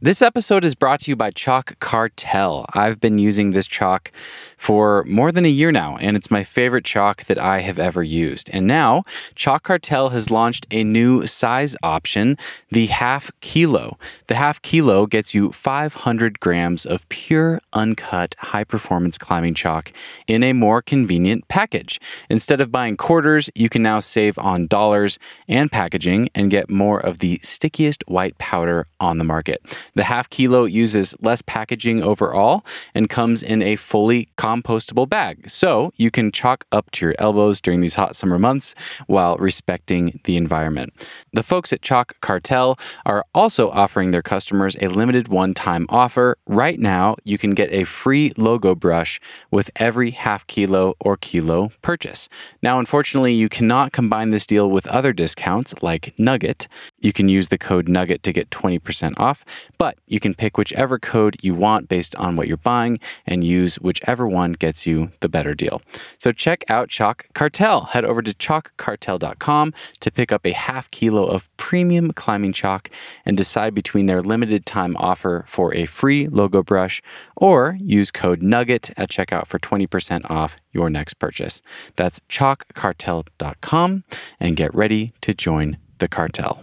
This episode is brought to you by Chalk Cartel. I've been using this chalk for more than a year now, and it's my favorite chalk that I have ever used. And now, Chalk Cartel has launched a new size option, the half kilo. The half kilo gets you 500 grams of pure, uncut, high performance climbing chalk in a more convenient package. Instead of buying quarters, you can now save on dollars and packaging and get more of the stickiest white powder on the market. The half kilo uses less packaging overall and comes in a fully compostable bag. So you can chalk up to your elbows during these hot summer months while respecting the environment. The folks at Chalk Cartel are also offering their customers a limited one time offer. Right now, you can get a free logo brush with every half kilo or kilo purchase. Now, unfortunately, you cannot combine this deal with other discounts like Nugget. You can use the code Nugget to get 20% off, but you can pick whichever code you want based on what you're buying and use whichever one gets you the better deal. So check out Chalk Cartel. Head over to chalkcartel.com to pick up a half kilo of premium climbing chalk and decide between their limited time offer for a free logo brush or use code Nugget at checkout for 20% off your next purchase. That's chalkcartel.com and get ready to join the cartel.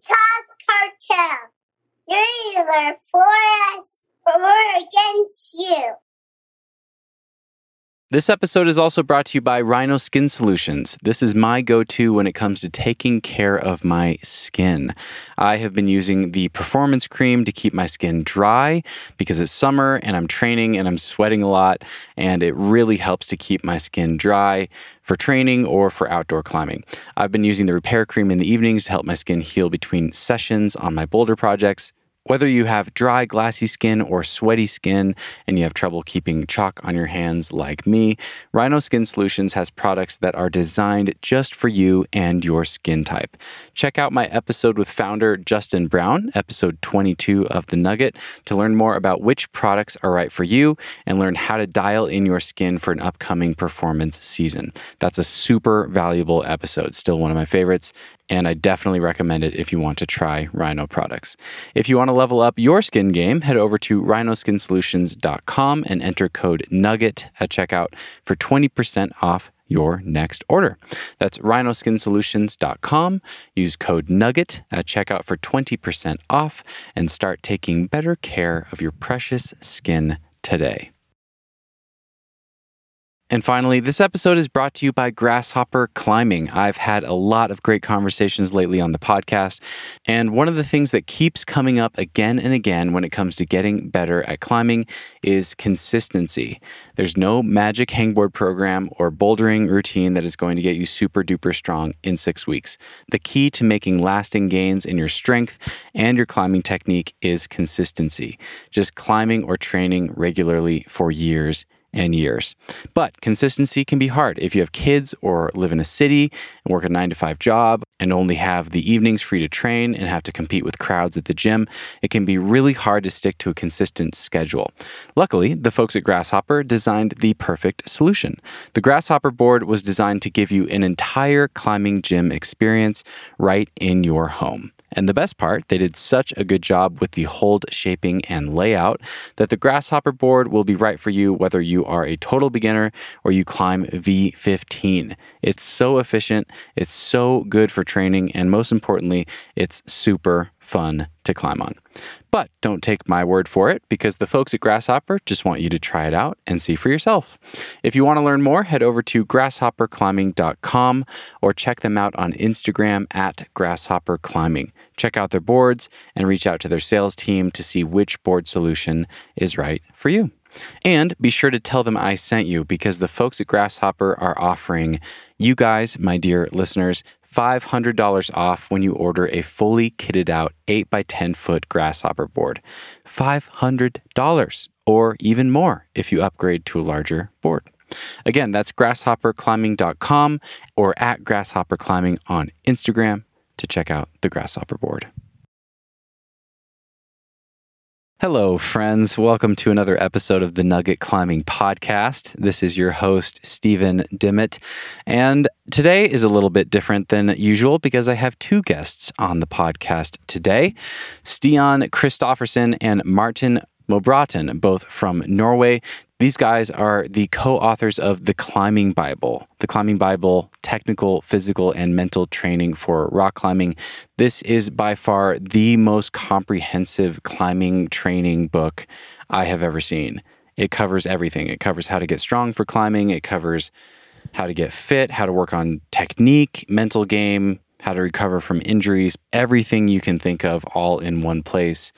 Chalk Cartel. You're for us or against you. This episode is also brought to you by Rhino Skin Solutions. This is my go to when it comes to taking care of my skin. I have been using the performance cream to keep my skin dry because it's summer and I'm training and I'm sweating a lot, and it really helps to keep my skin dry for training or for outdoor climbing. I've been using the repair cream in the evenings to help my skin heal between sessions on my boulder projects. Whether you have dry, glassy skin or sweaty skin and you have trouble keeping chalk on your hands like me, Rhino Skin Solutions has products that are designed just for you and your skin type. Check out my episode with founder Justin Brown, episode 22 of The Nugget, to learn more about which products are right for you and learn how to dial in your skin for an upcoming performance season. That's a super valuable episode, still one of my favorites and I definitely recommend it if you want to try Rhino products. If you want to level up your skin game, head over to rhinoskinsolutions.com and enter code NUGGET at checkout for 20% off your next order. That's rhinoskinsolutions.com. Use code NUGGET at checkout for 20% off and start taking better care of your precious skin today. And finally, this episode is brought to you by Grasshopper Climbing. I've had a lot of great conversations lately on the podcast. And one of the things that keeps coming up again and again when it comes to getting better at climbing is consistency. There's no magic hangboard program or bouldering routine that is going to get you super duper strong in six weeks. The key to making lasting gains in your strength and your climbing technique is consistency. Just climbing or training regularly for years and years. But consistency can be hard if you have kids or live in a city and work a nine to five job and only have the evenings free to train and have to compete with crowds at the gym. It can be really hard to stick to a consistent schedule. Luckily, the folks at Grasshopper designed the perfect solution. The Grasshopper board was designed to give you an entire climbing gym experience right in your home. And the best part, they did such a good job with the hold shaping and layout that the Grasshopper board will be right for you whether you are a total beginner or you climb V15. It's so efficient, it's so good for training, and most importantly, it's super fun to climb on. But don't take my word for it because the folks at Grasshopper just want you to try it out and see for yourself. If you want to learn more, head over to grasshopperclimbing.com or check them out on Instagram at grasshopperclimbing. Check out their boards and reach out to their sales team to see which board solution is right for you. And be sure to tell them I sent you because the folks at Grasshopper are offering you guys, my dear listeners, $500 off when you order a fully kitted out 8 by 10 foot grasshopper board. $500 or even more if you upgrade to a larger board. Again, that's grasshopperclimbing.com or at grasshopperclimbing on Instagram to check out the grasshopper board. Hello, friends. Welcome to another episode of the Nugget Climbing Podcast. This is your host, Steven Dimmitt. And today is a little bit different than usual because I have two guests on the podcast today Stian Christophersen and Martin Mobråten, both from Norway. These guys are the co authors of The Climbing Bible, The Climbing Bible Technical, Physical, and Mental Training for Rock Climbing. This is by far the most comprehensive climbing training book I have ever seen. It covers everything. It covers how to get strong for climbing, it covers how to get fit, how to work on technique, mental game, how to recover from injuries, everything you can think of all in one place.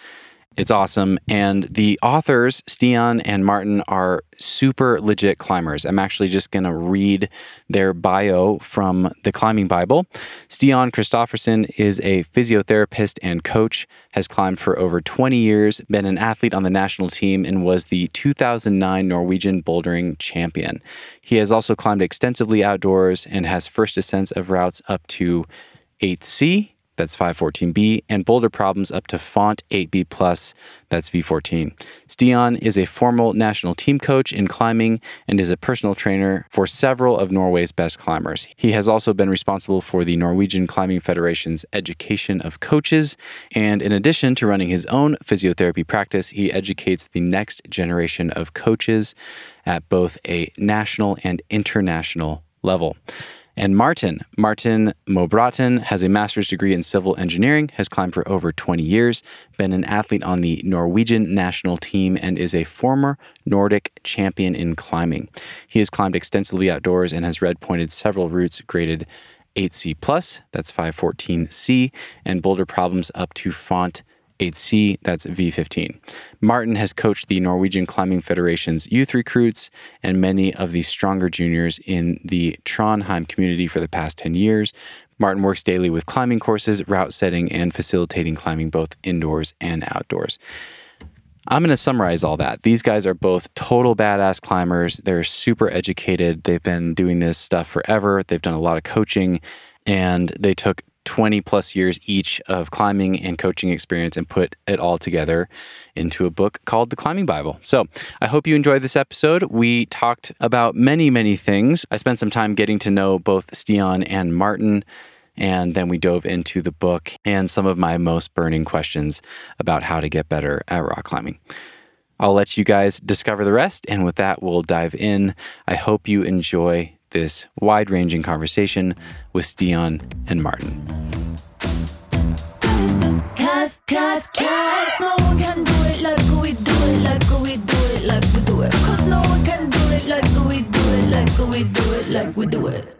It's awesome. And the authors, Stian and Martin, are super legit climbers. I'm actually just going to read their bio from the Climbing Bible. Stian Christophersen is a physiotherapist and coach, has climbed for over 20 years, been an athlete on the national team, and was the 2009 Norwegian bouldering champion. He has also climbed extensively outdoors and has first ascents of routes up to 8C, that's 514B, and boulder problems up to font 8B plus, that's V14. Stian is a formal national team coach in climbing and is a personal trainer for several of Norway's best climbers. He has also been responsible for the Norwegian Climbing Federation's education of coaches, and in addition to running his own physiotherapy practice, he educates the next generation of coaches at both a national and international level. And Martin, Martin Mobråten, has a master's degree in civil engineering, has climbed for over 20 years, been an athlete on the Norwegian national team, and is a former Nordic champion in climbing. He has climbed extensively outdoors and has red pointed several routes graded 8C plus, that's 514C, and boulder problems up to font 8C, that's V15. Martin has coached the Norwegian Climbing Federation's youth recruits and many of the stronger juniors in the Trondheim community for the past 10 years. Martin works daily with climbing courses, route setting, and facilitating climbing both indoors and outdoors. I'm going to summarize all that. These guys are both total badass climbers. They're super educated. They've been doing this stuff forever. They've done a lot of coaching and they took 20 plus years each of climbing and coaching experience and put it all together into a book called The Climbing Bible. So I hope you enjoyed this episode. We talked about many, many things. I spent some time getting to know both Stian and Martin. And then we dove into the book and some of my most burning questions about how to get better at rock climbing. I'll let you guys discover the rest. And with that, we'll dive in. I hope you enjoy this wide ranging conversation with Stian and Martin. Cause, cause, cause no one can do it like we do it, like we do it, like we do it. Cause no one can do it like we do it, like we do it, like we do it.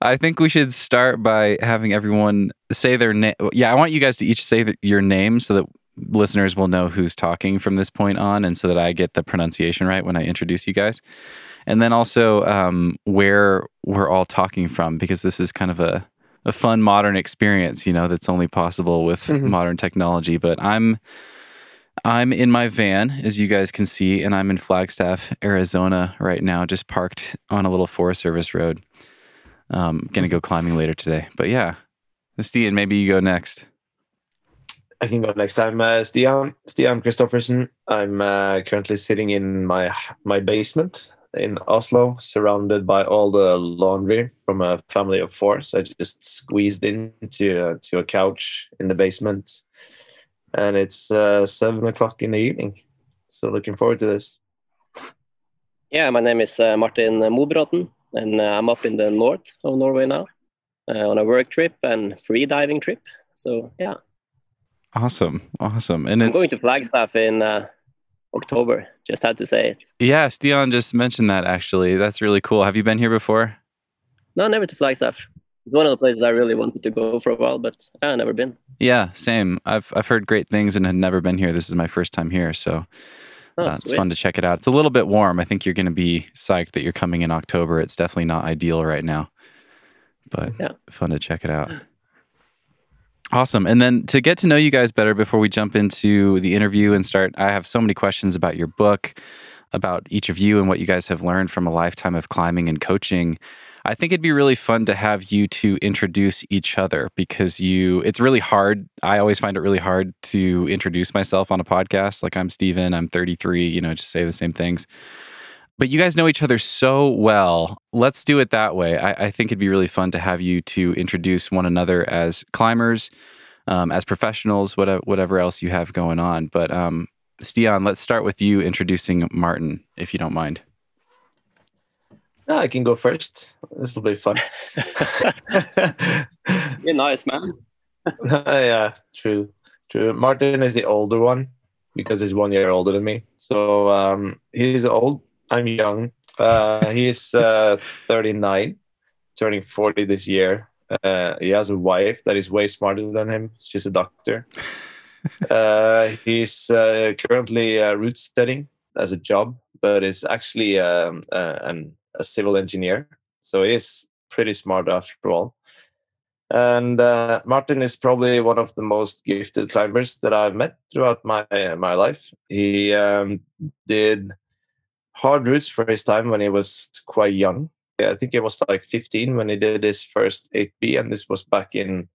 I think we should start by having everyone say their name. Yeah, I want you guys to each say your name so that listeners will know who's talking from this point on and so that I get the pronunciation right when I introduce you guys and then also um, where we're all talking from because this is kind of a, a fun modern experience you know that's only possible with mm-hmm. modern technology but i'm i'm in my van as you guys can see and i'm in flagstaff arizona right now just parked on a little forest service road um gonna go climbing later today but yeah Stian, maybe you go next I can go next. I'm uh, Stian Stian Christophersen. I'm uh, currently sitting in my my basement in Oslo, surrounded by all the laundry from a family of four. So I just squeezed into uh, to a couch in the basement, and it's uh, seven o'clock in the evening. So looking forward to this. Yeah, my name is uh, Martin Mobråten, and uh, I'm up in the north of Norway now uh, on a work trip and free diving trip. So yeah. Awesome, awesome, and I'm it's going to Flagstaff in uh, October. Just had to say it. Yeah, Stian just mentioned that actually. That's really cool. Have you been here before? No, never to Flagstaff. It's one of the places I really wanted to go for a while, but I've never been. Yeah, same. I've I've heard great things and had never been here. This is my first time here, so oh, uh, it's fun to check it out. It's a little bit warm. I think you're going to be psyched that you're coming in October. It's definitely not ideal right now, but yeah. fun to check it out. Awesome. And then to get to know you guys better before we jump into the interview and start, I have so many questions about your book, about each of you and what you guys have learned from a lifetime of climbing and coaching. I think it'd be really fun to have you to introduce each other because you, it's really hard. I always find it really hard to introduce myself on a podcast. Like, I'm Steven, I'm 33, you know, just say the same things. But you guys know each other so well. Let's do it that way. I, I think it'd be really fun to have you to introduce one another as climbers, um, as professionals, whatever, whatever else you have going on. But um, Stian, let's start with you introducing Martin, if you don't mind. No, I can go first. This will be fun. You're nice, man. yeah, true, true. Martin is the older one because he's one year older than me. So um, he's old. I'm young. Uh, he's uh, 39, turning 40 this year. Uh, he has a wife that is way smarter than him. She's a doctor. uh, he's uh, currently uh, route setting as a job, but is actually um, uh, an, a civil engineer. So he's pretty smart after all. And uh, Martin is probably one of the most gifted climbers that I've met throughout my my life. He um, did hard routes for his time when he was quite young. I think he was like 15 when he did his first 8B, and this was back in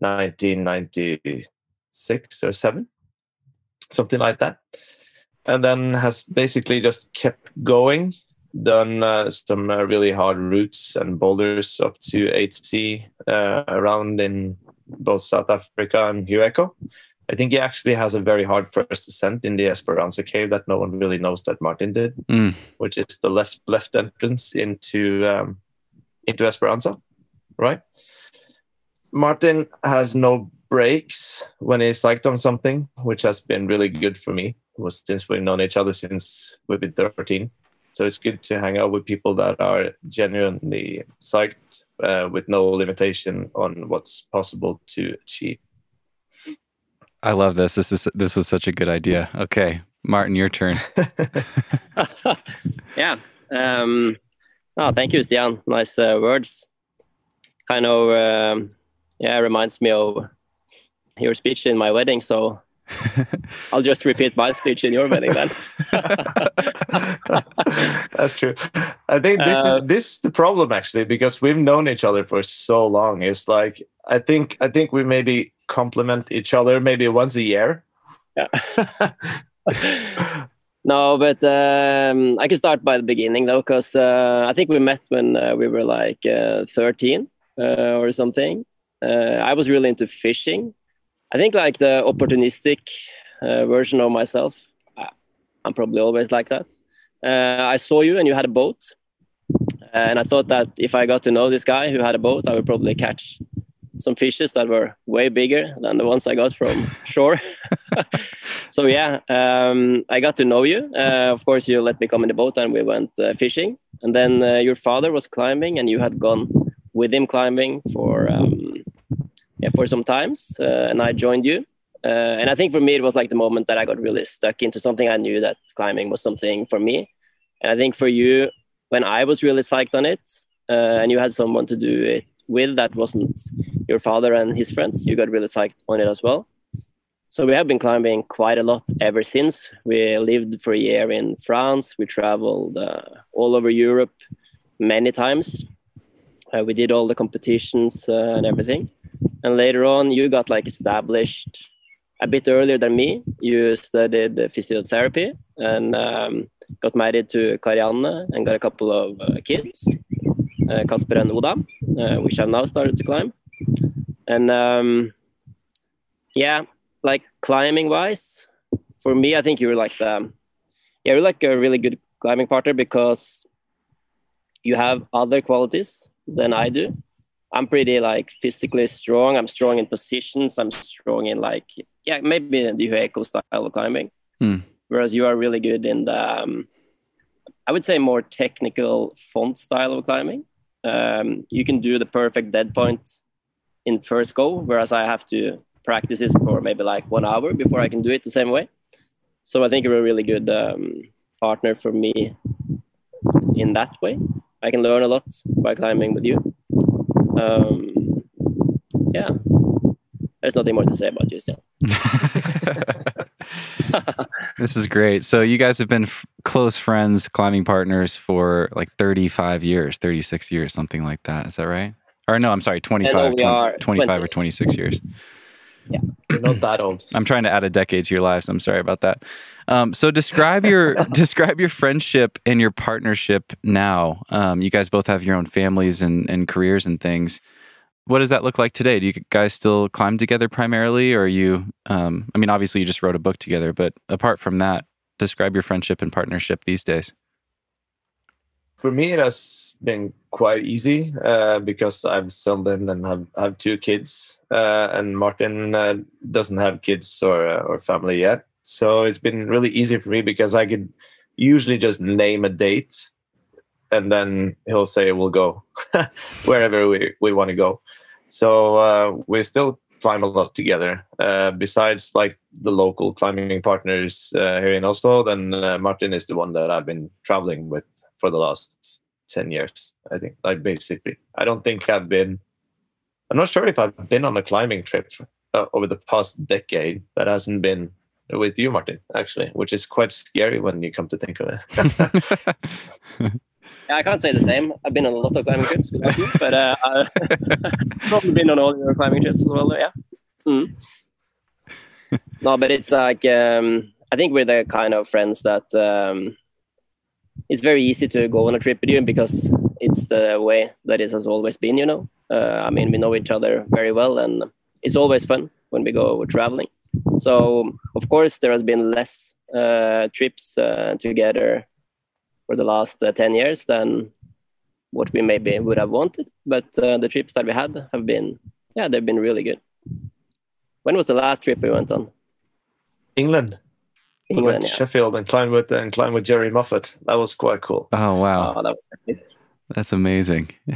1996 or 7, something like that. And then has basically just kept going, done uh, some uh, really hard routes and boulders up to 8C uh, around in both South Africa and Hueco. I think he actually has a very hard first ascent in the Esperanza cave that no one really knows that Martin did, Mm. which is the left left entrance into um, into Esperanza, right? Martin has no breaks when he's psyched on something, which has been really good for me. Was since we've known each other since we've been 13. So it's good to hang out with people that are genuinely psyched uh, with no limitation on what's possible to achieve. I love this. This is this was such a good idea. Okay, Martin, your turn. yeah. Um, oh, thank you, Stian. Nice uh, words. Kind of, um, yeah, reminds me of your speech in my wedding. So I'll just repeat my speech in your wedding then. That's true. I think this Uh, is this is the problem actually because we've known each other for so long. It's like I think I think we maybe compliment each other maybe once a year. Yeah. no, but um, I can start by the beginning though, because uh, I think we met when uh, we were like uh, 13 uh, or something. Uh, I was really into fishing. I think like the opportunistic version of myself. I'm probably always like that. I saw you and you had a boat. And I thought that if I got to know this guy who had a boat, I would probably catch some fishes that were way bigger than the ones I got from shore. so yeah, um, I got to know you. Uh, of course, you let me come in the boat and we went uh, fishing. And then uh, your father was climbing, and you had gone with him climbing for um, yeah for some times, uh, and I joined you. Uh, and I think for me, it was like the moment that I got really stuck into something. I knew that climbing was something for me. And I think for you, when I was really psyched on it, uh, and you had someone to do it with that wasn't your father and his friends, you got really psyched on it as well. So we have been climbing quite a lot ever since. We lived for a year in France. We traveled uh, all over Europe many times. Uh, we did all the competitions uh, and everything. And later on, you got like established a bit earlier than me. You studied uh, physiotherapy and um, got married to Karianne and got a couple of uh, kids, uh, Kasper and Oda, uh, which have now started to climb. And um, yeah, like climbing wise, for me, I think you're like the, yeah, you're like a really good climbing partner because you have other qualities than I do. I'm pretty like physically strong. I'm strong in positions. I'm strong in like yeah, maybe the Hueco style of climbing. Hmm. Whereas you are really good in the, um, I would say more technical font style of climbing. Um, you can do the perfect dead point in first go, whereas I have to practice it for maybe like one hour before I can do it the same way. So I think you're a really good um, partner for me in that way. I can learn a lot by climbing with you. Um, yeah, there's nothing more to say about you still. this is great. So you guys have been f- close friends, climbing partners for like 35 years, 36 years, something like that. Is that right? Or no, I'm sorry, 25, no, we 20 25 or 26 years. You're not that old. I'm trying to add a decade to your lives. I'm sorry about that. Um, so describe your describe your friendship and your partnership now. Um, you guys both have your own families and, and careers and things. What does that look like today? Do you guys still climb together primarily, or are you? Um, I mean, obviously you just wrote a book together, but apart from that, describe your friendship and partnership these days. For me, it has been quite easy uh, because I've settled and have, have two kids, uh, and Martin uh, doesn't have kids or uh, or family yet. So it's been really easy for me because I could usually just name a date, and then he'll say we'll go wherever we, we want to go. So uh, we still climb a lot together. Uh, besides like the local climbing partners here in Oslo, then Martin is the one that I've been traveling with for the last 10 years, I think. Like basically, I don't think I've been, I'm not sure if I've been on a climbing trip uh, over the past decade that hasn't been with you, Martin, actually, which is quite scary when you come to think of it. Yeah, I can't say the same. I've been on a lot of climbing trips without you, but uh, I've probably been on all your climbing trips as well. Yeah. Mm. no, but it's like um, I think we're the kind of friends that um, it's very easy to go on a trip with you because it's the way that it has always been. You know, uh, I mean, we know each other very well, and it's always fun when we go traveling. So, of course, there has been less uh, trips uh, together for the last uh, 10 years than what we maybe would have wanted. But uh, the trips that we had have been, yeah, they've been really good. When was the last trip we went on? England. We went to yeah. Sheffield and climbed with and climbed with Jerry Moffatt. That was quite cool. Oh wow, Oh, that, was, that's amazing.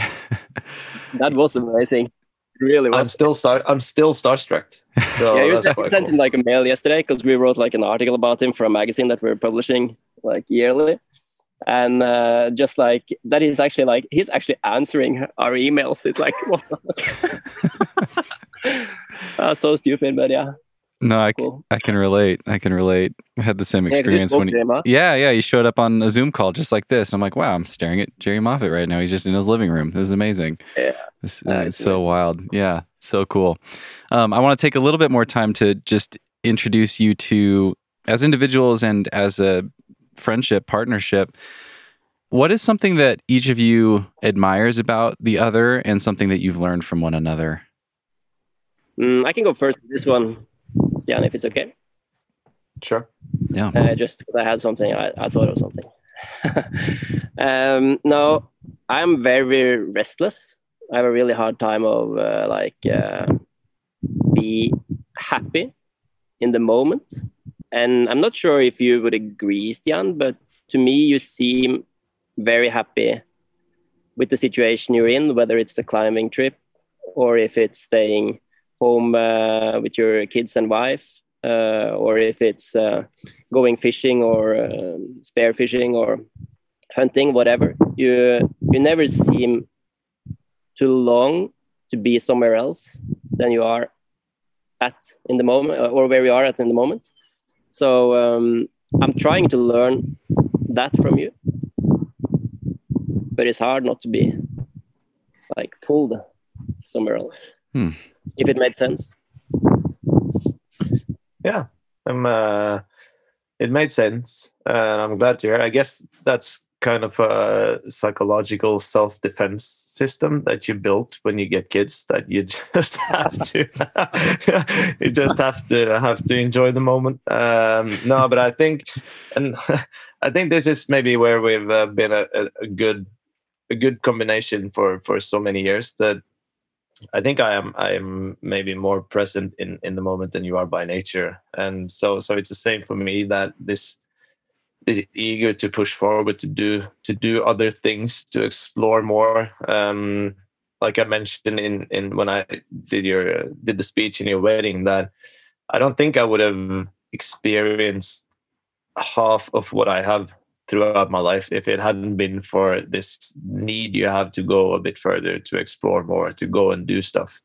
that was amazing. It really I'm still star- I'm still starstruck. So yeah, you that's sent, cool. him like a mail yesterday because we wrote like an article about him for a magazine that we're publishing like yearly. And uh, just like that is actually like he's actually answering our emails. It's like, what? uh, so stupid, but yeah, No, I, cool. I can relate. I can relate. I had the same Yeah, experience spoke when. He, him, huh? yeah, yeah, he showed up on a Zoom call just like this. I'm like, wow, I'm staring at Jerry Moffatt right now. He's just in his living room. This is amazing. Yeah. Uh, it's it's so wild. Yeah, so cool. Um, I want to take a little bit more time to just introduce you to as individuals and as a friendship partnership. What is something that each of you admires about the other, and something that you've learned from one another? Mm, I can go first this one, Stian, if it's okay. Sure. Yeah. uh, just because I had something, I, I thought of something. um, no, I'm very restless. I have a really hard time of uh, like uh, be happy in the moment, and I'm not sure if you would agree, Stian, but to me, you seem very happy with the situation you're in, whether it's the climbing trip or if it's staying home uh, with your kids and wife, uh, or if it's uh, going fishing or um, spear fishing or hunting, whatever. You you never seem too long to be somewhere else than you are at in the moment, or where you are at in the moment. So um, I'm trying to learn that from you, but it's hard not to be like pulled somewhere else. Hmm. If it made sense. Yeah. I'm. Uh, it made sense, and I'm glad to hear. I guess that's kind of a psychological self-defense system that you built when you get kids. That you just have to. you just have to have to enjoy the moment. Um, no, but I think, and I think this is maybe where we've uh, been a, a good a good combination for for so many years that I think I am I am maybe more present in in the moment than you are by nature, and so so it's the same for me that this this eager to push forward to do to do other things to explore more. Um, like I mentioned in in when I did your did the speech in your wedding that I don't think I would have experienced half of what I have throughout my life if it hadn't been for this need you have to go a bit further to explore more to go and do stuff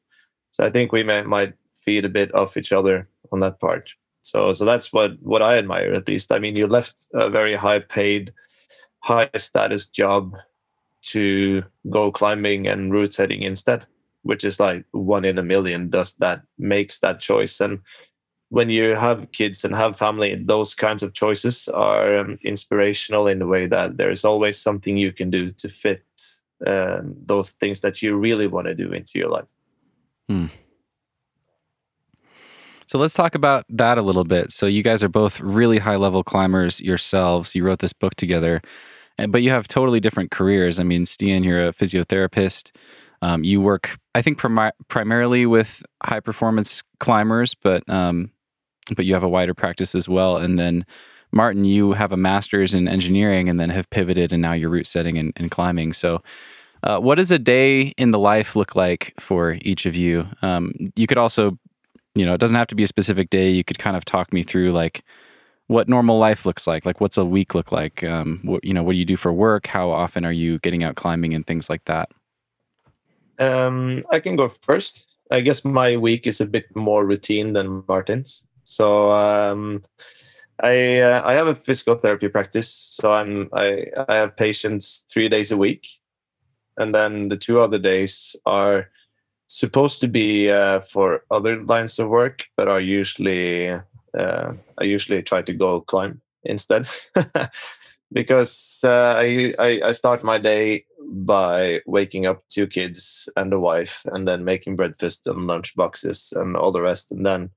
so i think we may, might feed a bit off each other on that part So so that's what what I admire at least. I mean, you left a very high paid, high status job to go climbing and route setting instead, which is like one in a million does that makes that choice. And when you have kids and have family, those kinds of choices are um, inspirational in the way that there's always something you can do to fit um, those things that you really want to do into your life. Hmm. So let's talk about that a little bit. So you guys are both really high level climbers yourselves. You wrote this book together, but you have totally different careers. I mean, Stian, you're a physiotherapist. Um, you work, I think, prim- primarily with high performance climbers, but um, but you have a wider practice as well. And then Martin, you have a master's in engineering, and then have pivoted, and now you're route setting and, and climbing. So. Uh, what does a day in the life look like for each of you? Um, you could also you know, it doesn't have to be a specific day. You could kind of talk me through like what normal life looks like. Like, what's a week look like? Um, what you know, what do you do for work? How often are you getting out climbing and things like that? Um, I can go first. I guess my week is a bit more routine than Martin's. So um, I uh, I have a physical therapy practice. So I'm I I have patients three days a week, and then the two other days are supposed to be uh, for other lines of work, but are usually uh, I usually try to go climb instead because uh, I, I, I start my day by waking up two kids and a wife, and then making breakfast and lunch boxes and all the rest, and then.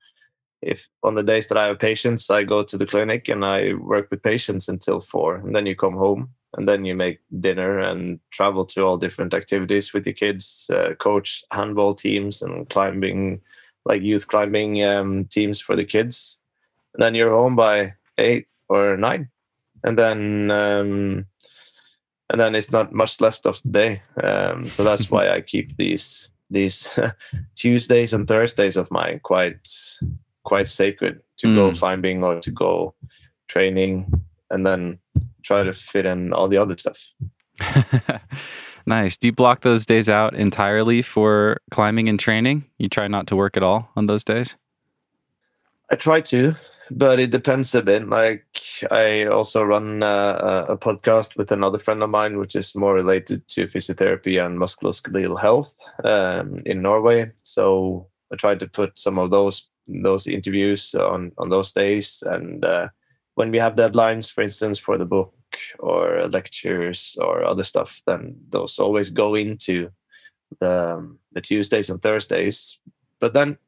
If on the days that I have patients, I go to the clinic and I work with patients until four, and then you come home and then you make dinner and travel to all different activities with your kids uh, coach handball teams and climbing like youth climbing um, teams for the kids. And then you're home by eight or nine and then um, and then it's not much left of the day. Um, so that's why i keep these these tuesdays and thursdays of mine quite quite sacred to mm. go climbing or to go training and then try to fit in all the other stuff. nice. Do you block those days out entirely for climbing and training? You try not to work at all on those days? I try to, but it depends a bit. Like I also run uh, a podcast with another friend of mine, which is more related to physiotherapy and musculoskeletal health um, in Norway. So I try to put some of those those interviews on on those days and uh, when we have deadlines, for instance, for the book or lectures or other stuff, then those always go into the the Tuesdays and Thursdays. But then,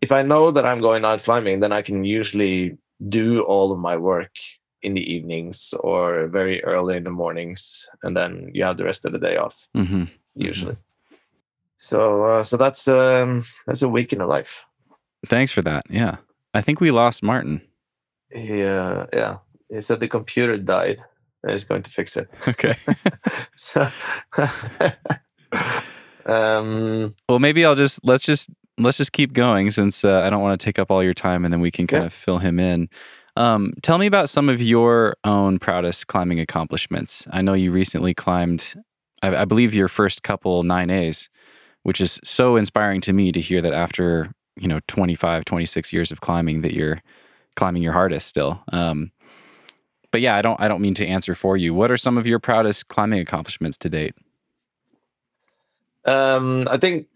if I know that I'm going out climbing, then I can usually do all of my work in the evenings or very early in the mornings, and then you have the rest of the day off. Mm-hmm. Usually. Mm-hmm. So, uh, so that's um, that's a week in a life. Thanks for that. Yeah, I think we lost Martin. He uh, yeah. He said the computer died. And he's going to fix it. Okay. Um, well maybe i'll just let's just let's just keep going since uh, i don't want to take up all your time and then we can kind yeah. of fill him in. Um, tell me about some of your own proudest climbing accomplishments. I know you recently climbed I, I believe your first couple 9a's which is so inspiring to me to hear that after you know 25 26 years of climbing that you're climbing your hardest still. Um, but yeah, I don't I don't mean to answer for you. What are some of your proudest climbing accomplishments to date? Um, I think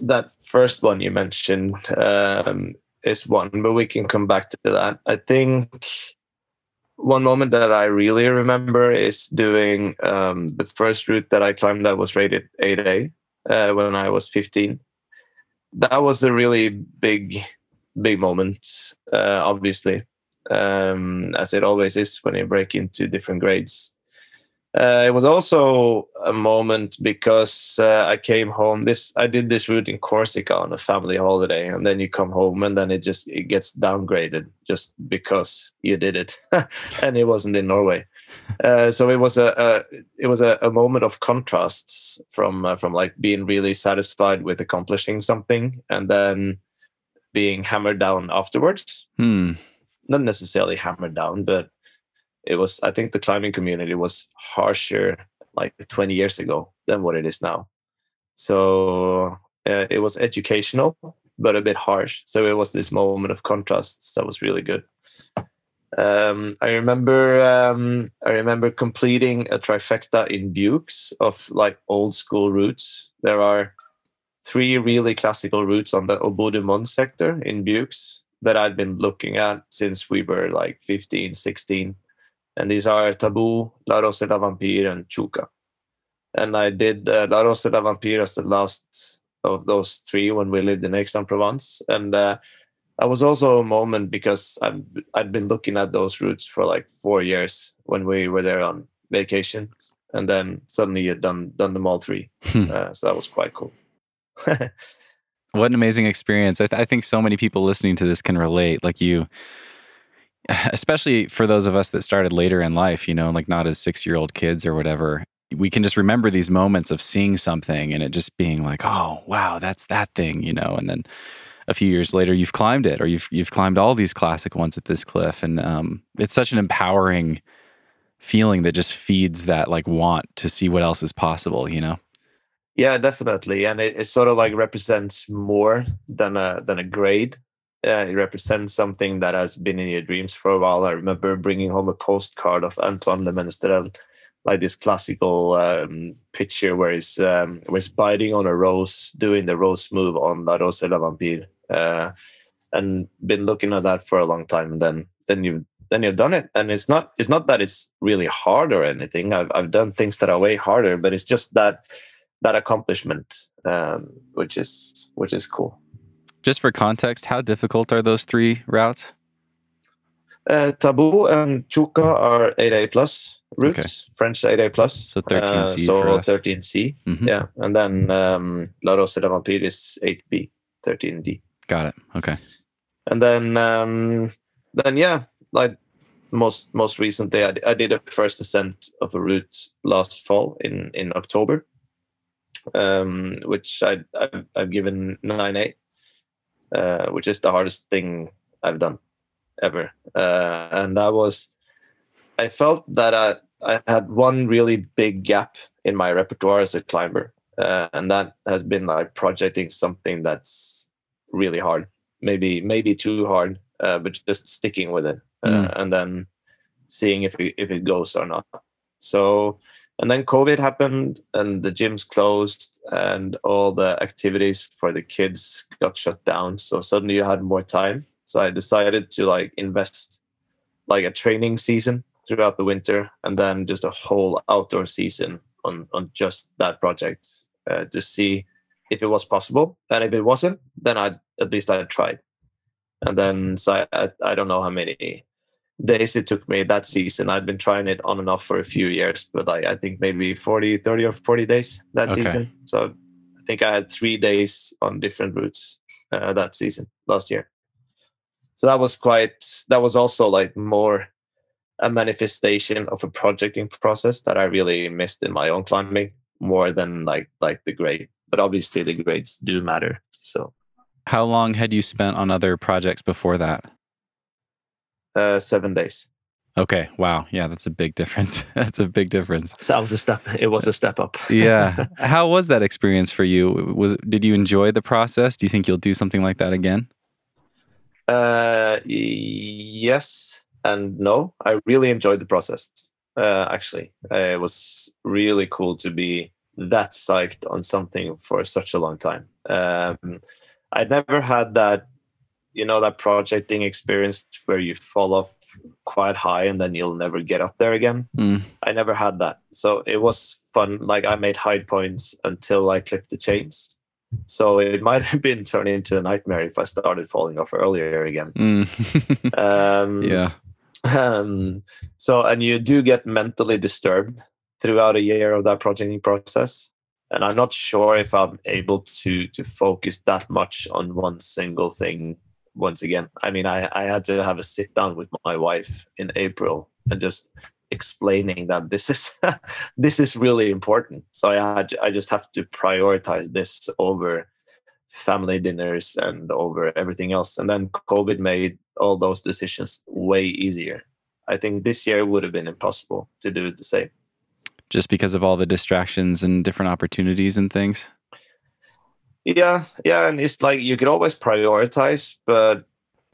that first one you mentioned um, is one, but we can come back to that. I think one moment that I really remember is doing um, the first route that I climbed that was rated 8A uh, when I was 15. That was a really big big moment, uh, obviously, um, as it always is when you break into different grades. Uh, it was also a moment because uh, I came home. This I did this route in Corsica on a family holiday, and then you come home, and then it just it gets downgraded just because you did it, and it wasn't in Norway. Uh, so it was a, a it was a, a, moment of contrasts from uh, from like being really satisfied with accomplishing something, and then being hammered down afterwards. Hmm. Not necessarily hammered down, but it was. I think the climbing community was harsher like 20 years ago than what it is now. So uh, it was educational but a bit harsh. So it was this moment of contrasts that was really good. Um, I remember um, I remember completing a trifecta in Buoux of like old school routes. There are three really classical routes on the Bout du Monde sector in Buoux that I'd been looking at since we were like 15, 16. And these are Taboo, La Rosa la Vampire, and Chouca. And I did uh, La Rosa la Vampire as the last of those three when we lived in Aix-en-Provence. And uh, that was also a moment because i I'd been looking at those routes for like four years when we were there on vacation. And then suddenly you'd done, done them all three. Hmm. Uh, so that was quite cool. What an amazing experience. I, th- I think so many people listening to this can relate. Like you, especially for those of us that started later in life, you know, like not as six year old kids or whatever. We can just remember these moments of seeing something and it just being like, oh, wow, that's that thing, you know, and then a few years later you've climbed it or you've you've climbed all these classic ones at this cliff and um, it's such an empowering feeling that just feeds that like want to see what else is possible you know Yeah, definitely, and it, it sort of like represents more than a than a grade. Uh, it represents something that has been in your dreams for a while. I remember bringing home a postcard of Antoine Le Menestrel, like this classical um, picture where he's um, where he's biting on a rose, doing the rose move on La Rose et la Vampire, uh, and been looking at that for a long time. And then then you then you've done it, and it's not it's not that it's really hard or anything. I've I've done things that are way harder, but it's just that that accomplishment, um, which is which is cool. just for context how difficult are those three routes Uh, Taboo and Chouca are 8A plus routes, French 8A plus. So 13C Uh, so for us. 13C, Mhm. yeah. And then um, La Rosa de Vampire is 8B, 13D. Got it. Okay. And then um, then yeah, like most most recently, I, I did a first ascent of a route last fall in in October, um, which I I've, I've given 9A, uh, which is the hardest thing I've done ever, uh, and that was I felt that I I had one really big gap in my repertoire as a climber, uh, and that has been like projecting something that's really hard maybe maybe too hard, uh, but just sticking with it, uh, Mm. and then seeing if it, if it goes or not. So, and then COVID happened, and the gyms closed, and all the activities for the kids got shut down. So suddenly you had more time. So I decided to like invest like a training season throughout the winter, and then just a whole outdoor season on on just that project uh, to see if it was possible. And if it wasn't, then I at least I tried. And then so I, I I don't know how many days it took me that season. I'd been trying it on and off for a few years, but like I think maybe 40, 30 or 40 days that Okay. season. So I think I had three days on different routes uh, that season last year. So that was quite that was also like more a manifestation of a projecting process that I really missed in my own climbing more than like like the grade. But obviously the grades do matter. So how long had you spent on other projects before that uh, seven days. okay wow yeah that's a big difference that's a big difference that was a step. It was a step up. yeah how was that experience for you was did you enjoy the process do you think you'll do something like that again Uh, yes and no. I really enjoyed the process. Uh, actually, uh, it was really cool to be that psyched on something for such a long time. Um, I'd never had that, you know, that projecting experience where you fall off quite high and then you'll never get up there again. Mm. I never had that, so it was fun. Like I made high points until I clipped the chains. So it might have been turning into a nightmare if I started falling off earlier again. Mm. Um, yeah Um, so, and you do get mentally disturbed throughout a year of that projecting process. And I'm not sure if I'm able to to focus that much on one single thing once again. I mean, I, I had to have a sit down with my wife in April and just explaining that this is this is really important. So I had I just have to prioritize this over family dinners and over everything else. And then COVID made all those decisions way easier. I think this year would have been impossible to do it the same. Just because of all the distractions and different opportunities and things Yeah, yeah, and it's like you could always prioritize, but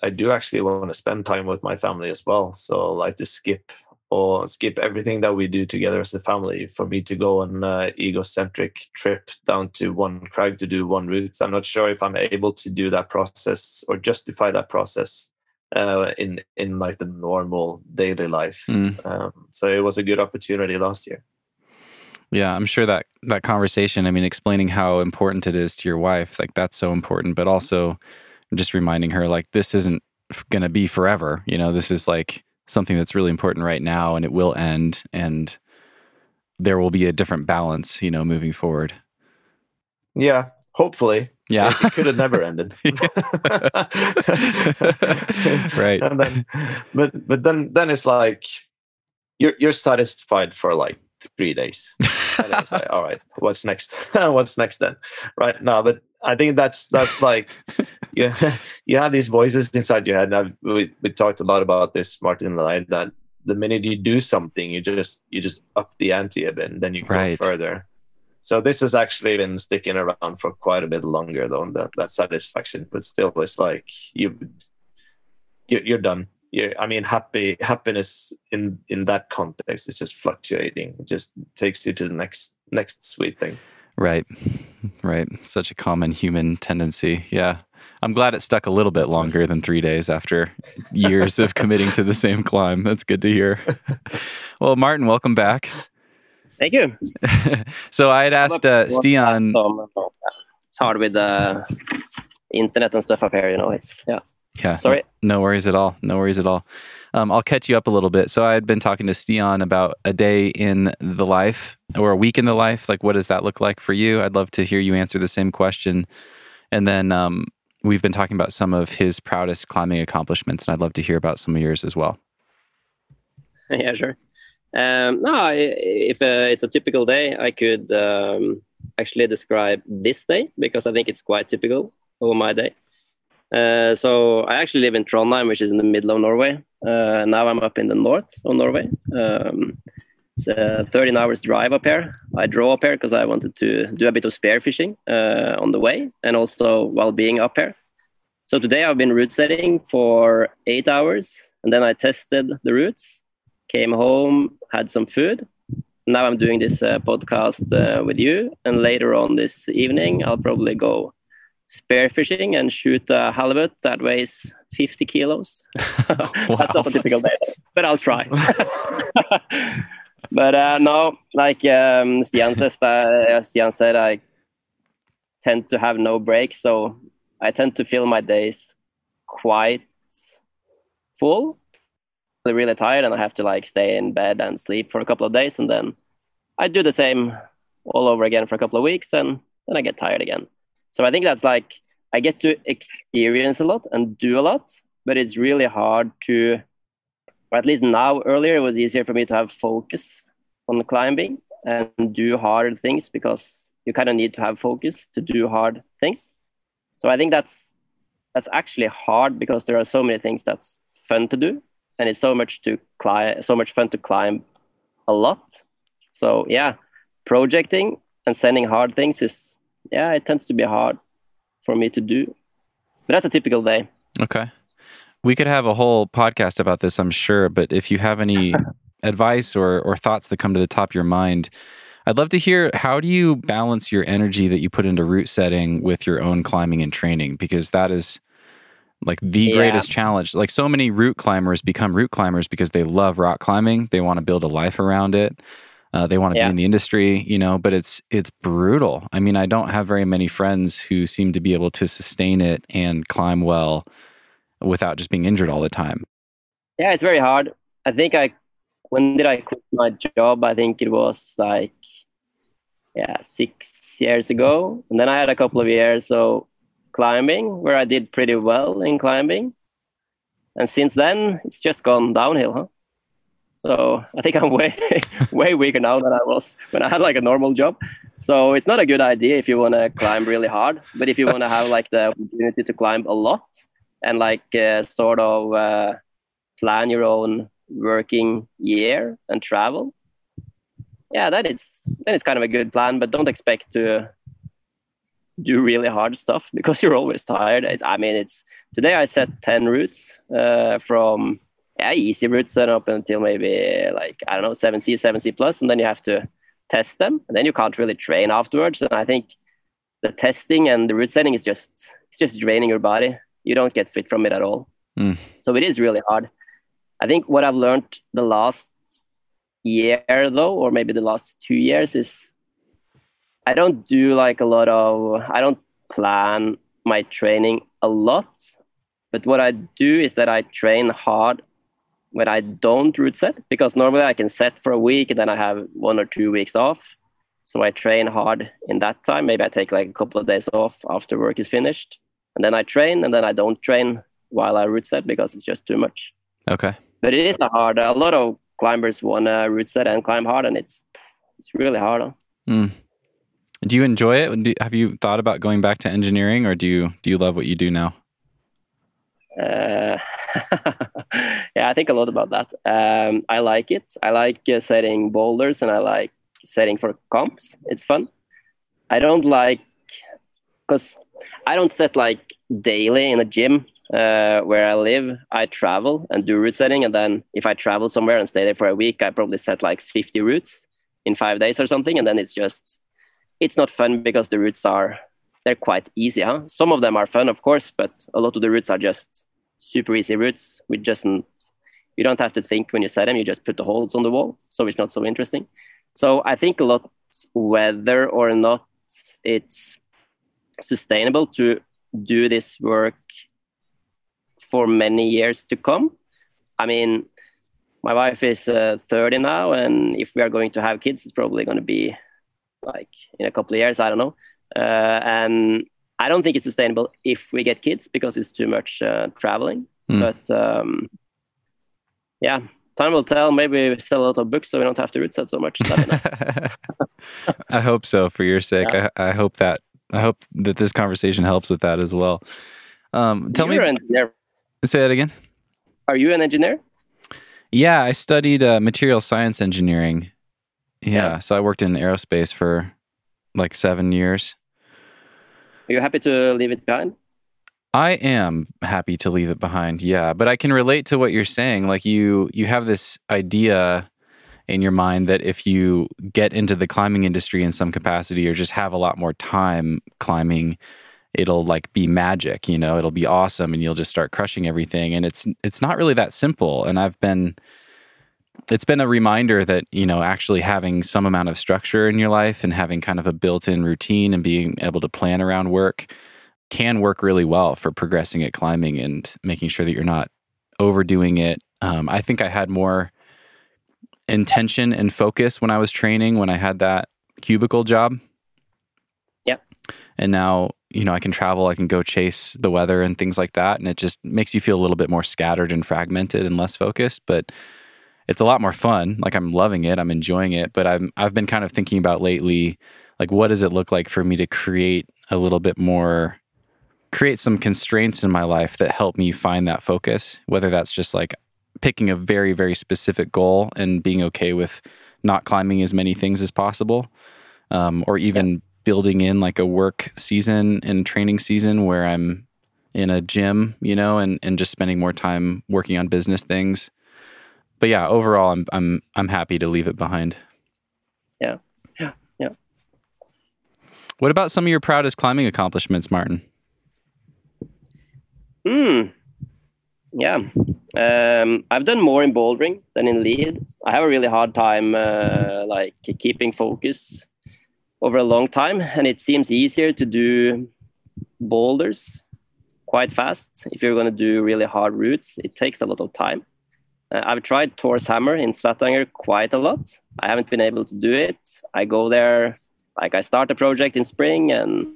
I do actually want to spend time with my family as well. So I like to skip or skip everything that we do together as a family for me to go on an egocentric trip down to one crag to do one route. I'm not sure if I'm able to do that process or justify that process uh, in in like the normal daily life. Mm. Um, so it was a good opportunity last year. Yeah, I'm sure that that conversation, I mean, explaining how important it is to your wife, like that's so important, but also just reminding her like this isn't going to be forever. You know, this is like something that's really important right now and it will end and there will be a different balance, you know, moving forward. Yeah, hopefully. Yeah. It, could have never ended. right. Then but but then then it's like you're you're satisfied for like three days. and it's like, all right, what's next? what's next then? Right now, but I think that's that's like you you have these voices inside your head. And we we talked a lot about this, Martin and I, that the minute you do something, you just you just up the ante a bit, and then you go Right. further. So this has actually been sticking around for quite a bit longer, though. That that satisfaction, but still, it's like you you're done. You're, I mean, happy happiness in in that context is just fluctuating. It just takes you to the next next sweet thing. Right. Right. Such a common human tendency. Yeah. I'm glad it stuck a little bit longer than three days after years of committing to the same climb. That's good to hear. well, Martin, welcome back. Thank you. so I had asked uh, Stian. Um, it's hard with the internet and stuff up here, you know. It's yeah. Yeah. Sorry. No worries at all. No worries at all. Um, I'll catch you up a little bit. So I had been talking to Stian about a day in the life or a week in the life. Like, what does that look like for you? I'd love to hear you answer the same question. And then um, we've been talking about some of his proudest climbing accomplishments, and I'd love to hear about some of yours as well. yeah, sure. Um, no, if uh, it's a typical day, I could um, actually describe this day because I think it's quite typical of my day. Uh, so I actually live in Trondheim, which is in the middle of Norway. Uh, now I'm up in the north of Norway. Um, it's a 13 hours drive up here. I drove up here because I wanted to do a bit of spearfishing uh, on the way and also while being up here. So today I've been route setting for eight hours and then I tested the routes came home, had some food. Now I'm doing this uh, podcast uh, with you, and later on this evening, I'll probably go spear fishing and shoot a halibut that weighs 50 kilos. That's not a typical day, but I'll try. but uh, no, like um, Stian says, uh, Stian said, I tend to have no breaks, so I tend to fill my days quite full really, really tired and I have to like stay in bed and sleep for a couple of days and then I do the same all over again for a couple of weeks and then I get tired again. So I think that's like I get to experience a lot and do a lot, but it's really hard to or at least now earlier it was easier for me to have focus on climbing and do hard things because you kind of need to have focus to do hard things. So I think that's that's actually hard because there are so many things that's fun to do and it's so much to climb so much fun to climb a lot so yeah projecting and sending hard things is yeah it tends to be hard for me to do but that's a typical day Okay. We could have a whole podcast about this, I'm sure, but if you have any advice or, or thoughts that come to the top of your mind, I'd love to hear how do you balance your energy that you put into route setting with your own climbing and training? Because that is like the Yeah. greatest challenge. Like so many route climbers become route climbers because they love rock climbing. They want to build a life around it. Uh, they want to Yeah. be in the industry, you know, but it's it's brutal. I mean, I don't have very many friends who seem to be able to sustain it and climb well without just being injured all the time. yeah it's very hard i think i when did i quit my job i think it was like yeah six years ago and then i had a couple of years of climbing where i did pretty well in climbing and since then it's just gone downhill huh so i think i'm way way weaker now than i was when i had like a normal job so it's not a good idea if you want to climb really hard but if you want to have like the opportunity to climb a lot and like uh, sort of uh, plan your own working year and travel yeah then it's then it's kind of a good plan but don't expect to do really hard stuff because you're always tired. I mean, it's today I set 10 routes uh, from yeah, easy routes set up until maybe like, I don't know, 7C, 7C plus, and then you have to test them. And then you can't really train afterwards. And I think the testing and the route setting is just, it's just draining your body. You don't get fit from it at all. Mm. So it is really hard. I think what I've learned the last year though, or maybe the last two years is I don't do like a lot of, I don't plan my training a lot. But what I do is that I train hard when I don't route set because normally I can set for a week and then I have one or two weeks off. So I train hard in that time. Maybe I take like a couple of days off after work is finished. And then I train and then I don't train while I route set because it's just too much. Okay. But it is a hard. A lot of climbers want to route set and climb hard, and it's it's really hard. Huh? Mm. Do you enjoy it? Do, have you thought about going back to engineering, or do you do you love what you do now? Uh, yeah, I think a lot about that. Um, I like it. I like uh, setting boulders, and I like setting for comps. It's fun. I don't like because I don't set like daily in a gym uh, where I live, I travel and do route setting. And then if I travel somewhere and stay there for a week, I probably set like 50 routes in five days or something. And then it's just, it's not fun because the routes are, they're quite easy. Huh? Some of them are fun, of course, but a lot of the routes are just super easy routes. with just, you don't have to think when you set them. You just put the holes on the wall. So it's not so interesting. So I think a lot, whether or not it's sustainable to do this work for many years to come. I mean, my wife is uh, 30 now, and if we are going to have kids, it's probably going to be like in a couple of years. I don't know. Uh, and I don't think it's sustainable if we get kids because it's too much uh, traveling. Mm. But um, yeah, time will tell. Maybe we sell a lot of books so we don't have to route set so much. Nice. I hope so for your sake. Yeah. I, I, hope that I hope that this conversation helps with that as well. Um, tell You're me. Engineer, Say that again. Are you an engineer? Yeah, I studied uh, material science engineering. Yeah, Yeah. so I worked in aerospace for like seven years. Are you happy to leave it behind? I am happy to leave it behind. Yeah, but I can relate to what you're saying. Like you you have this idea in your mind that if you get into the climbing industry in some capacity or just have a lot more time climbing, it'll like be magic, you know, it'll be awesome and you'll just start crushing everything and it's it's not really that simple and I've been it's been a reminder that, you know, actually having some amount of structure in your life and having kind of a built-in routine and being able to plan around work can work really well for progressing at climbing and making sure that you're not overdoing it. Um, I think I had more intention and focus when I was training when I had that cubicle job. Yep. And now, you know, I can travel, I can go chase the weather and things like that. And it just makes you feel a little bit more scattered and fragmented and less focused. But it's a lot more fun. Like I'm loving it. I'm enjoying it. But I'm I've been kind of thinking about lately, like what does it look like for me to create a little bit more create some constraints in my life that help me find that focus, whether that's just like picking a very, very specific goal and being okay with not climbing as many things as possible, um, or even building in like a work season and training season where I'm in a gym, you know, and, and just spending more time working on business things. But yeah, overall, I'm I'm I'm happy to leave it behind. Yeah, yeah, yeah. What about some of your proudest climbing accomplishments, Martin? Hmm. Yeah. Um, I've done more in bouldering than in lead. I have a really hard time uh, like keeping focus over a long time, and it seems easier to do boulders quite fast. If you're going to do really hard routes, it takes a lot of time. Uh, I've tried Thor's hammer in Flatanger quite a lot. I haven't been able to do it. I go there, like I start a project in spring and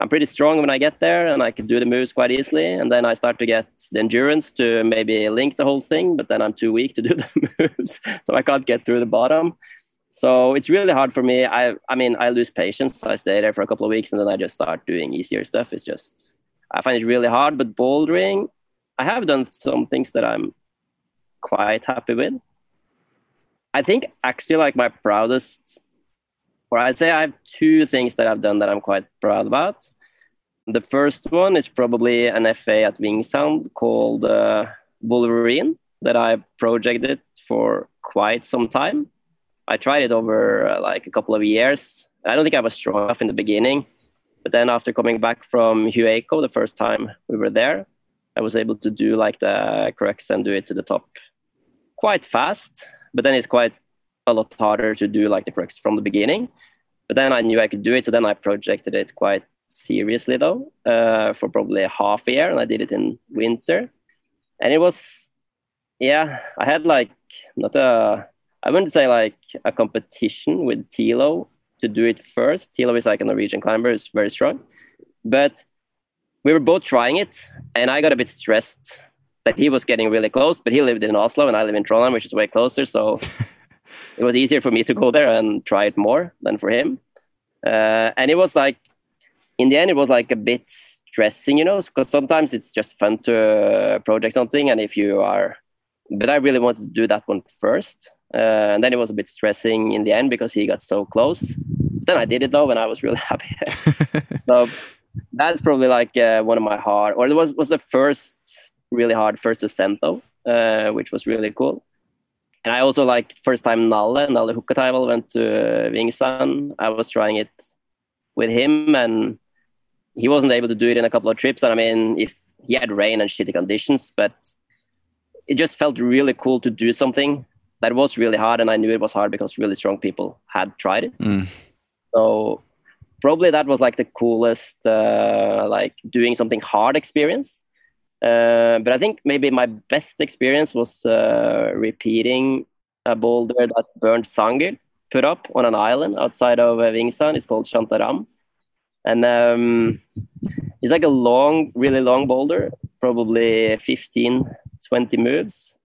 I'm pretty strong when I get there and I can do the moves quite easily. And then I start to get the endurance to maybe link the whole thing, but then I'm too weak to do the moves. so I can't get through the bottom. So it's really hard for me. I I mean, I lose patience. I stay there for a couple of weeks and then I just start doing easier stuff. It's just, I find it really hard. But bouldering, I have done some things that I'm quite happy with. I think actually like my proudest or I'd say I have two things that I've done that I'm quite proud about. The first one is probably an FA at Vingsand called uh, Wolverine that I projected for quite some time. I tried it over uh, like a couple of years. I don't think I was strong enough in the beginning, but then after coming back from Hueco the first time we were there, I was able to do like the crux and do it to the top quite fast. But then it's quite a lot harder to do like the crux from the beginning. But then I knew I could do it, so then I projected it quite seriously though uh, for probably half a year, and I did it in winter, and it was yeah I had like not a I wouldn't say like a competition with Tilo to do it first. Tilo is like a Norwegian climber, is very strong, but we were both trying it, and I got a bit stressed that he was getting really close, but he lived in Oslo and I live in Trondheim, which is way closer, so. it was easier for me to go there and try it more than for him. Uh, and it was like in the end, it was like a bit stressing, you know, because sometimes it's just fun to uh, project something. And if you are, but I really wanted to do that one first. Uh, and then it was a bit stressing in the end because he got so close. Then I did it though, and I was really happy. so that's probably like uh, one of my hard, or it was was the first really hard first ascent though, uh, which was really cool. And I also like first time Nalle, and Nalle Hukkataival went to uh, Vingsand. I was trying it with him and he wasn't able to do it in a couple of trips. And I mean, if he had rain and shitty conditions, but it just felt really cool to do something that was really hard. And I knew it was hard because really strong people had tried it. Mm. So probably that was like the coolest, uh, like doing something hard experience. Uh, but I think maybe my best experience was uh, repeating a boulder that Bernd Zangerl put up on an island outside of uh. It's called Shantaram and um, it's like a long, really long boulder, probably 15, 20 moves.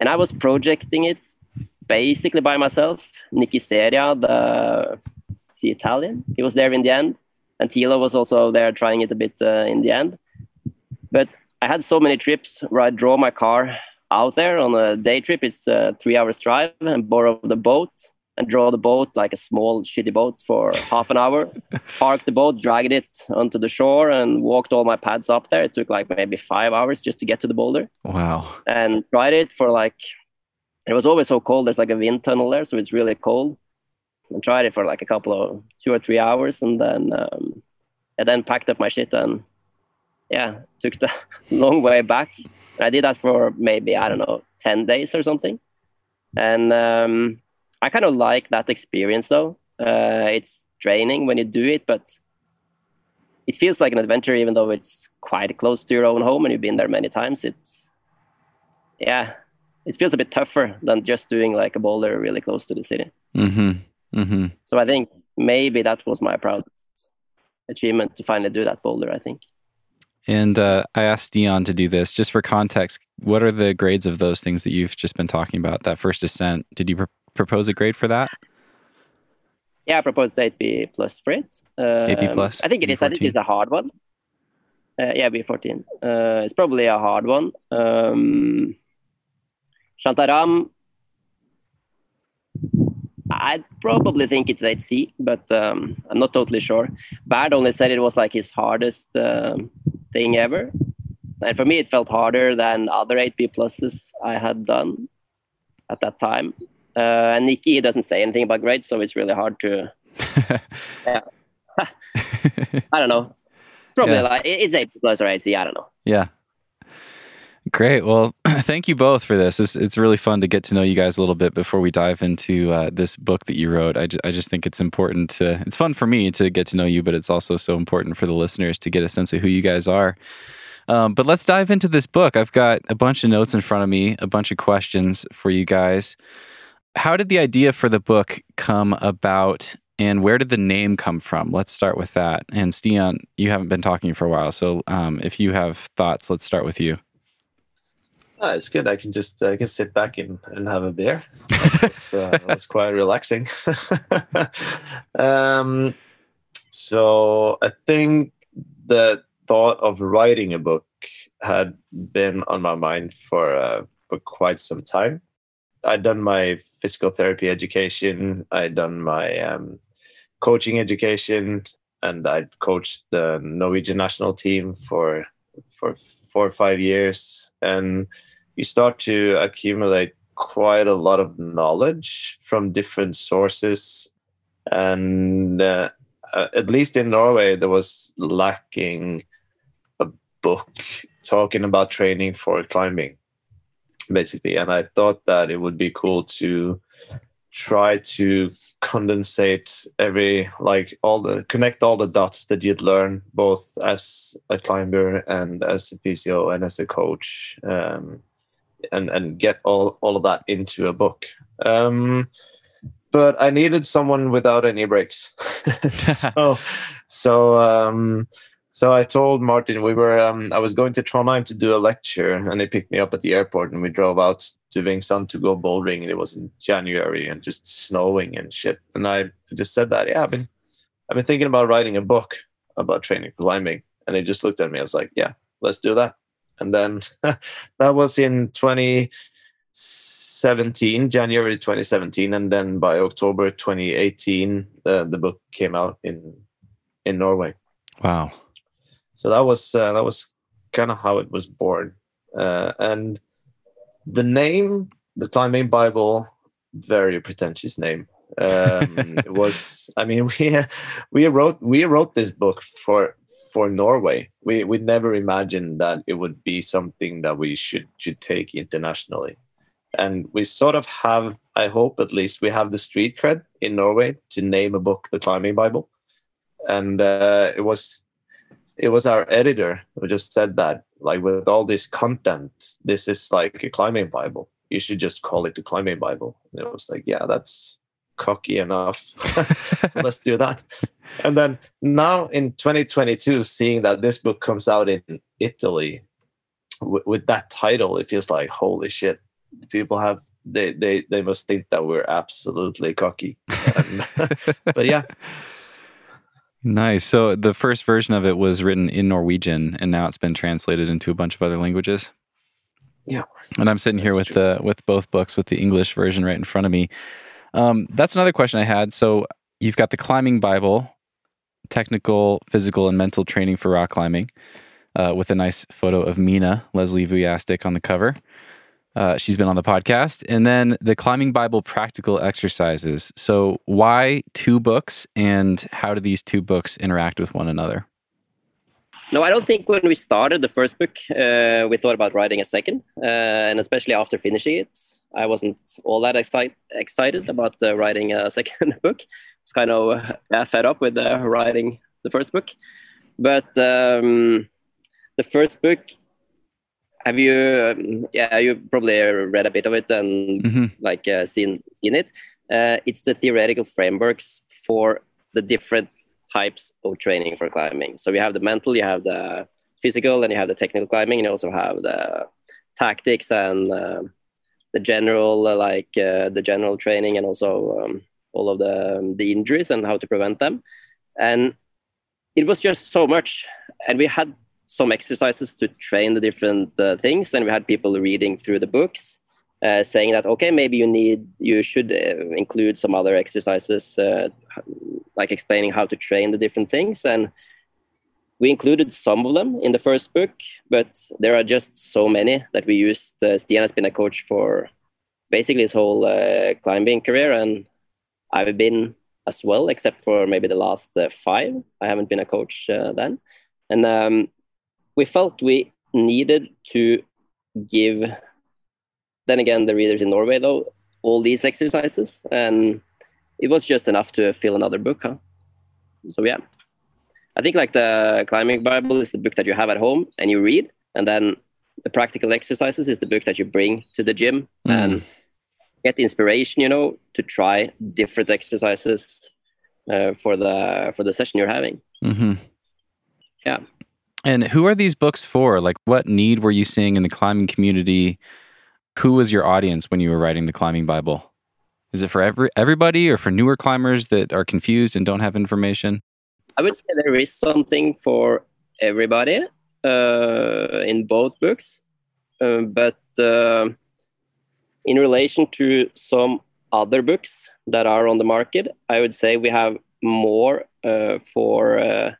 And I was projecting it basically by myself. Nicky Ceria, the, the Italian, he was there in the end. And Tilo was also there trying it a bit uh, in the end. But I had so many trips where I draw my car out there on a day trip. It's a three hours drive and borrow the boat and draw the boat like a small shitty boat for half an hour. Parked the boat dragged it onto the shore and walked all my pads up there. It took like maybe five hours just to get to the boulder. Wow. And tried it for like it was always so cold. There's like a wind tunnel there so it's really cold. And tried it for like a couple of two or three hours and then um, I then packed up my shit and yeah took the long way back i did that for maybe i don't know 10 days or something and um, I kind of like that experience though. Uh, it's draining when you do it, but it feels like an adventure, even though it's quite close to your own home and you've been there many times. It's, yeah, it feels a bit tougher than just doing like a boulder really close to the city. Mm-hmm. Mm-hmm. So I think maybe that was my proudest achievement to finally do that boulder, I think. And uh, I asked Dion to do this just for context. What are the grades of those things that you've just been talking about? That first ascent, did you propose a grade for that? Yeah, I proposed 8B plus for it. Um, 8B plus? I think it is. I think it's a hard one. Uh, yeah, V14. Uh, it's probably a hard one. Um, Shantaram, I probably think it's 8C, but um, I'm not totally sure. Bad only said it was like his hardest um, thing ever. And for me, it felt harder than other 8B pluses I had done at that time. Uh, and Nicky doesn't say anything about grades, so it's really hard to. yeah. I don't know. Probably yeah. like it's A plus or 8C. I don't know. Yeah. Great. Well, thank you both for this. It's, it's really fun to get to know you guys a little bit before we dive into uh, this book that you wrote. I, ju- I just think it's important to, it's fun for me to get to know you, but it's also so important for the listeners to get a sense of who you guys are. Um, but let's dive into this book. I've got a bunch of notes in front of me, a bunch of questions for you guys how did the idea for the book come about and where did the name come from? Let's start with that. And Stian, you haven't been talking for a while, so um, if you have thoughts, let's start with you. Oh, it's good. I can just I can sit back and, and have a beer. That's, uh, quite relaxing. um, so I think the thought of writing a book had been on my mind for uh, for quite some time I'd done my physical therapy education. I'd done my um, coaching education, and I'd coached the Norwegian national team for for four or five years. And you start to accumulate quite a lot of knowledge from different sources, and uh, uh, at least in Norway, there was lacking a book talking about training for climbing, basically. And I thought that it would be cool to try to condensate every like all the connect all the dots that you'd learn both as a climber and as a physio and as a coach um, and and get all all of that into a book. Um, but i needed someone without any breaks. So so um, so I told Martin we were um, I was going to Trondheim to do a lecture, and they picked me up at the airport, and we drove out to Vingsand to go bouldering, and it was in January and just snowing and shit. And I just said that, yeah, I've been I've been thinking about writing a book about training climbing, and they just looked at me. I was like, yeah, let's do that. And then that was in 2017, January 2017, and then by October 2018, uh, the book came out in in Norway. Wow so that was uh, that was kind of how it was born uh, and the name the climbing bible very pretentious name. Um, it was i mean we we wrote we wrote this book for for norway. We we never imagined that it would be something that we should should take internationally. And we sort of have i hope at least we have the street cred in norway to name a book the climbing bible. And uh, it was it was our editor who just said that like with all this content this is like a climbing bible. You should just call it the climbing bible. And it was like yeah that's cocky enough. So let's do that. And then now in 2022 seeing that this book comes out in italy w- with that title it feels like holy shit people have they they they must think that we're absolutely cocky. Um, but yeah Nice. So the first version of it was written in Norwegian, and now it's been translated into a bunch of other languages. Yeah. And I'm sitting here with the with both books with the English version right in front of me. Um, that's another question I had. So you've got the climbing Bible, technical, physical, and mental training for rock climbing, uh, with a nice photo of Mina Leslie Wujastyk on the cover. Uh, she's been on the podcast. And then the Climbing Bible practical exercises. So, why two books and how do these two books interact with one another? No, I don't think when we started the first book, uh, we thought about writing a second. Uh, and especially after finishing it, I wasn't all that exci- excited about uh, writing a second book. I was kind of fed up with uh, writing the first book. But um, the first book have you? Um, yeah, you probably read a bit of it and mm-hmm. like uh, seen seen it. Uh, it's the theoretical frameworks for the different types of training for climbing. So you have the mental, you have the physical, and you have the technical climbing, and you also have the tactics and uh, the general, uh, like uh, the general training, and also um, all of the um, the injuries and how to prevent them. And it was just so much, and we had some exercises to train the different uh, things and we had people reading through the books uh, saying that okay maybe you need you should uh, include some other exercises uh, like explaining how to train the different things and we included some of them in the first book but there are just so many that we used uh, stian has been a coach for basically his whole uh, climbing career and i've been as well except for maybe the last uh, five. I haven't been a coach then. And um, we felt we needed to give then again the readers in norway though all these exercises and it was just enough to fill another book huh so yeah i think like the climbing bible is the book that you have at home and you read and then the practical exercises is the book that you bring to the gym mm. and get inspiration you know to try different exercises uh, for the for the session you're having mm-hmm. yeah and who are these books for? Like, what need were you seeing in the climbing community? Who was your audience when you were writing the Climbing Bible? Is it for every everybody or for newer climbers that are confused and don't have information? I would say there is something for everybody uh, in both books, uh, but uh, in relation to some other books that are on the market, I would say we have more uh, for uh,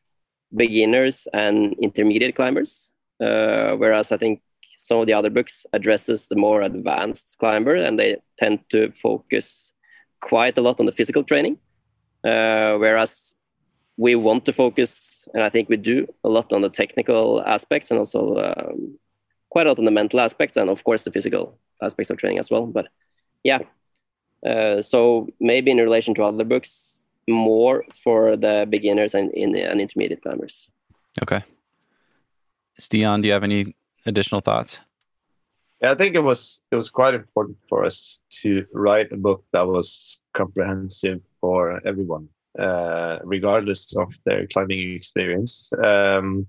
beginners and intermediate climbers, uh, whereas I think some of the other books addresses the more advanced climber, and they tend to focus quite a lot on the physical training, uh, whereas we want to focus, and I think we do a lot on the technical aspects and also um, quite a lot on the mental aspects, and of course the physical aspects of training as well. But yeah, uh, so maybe in relation to other books, more for the beginners and, in, and intermediate climbers. Okay. Stian, do you have any additional thoughts? Yeah, I think it was it was quite important for us to write a book that was comprehensive for everyone, uh, regardless of their climbing experience. Um,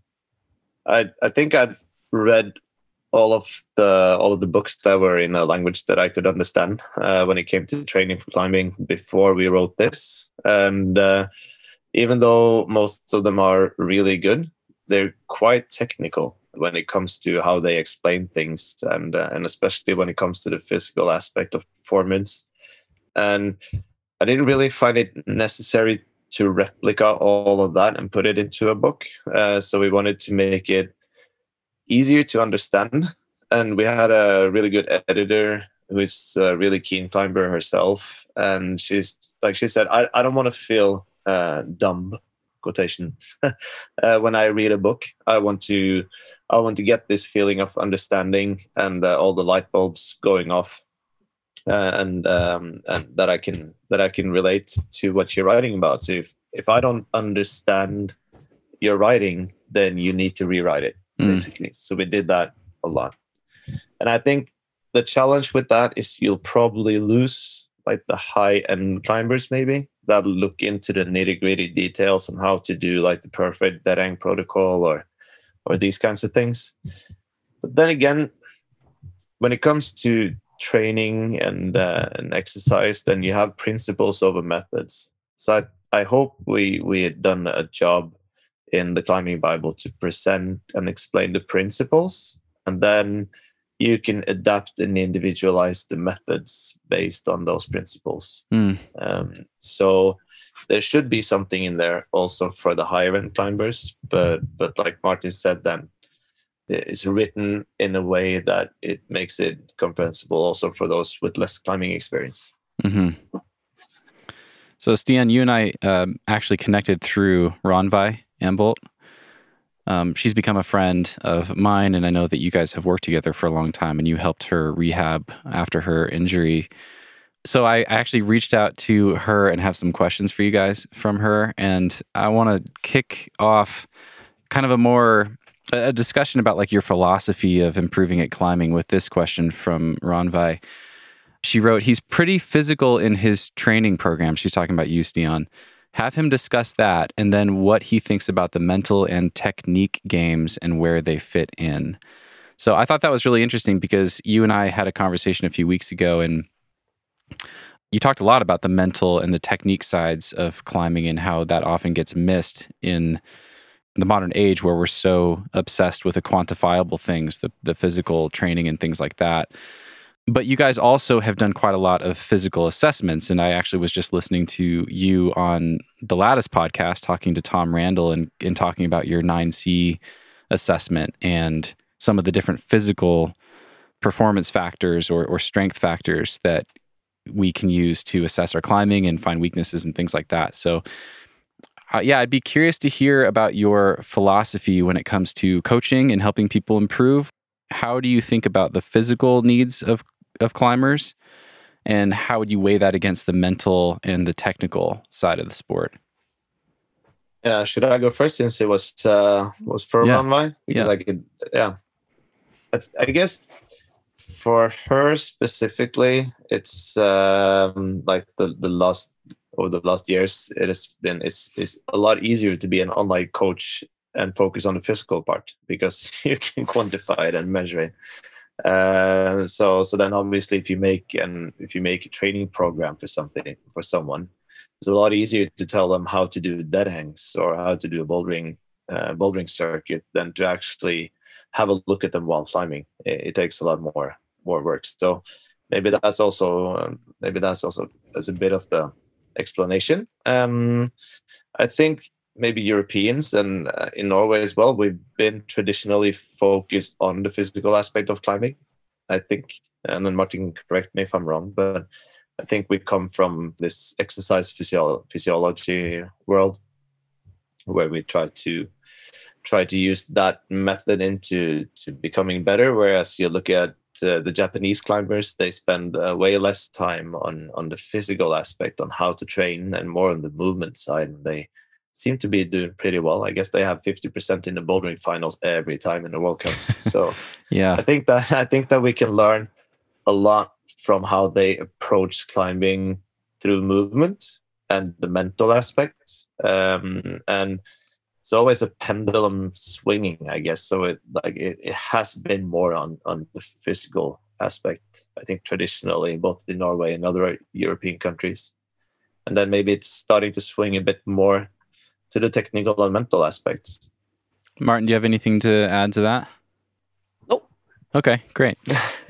I I think I'd read all of the all of the books that were in a language that I could understand uh, when it came to training for climbing before we wrote this, and uh, even though most of them are really good, they're quite technical when it comes to how they explain things and uh, and especially when it comes to the physical aspect of performance. And i didn't really find it necessary to replica all of that and put it into a book uh, so we wanted to make it easier to understand. And we had a really good editor who is a really keen climber herself. And she's like she said i, I don't want to feel uh, dumb quotation uh, when i read a book. I want to I want to get this feeling of understanding and uh, all the light bulbs going off, uh, and um, and that I can that I can relate to what you're writing about. So if if I don't understand your writing, then you need to rewrite it mm. basically. So we did that a lot, and I think the challenge with that is you'll probably lose like the high end climbers maybe that look into the nitty gritty details on how to do like the perfect dead hang protocol or or these kinds of things. But then again, when it comes to training and uh, and exercise, then you have principles over methods. So I, I hope we we had done a job in the climbing Bible to present and explain the principles, and then you can adapt and individualize the methods based on those principles. Mm. Um, so there should be something in there also for the higher end climbers but but like martin said then it's written in a way that it makes it comprehensible also for those with less climbing experience mm-hmm. so stian you and i um, actually connected through Rannveig Aamodt um, she's become a friend of mine and i know that you guys have worked together for a long time and you helped her rehab after her injury so I actually reached out to her and have some questions for you guys from her, and I want to kick off kind of a more a discussion about like your philosophy of improving at climbing with this question from Rannveig. She wrote, "He's pretty physical in his training program." She's talking about you, Stian. Have him discuss that, and then what he thinks about the mental and technique games and where they fit in. So I thought that was really interesting because you and I had a conversation a few weeks ago, and you talked a lot about the mental and the technique sides of climbing and how that often gets missed in the modern age where we're so obsessed with the quantifiable things, the, the physical training and things like that. But you guys also have done quite a lot of physical assessments. And I actually was just listening to you on the Lattice podcast, talking to Tom Randall and, and talking about your 9C assessment and some of the different physical performance factors or, or strength factors that we can use to assess our climbing and find weaknesses and things like that. So, uh, yeah, I'd be curious to hear about your philosophy when it comes to coaching and helping people improve. How do you think about the physical needs of, of climbers? And how would you weigh that against the mental and the technical side of the sport? Yeah, should I go first since it was uh, was for yeah. Because yeah. I could, yeah. I, I guess for her specifically, it's um, like the the last over the last years, it has been it's it's a lot easier to be an online coach and focus on the physical part because you can quantify it and measure it. Uh, so so then obviously if you make and if you make a training program for something for someone, it's a lot easier to tell them how to do dead hangs or how to do a bouldering uh, bouldering circuit than to actually have a look at them while climbing. It, it takes a lot more more work. So maybe that's also um, maybe that's also as a bit of the explanation. Um, I think maybe Europeans and uh, in Norway as well, we've been traditionally focused on the physical aspect of climbing. I think, and then Martin, correct me if I'm wrong, but I think we come from this exercise physio- physiology world where we try to try to use that method into to becoming better. Whereas you look at uh, the Japanese climbers, they spend uh, way less time on on the physical aspect, on how to train, and more on the movement side. They seem to be doing pretty well. I guess they have fifty percent in the bouldering finals every time in the World Cup. So yeah, I think that I think that we can learn a lot from how they approach climbing through movement and the mental aspect. Um, and it's always a pendulum swinging, I guess. So it like it, it has been more on on the physical aspect. I think traditionally, both in Norway and other European countries, and then maybe it's starting to swing a bit more to the technical and mental aspects. Martin, do you have anything to add to that? Nope. Okay, great.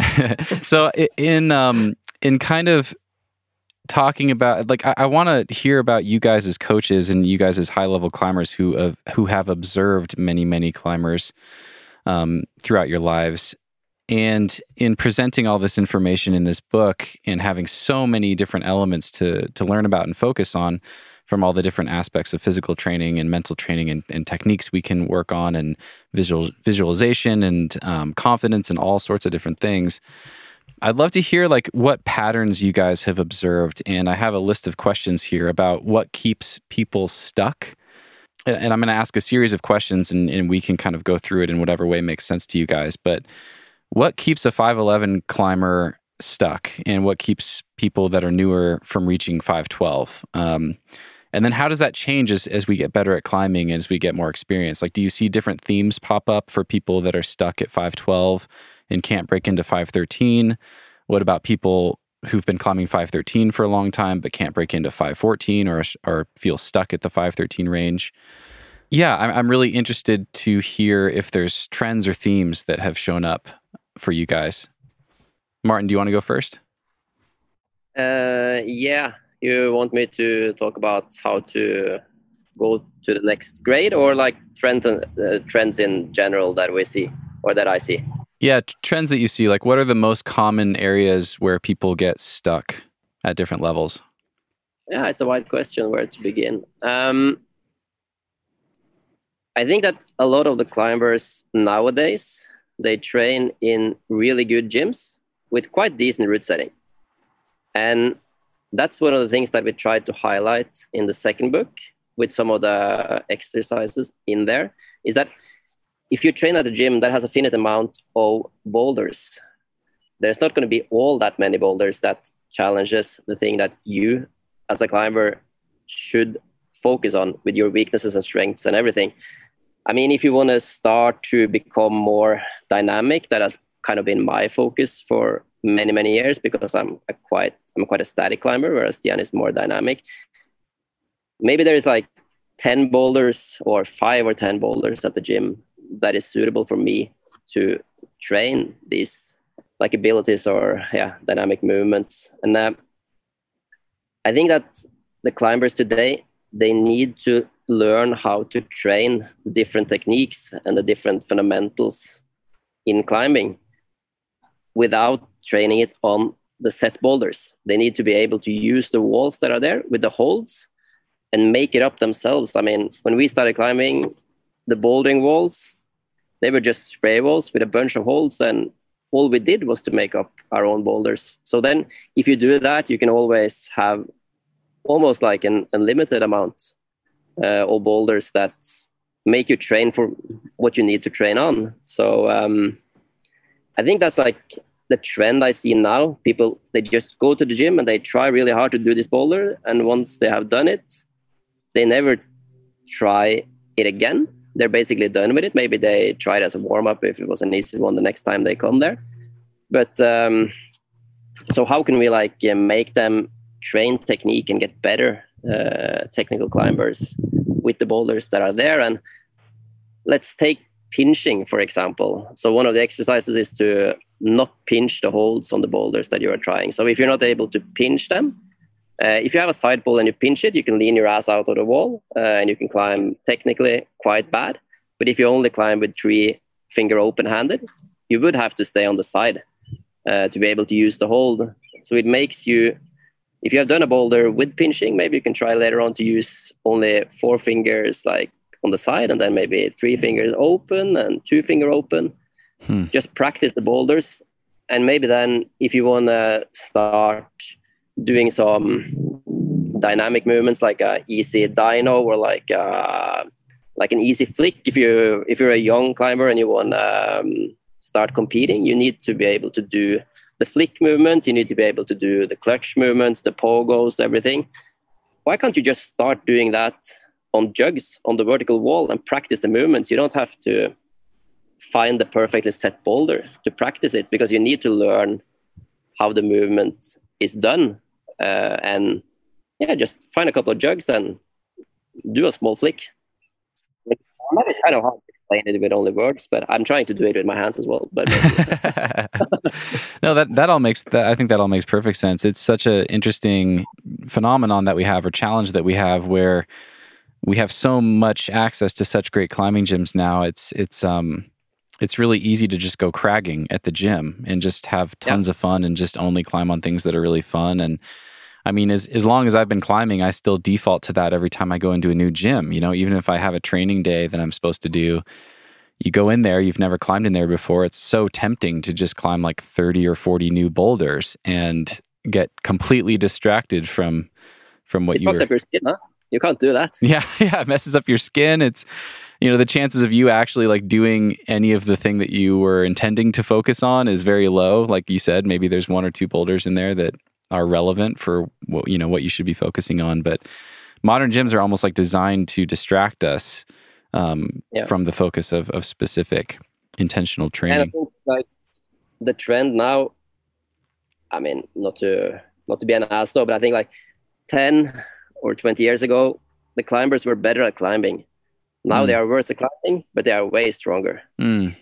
so in um in kind of talking about like I, I want to hear about you guys as coaches and you guys as high level climbers who uh, who have observed many many climbers um, throughout your lives and in presenting all this information in this book and having so many different elements to to learn about and focus on from all the different aspects of physical training and mental training and, and techniques we can work on and visual visualization and um, confidence and all sorts of different things I'd love to hear like what patterns you guys have observed. And I have a list of questions here about what keeps people stuck. And I'm going to ask a series of questions and, and we can kind of go through it in whatever way makes sense to you guys. But what keeps a 511 climber stuck and what keeps people that are newer from reaching 512? Um, and then how does that change as, as we get better at climbing and as we get more experience? Like, do you see different themes pop up for people that are stuck at 512? and can't break into 513? What about people who've been climbing 513 for a long time but can't break into 514 or or feel stuck at the 513 range? Yeah, I'm really interested to hear if there's trends or themes that have shown up for you guys. Martin, do you want to go first? Uh, yeah, you want me to talk about how to go to the next grade, or like trends uh, trends in general that we see or that I see? Yeah, trends that you see, like what are the most common areas where people get stuck at different levels? Yeah, it's a wide question where to begin. Um, I think that a lot of the climbers nowadays they train in really good gyms with quite decent route setting, and that's one of the things that we tried to highlight in the second book with some of the exercises in there. Is that if you train at a gym that has a finite amount of boulders, there's not going to be all that many boulders that challenges the thing that you as a climber should focus on with your weaknesses and strengths and everything. I mean, if you want to start to become more dynamic, that has kind of been my focus for many, many years because I'm a quite I'm quite a static climber, whereas Stian is more dynamic. Maybe there's like 10 boulders or five or 10 boulders at the gym that is suitable for me to train these like abilities or yeah dynamic movements and uh, i think that the climbers today they need to learn how to train the different techniques and the different fundamentals in climbing without training it on the set boulders they need to be able to use the walls that are there with the holds and make it up themselves i mean when we started climbing the bouldering walls, they were just spray walls with a bunch of holes, and all we did was to make up our own boulders. So then, if you do that, you can always have almost like an unlimited amount uh, of boulders that make you train for what you need to train on. So um, I think that's like the trend I see now. People they just go to the gym and they try really hard to do this boulder, and once they have done it, they never try it again they're basically done with it. Maybe they try it as a warm up if it was an easy one the next time they come there. But um, so how can we like uh, make them train technique and get better uh, technical climbers with the boulders that are there? And let's take pinching, for example. So one of the exercises is to not pinch the holds on the boulders that you are trying. So if you're not able to pinch them, uh, if you have a side pull and you pinch it, you can lean your ass out of the wall uh, and you can climb technically quite bad. But if you only climb with three finger open handed, you would have to stay on the side uh, to be able to use the hold. So it makes you, if you have done a boulder with pinching, maybe you can try later on to use only four fingers like on the side and then maybe three fingers open and two finger open. Hmm. Just practice the boulders. And maybe then if you want to start doing some dynamic movements like a easy dyno or like a, like an easy flick if you if you're a young climber and you want to um, start competing you need to be able to do the flick movements you need to be able to do the clutch movements the pogos everything why can't you just start doing that on jugs on the vertical wall and practice the movements you don't have to find the perfectly set boulder to practice it because you need to learn how the movement is done uh, and yeah, just find a couple of jugs and do a small flick. It's kind of hard to explain it with only words, but I'm trying to do it with my hands as well. But no, that that all makes that I think that all makes perfect sense. It's such an interesting phenomenon that we have, or challenge that we have, where we have so much access to such great climbing gyms now. It's it's um it's really easy to just go cragging at the gym and just have tons of fun and just only climb on things that are really fun and I mean, as as long as I've been climbing, I still default to that every time I go into a new gym. You know, even if I have a training day that I'm supposed to do, you go in there, you've never climbed in there before. It's so tempting to just climb like 30 or 40 new boulders and get completely distracted from from what it you fucks up your skin, huh? You can't do that. Yeah, yeah, it messes up your skin. It's you know, the chances of you actually like doing any of the thing that you were intending to focus on is very low. Like you said, maybe there's one or two boulders in there that are relevant for what you know what you should be focusing on. But modern gyms are almost like designed to distract us um, yeah. from the focus of, of specific intentional training. and I Think, like the trend now, I mean, not to not to be an asshole, but I think like ten or twenty years ago, the climbers were better at climbing. Now mm. they are worse at climbing, but they are way stronger. Mm.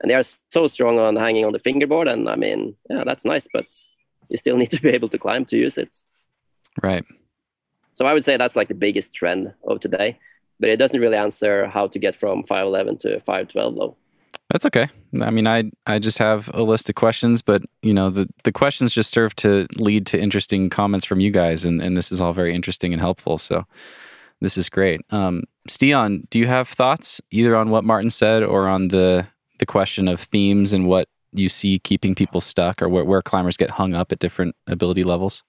And they are so strong on hanging on the fingerboard. And I mean, yeah, that's nice, but you still need to be able to climb to use it. Right. So I would say that's like the biggest trend of today, but it doesn't really answer how to get from 511 to 512 though. That's okay. I mean, I I just have a list of questions, but you know, the the questions just serve to lead to interesting comments from you guys, and and this is all very interesting and helpful. So this is great. Um, Stian, do you have thoughts either on what Martin said or on the the question of themes and what you see keeping people stuck or where, where climbers get hung up at different ability levels?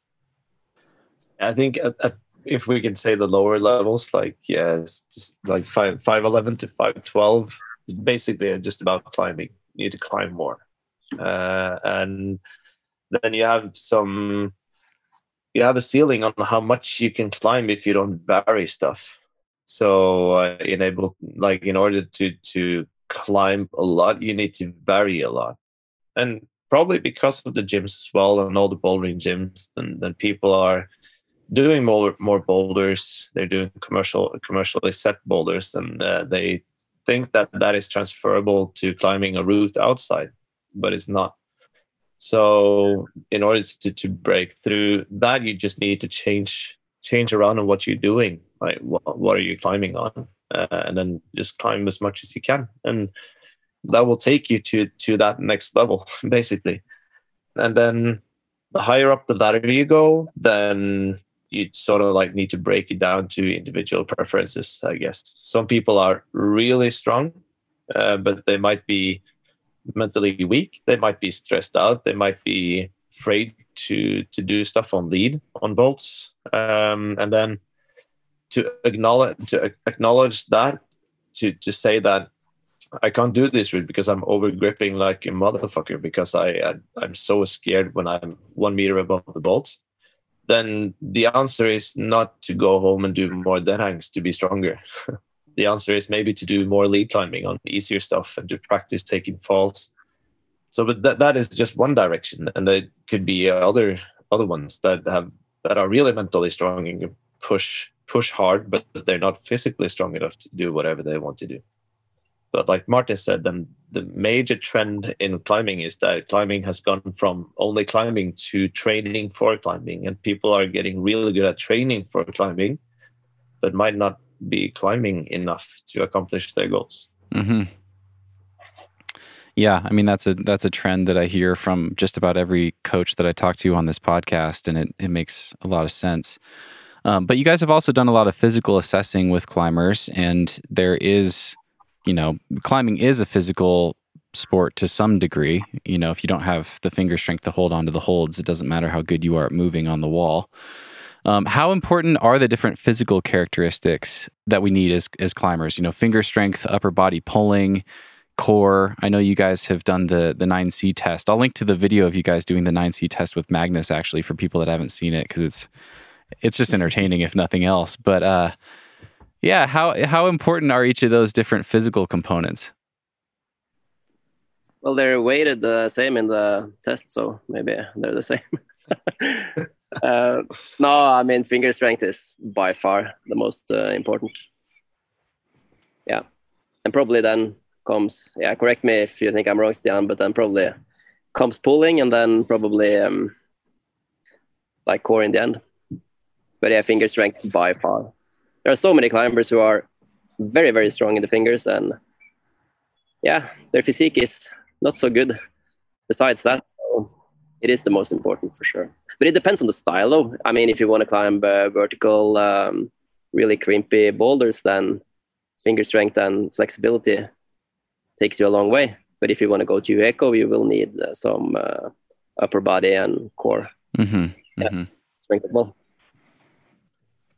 I think at, at, if we can say the lower levels, like yeah, just like five five eleven to five twelve, basically just about climbing. You need to climb more, uh, and then you have some. You have a ceiling on how much you can climb if you don't vary stuff. So uh, enable like in order to to climb a lot, you need to vary a lot and probably because of the gyms as well and all the bouldering gyms, then then people are doing more more boulders. They're doing commercial commercially set boulders, and uh, they think that that is transferable to climbing a route outside, but it's not. So in order to, to break through that, you just need to change change around on what you're doing. Like what, what are you climbing on, uh, and then just climb as much as you can. And that will take you to to that next level basically and then the higher up the ladder you go then you sort of like need to break it down to individual preferences i guess. Some people are really strong uh, but they might be mentally weak. They might be stressed out. They might be afraid to to do stuff on lead on bolts. Um, and then to acknowledge to acknowledge that to to say that I can't do this route because I'm over gripping like a motherfucker because I, I am so scared when I'm one meter above the bolt. Then the answer is not to go home and do more dead hangs to be stronger. the answer is maybe to do more lead climbing on easier stuff and to practice taking falls. So, but that that is just one direction, and there could be other other ones that have that are really mentally strong and can push push hard, but they're not physically strong enough to do whatever they want to do. But like Martin said, then the major trend in climbing is that climbing has gone from only climbing to training for climbing, and people are getting really good at training for climbing, but might not be climbing enough to accomplish their goals. Mm-hmm. Yeah, I mean that's a that's a trend that I hear from just about every coach that I talk to on this podcast, and it, it makes a lot of sense. Um, but you guys have also done a lot of physical assessing with climbers, and there is, you know, climbing is a physical sport to some degree. You know, if you don't have the finger strength to hold onto the holds, it doesn't matter how good you are at moving on the wall. Um, how important are the different physical characteristics that we need as as climbers? You know, finger strength, upper body pulling, core. I know you guys have done the the 9C test. I'll link to the video of you guys doing the 9C test with Magnus actually for people that haven't seen it because it's it's just entertaining if nothing else. But uh, yeah, how how important are each of those different physical components? Well, they're weighted the same in the test, so maybe they're the same. uh, no, I mean finger strength is by far the most uh, important. Yeah, and probably then comes yeah. Correct me if you think I'm wrong, Stian, but then probably comes pulling, and then probably um, like core in the end but yeah, finger strength by far. There are so many climbers who are very, very strong in the fingers, and yeah, their physique is not so good. Besides that, so it is the most important for sure. But it depends on the style, though. I mean, if you want to climb uh, vertical, um, really crimpy boulders, then finger strength and flexibility takes you a long way. But if you want to go to Hueco, you will need uh, some uh, upper body and core mm-hmm. Mm-hmm. strength as well.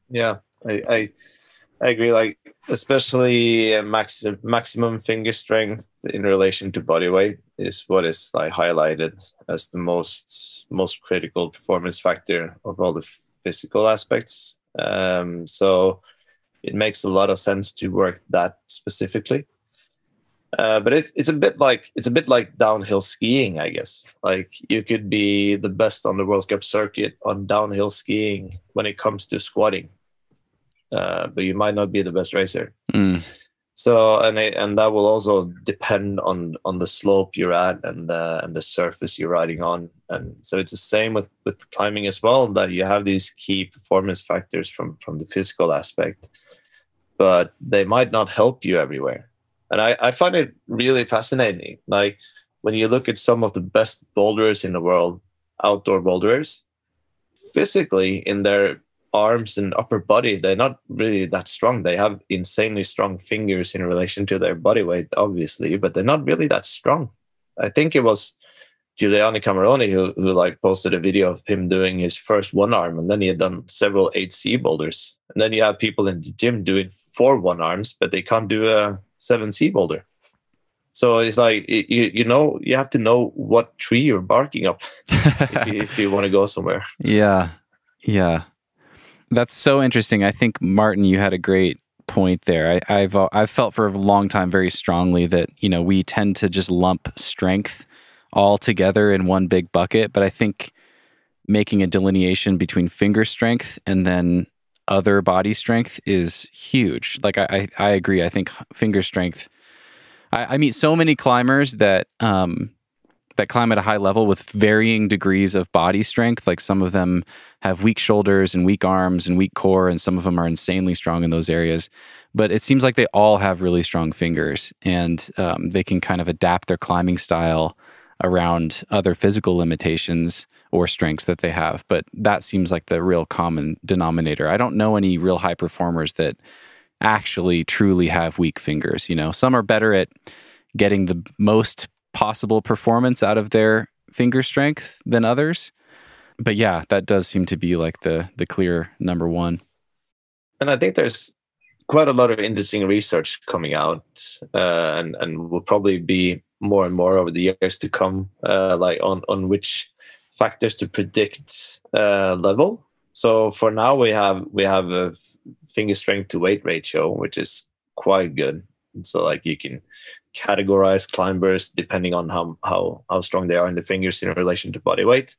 Yeah, I, I, I agree. Like especially maximum maximum finger strength in relation to body weight is what is like highlighted as the most most critical performance factor of all the physical aspects. Um, so it makes a lot of sense to work that specifically. Uh, but it's it's a bit like it's a bit like downhill skiing, I guess. Like you could be the best on the World Cup circuit on downhill skiing when it comes to squatting, uh, but you might not be the best racer. Mm. So and it, and that will also depend on on the slope you're at and the and the surface you're riding on. And so it's the same with with climbing as well. That you have these key performance factors from from the physical aspect, but they might not help you everywhere and I, I find it really fascinating. Like when you look at some of the best boulders in the world, outdoor boulders, physically in their arms and upper body, they're not really that strong. They have insanely strong fingers in relation to their body weight, obviously, but they're not really that strong. I think it was Giuliano Cameroni who, who like posted a video of him doing his first one arm, and then he had done several 8C boulders. And then you have people in the gym doing four one arms, but they can't do a 7C boulder. So it's like you you know you have to know what tree you're barking up if, you, if you want to go somewhere. Yeah, yeah, that's so interesting. I think Martin, you had a great point there. I, have I've felt for a long time very strongly that you know we tend to just lump strength all together in one big bucket, but I think making a delineation between finger strength and then other body strength is huge. Like I, I, I agree. I think finger strength. I, I meet so many climbers that um, that climb at a high level with varying degrees of body strength. Like some of them have weak shoulders and weak arms and weak core, and some of them are insanely strong in those areas. But it seems like they all have really strong fingers, and um, they can kind of adapt their climbing style around other physical limitations or strengths that they have. But that seems like the real common denominator. I don't know any real high performers that actually truly have weak fingers. You know, some are better at getting the most possible performance out of their finger strength than others. But yeah, that does seem to be like the the clear number one. And I think there's quite a lot of interesting research coming out, uh, and and will probably be more and more over the years to come, uh, like on on which factors to predict uh, level. So for now, we have we have a finger strength to weight ratio, which is quite good. So like you can categorize climbers depending on how how how strong they are in the fingers in relation to body weight.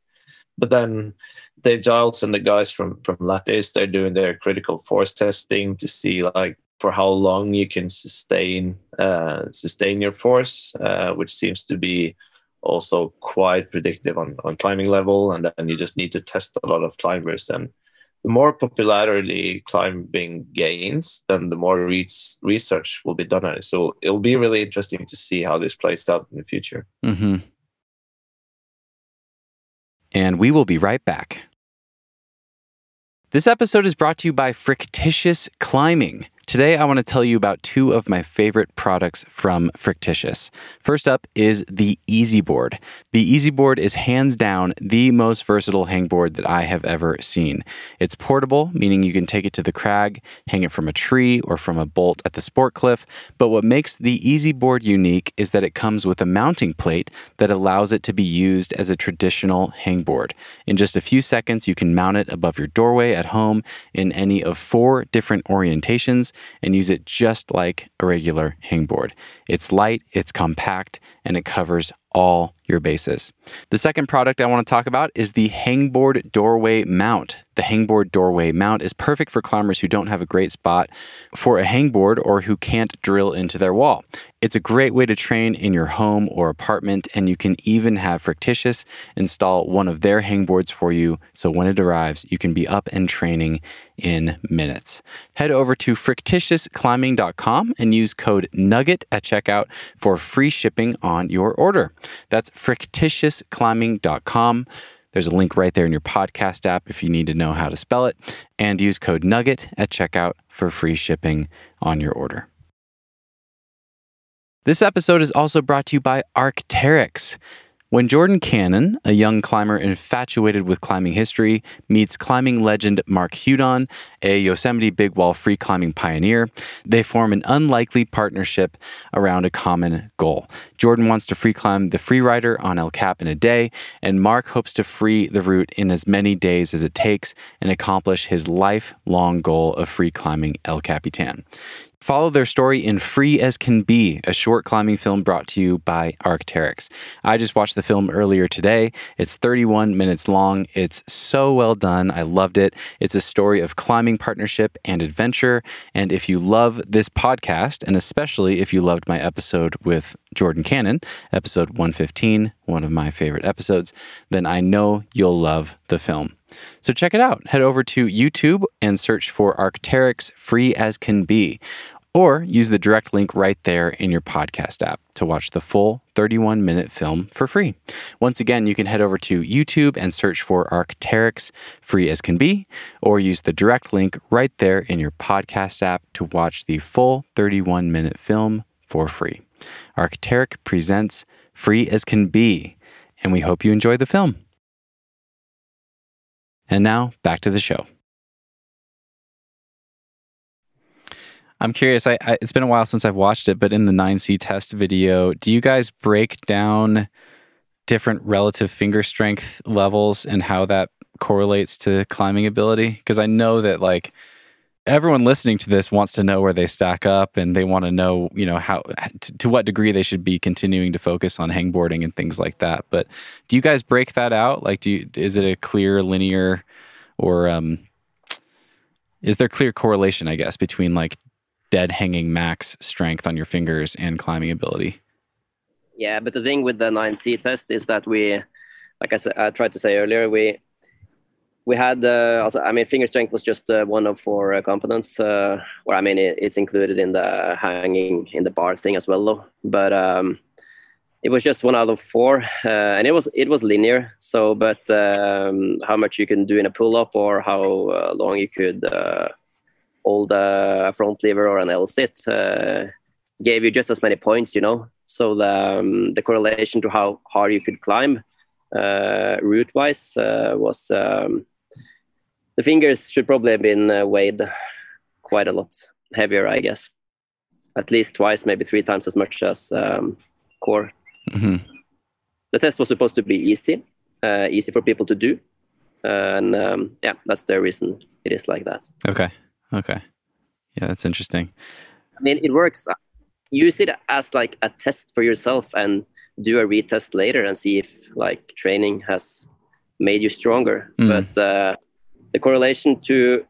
But then Dave Giles and the guys from from Lattice, they're doing their critical force testing to see like for how long you can sustain uh, sustain your force, uh, which seems to be also quite predictive on, on climbing level. And then you just need to test a lot of climbers. And the more popularity climbing gains, then the more re- research will be done on it. So it'll be really interesting to see how this plays out in the future. Mm-hmm. And we will be right back. This episode is brought to you by Frictitious Climbing. Today, I want to tell you about two of my favorite products from Frictitious. First up is the Easy Board. The Easy Board is hands down the most versatile hangboard that I have ever seen. It's portable, meaning you can take it to the crag, hang it from a tree or from a bolt at the sport cliff. But what makes the Easy Board unique is that it comes with a mounting plate that allows it to be used as a traditional hangboard. In just a few seconds, you can mount it above your doorway at home in any of four different orientations and use it just like a regular hangboard. It's light, it's compact, and it covers all your bases. The second product I want to talk about is the Hangboard Doorway Mount. The Hangboard Doorway Mount is perfect for climbers who don't have a great spot for a hangboard or who can't drill into their wall. It's a great way to train in your home or apartment, and you can even have Frictitious install one of their hangboards for you so when it arrives, you can be up and training in minutes. Head over to frictitiousclimbing.com and use code NUGGET at checkout for free shipping on your order. That's frictitiousclimbing.com. There's a link right there in your podcast app if you need to know how to spell it. And use code NUGGET at checkout for free shipping on your order. This episode is also brought to you by Arc'teryx. When Jordan Cannon, a young climber infatuated with climbing history, meets climbing legend Mark Hudon, a Yosemite big wall free climbing pioneer, they form an unlikely partnership around a common goal. Jordan wants to free climb the Freerider on El Cap in a day, and Mark hopes to free the route in as many days as it takes and accomplish his lifelong goal of free climbing El Capitan. Follow their story in Free as Can Be, a short climbing film brought to you by Arc'teryx. I just watched the film earlier today. It's 31 minutes long. It's so well done. I loved it. It's a story of climbing partnership and adventure. And if you love this podcast, and especially if you loved my episode with Jordan Cannon, episode 115, one of my favorite episodes, then I know you'll love the film. So check it out. Head over to YouTube and search for Arc'teryx Free as Can Be or use the direct link right there in your podcast app to watch the full 31 minute film for free. Once again, you can head over to YouTube and search for Arc'teryx free as can be, or use the direct link right there in your podcast app to watch the full 31 minute film for free. Arc'teryx presents Free as Can Be, and we hope you enjoy the film. And now back to the show. I'm curious. I, I, it's been a while since I've watched it, but in the 9C test video, do you guys break down different relative finger strength levels and how that correlates to climbing ability? Because I know that like everyone listening to this wants to know where they stack up, and they want to know, you know, how to, to what degree they should be continuing to focus on hangboarding and things like that. But do you guys break that out? Like, do you, is it a clear linear, or um, is there clear correlation? I guess between like dead hanging max strength on your fingers and climbing ability. Yeah, but the thing with the 9C test is that we, like I said, I tried to say earlier, we we had uh, also, I mean, finger strength was just uh, one of four uh, components. Uh, or I mean, it, it's included in the hanging in the bar thing as well, though. But um, it was just one out of four, uh, and it was it was linear. So, but um, how much you can do in a pull up or how uh, long you could uh, hold front lever or an L sit gave you just as many points, you know. So the um, the correlation to how hard you could climb route wise was. Um, the fingers should probably have been uh, weighed quite a lot heavier, I guess. At least twice, maybe three times as much as um, core. Mm-hmm. The test was supposed to be easy, uh, easy for people to do, and um, yeah, that's the reason it is like that. Okay. Okay. Yeah, that's interesting. I mean, it works. Use it as like a test for yourself, and do a retest later and see if like training has made you stronger. Mm. But uh, the correlation to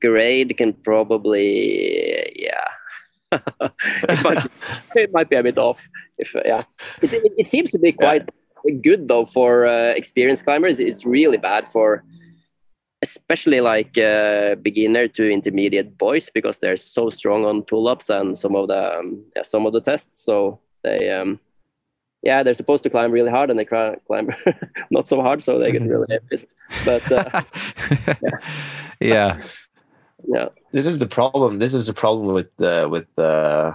grade can probably it, might, it might be a bit off. If yeah, it, it, it seems to be quite good though for uh, experienced climbers. It's really bad for especially like uh, beginner to intermediate boys because they're so strong on pull-ups and some of the um, yeah, some of the tests. So they um, yeah they're supposed to climb really hard and they climb not so hard, so they get really pissed. But uh, yeah. yeah. yeah this is the problem this is the problem with the with the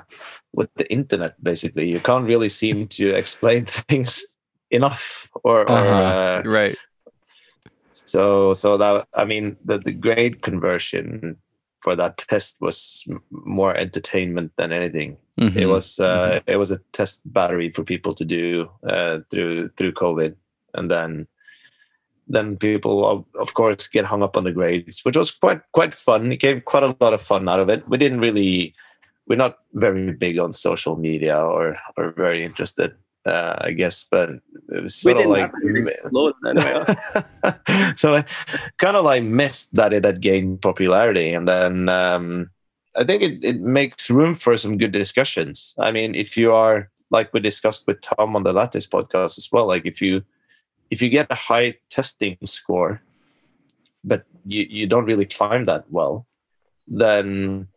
with the internet basically you can't really seem to explain things enough or, or Uh-huh. uh, right. So so that i mean the, the grade conversion for that test was more entertainment than anything. It Mhm. was uh it was a test battery for people to do uh through through covid. And then then people of, of course get hung up on the grades which was quite quite fun. It gave quite a lot of fun out of it. We didn't really we're not very big on social media or or very interested uh i guess but it was sort of like have really exploded anyway. so I kind of like missed that it had gained popularity, and then um, I think it, it makes room for some good discussions. I mean, if you are like we discussed with Tom on the latest podcast as well, like if you if you get a high testing score, but you, you don't really climb that well, then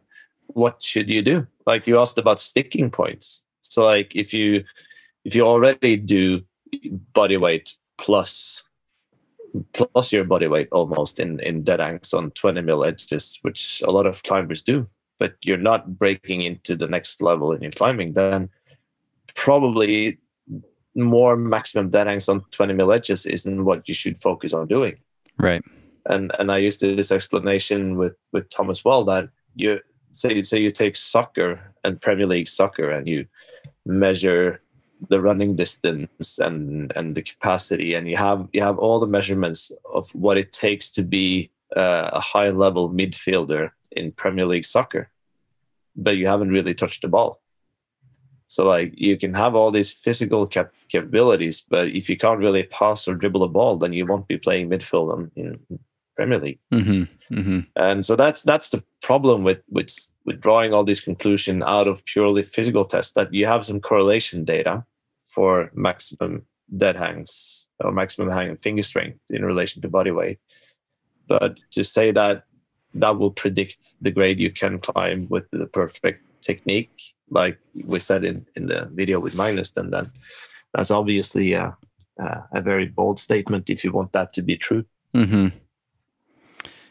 what should you do? Like you asked about sticking points. So like if you if you already do body weight plus plus your body weight almost in in dead anks on 20 mil edges which a lot of climbers do but you're not breaking into the next level in your climbing then probably more maximum dead anks on 20 mil edges isn't what you should focus on doing Right. and and I used this explanation with with Tom as well that you say say you take soccer and Premier League soccer and you measure the running distance and and the capacity and you have you have all the measurements of what it takes to be uh, a high level midfielder in Premier League soccer but you haven't really touched the ball. So like you can have all these physical cap- capabilities but if you can't really pass or dribble a ball then you won't be playing midfield on, in Premier League. Hmm hmm and so that's that's the problem with with with drawing all these conclusions out of purely physical tests that you have some correlation data for maximum dead hangs or maximum hang and finger strength in relation to body weight. But to say that that will predict the grade you can climb with the perfect technique like we said in in the video with Magnus then then that's obviously a, a, a very bold statement if you want that to be true. Hmm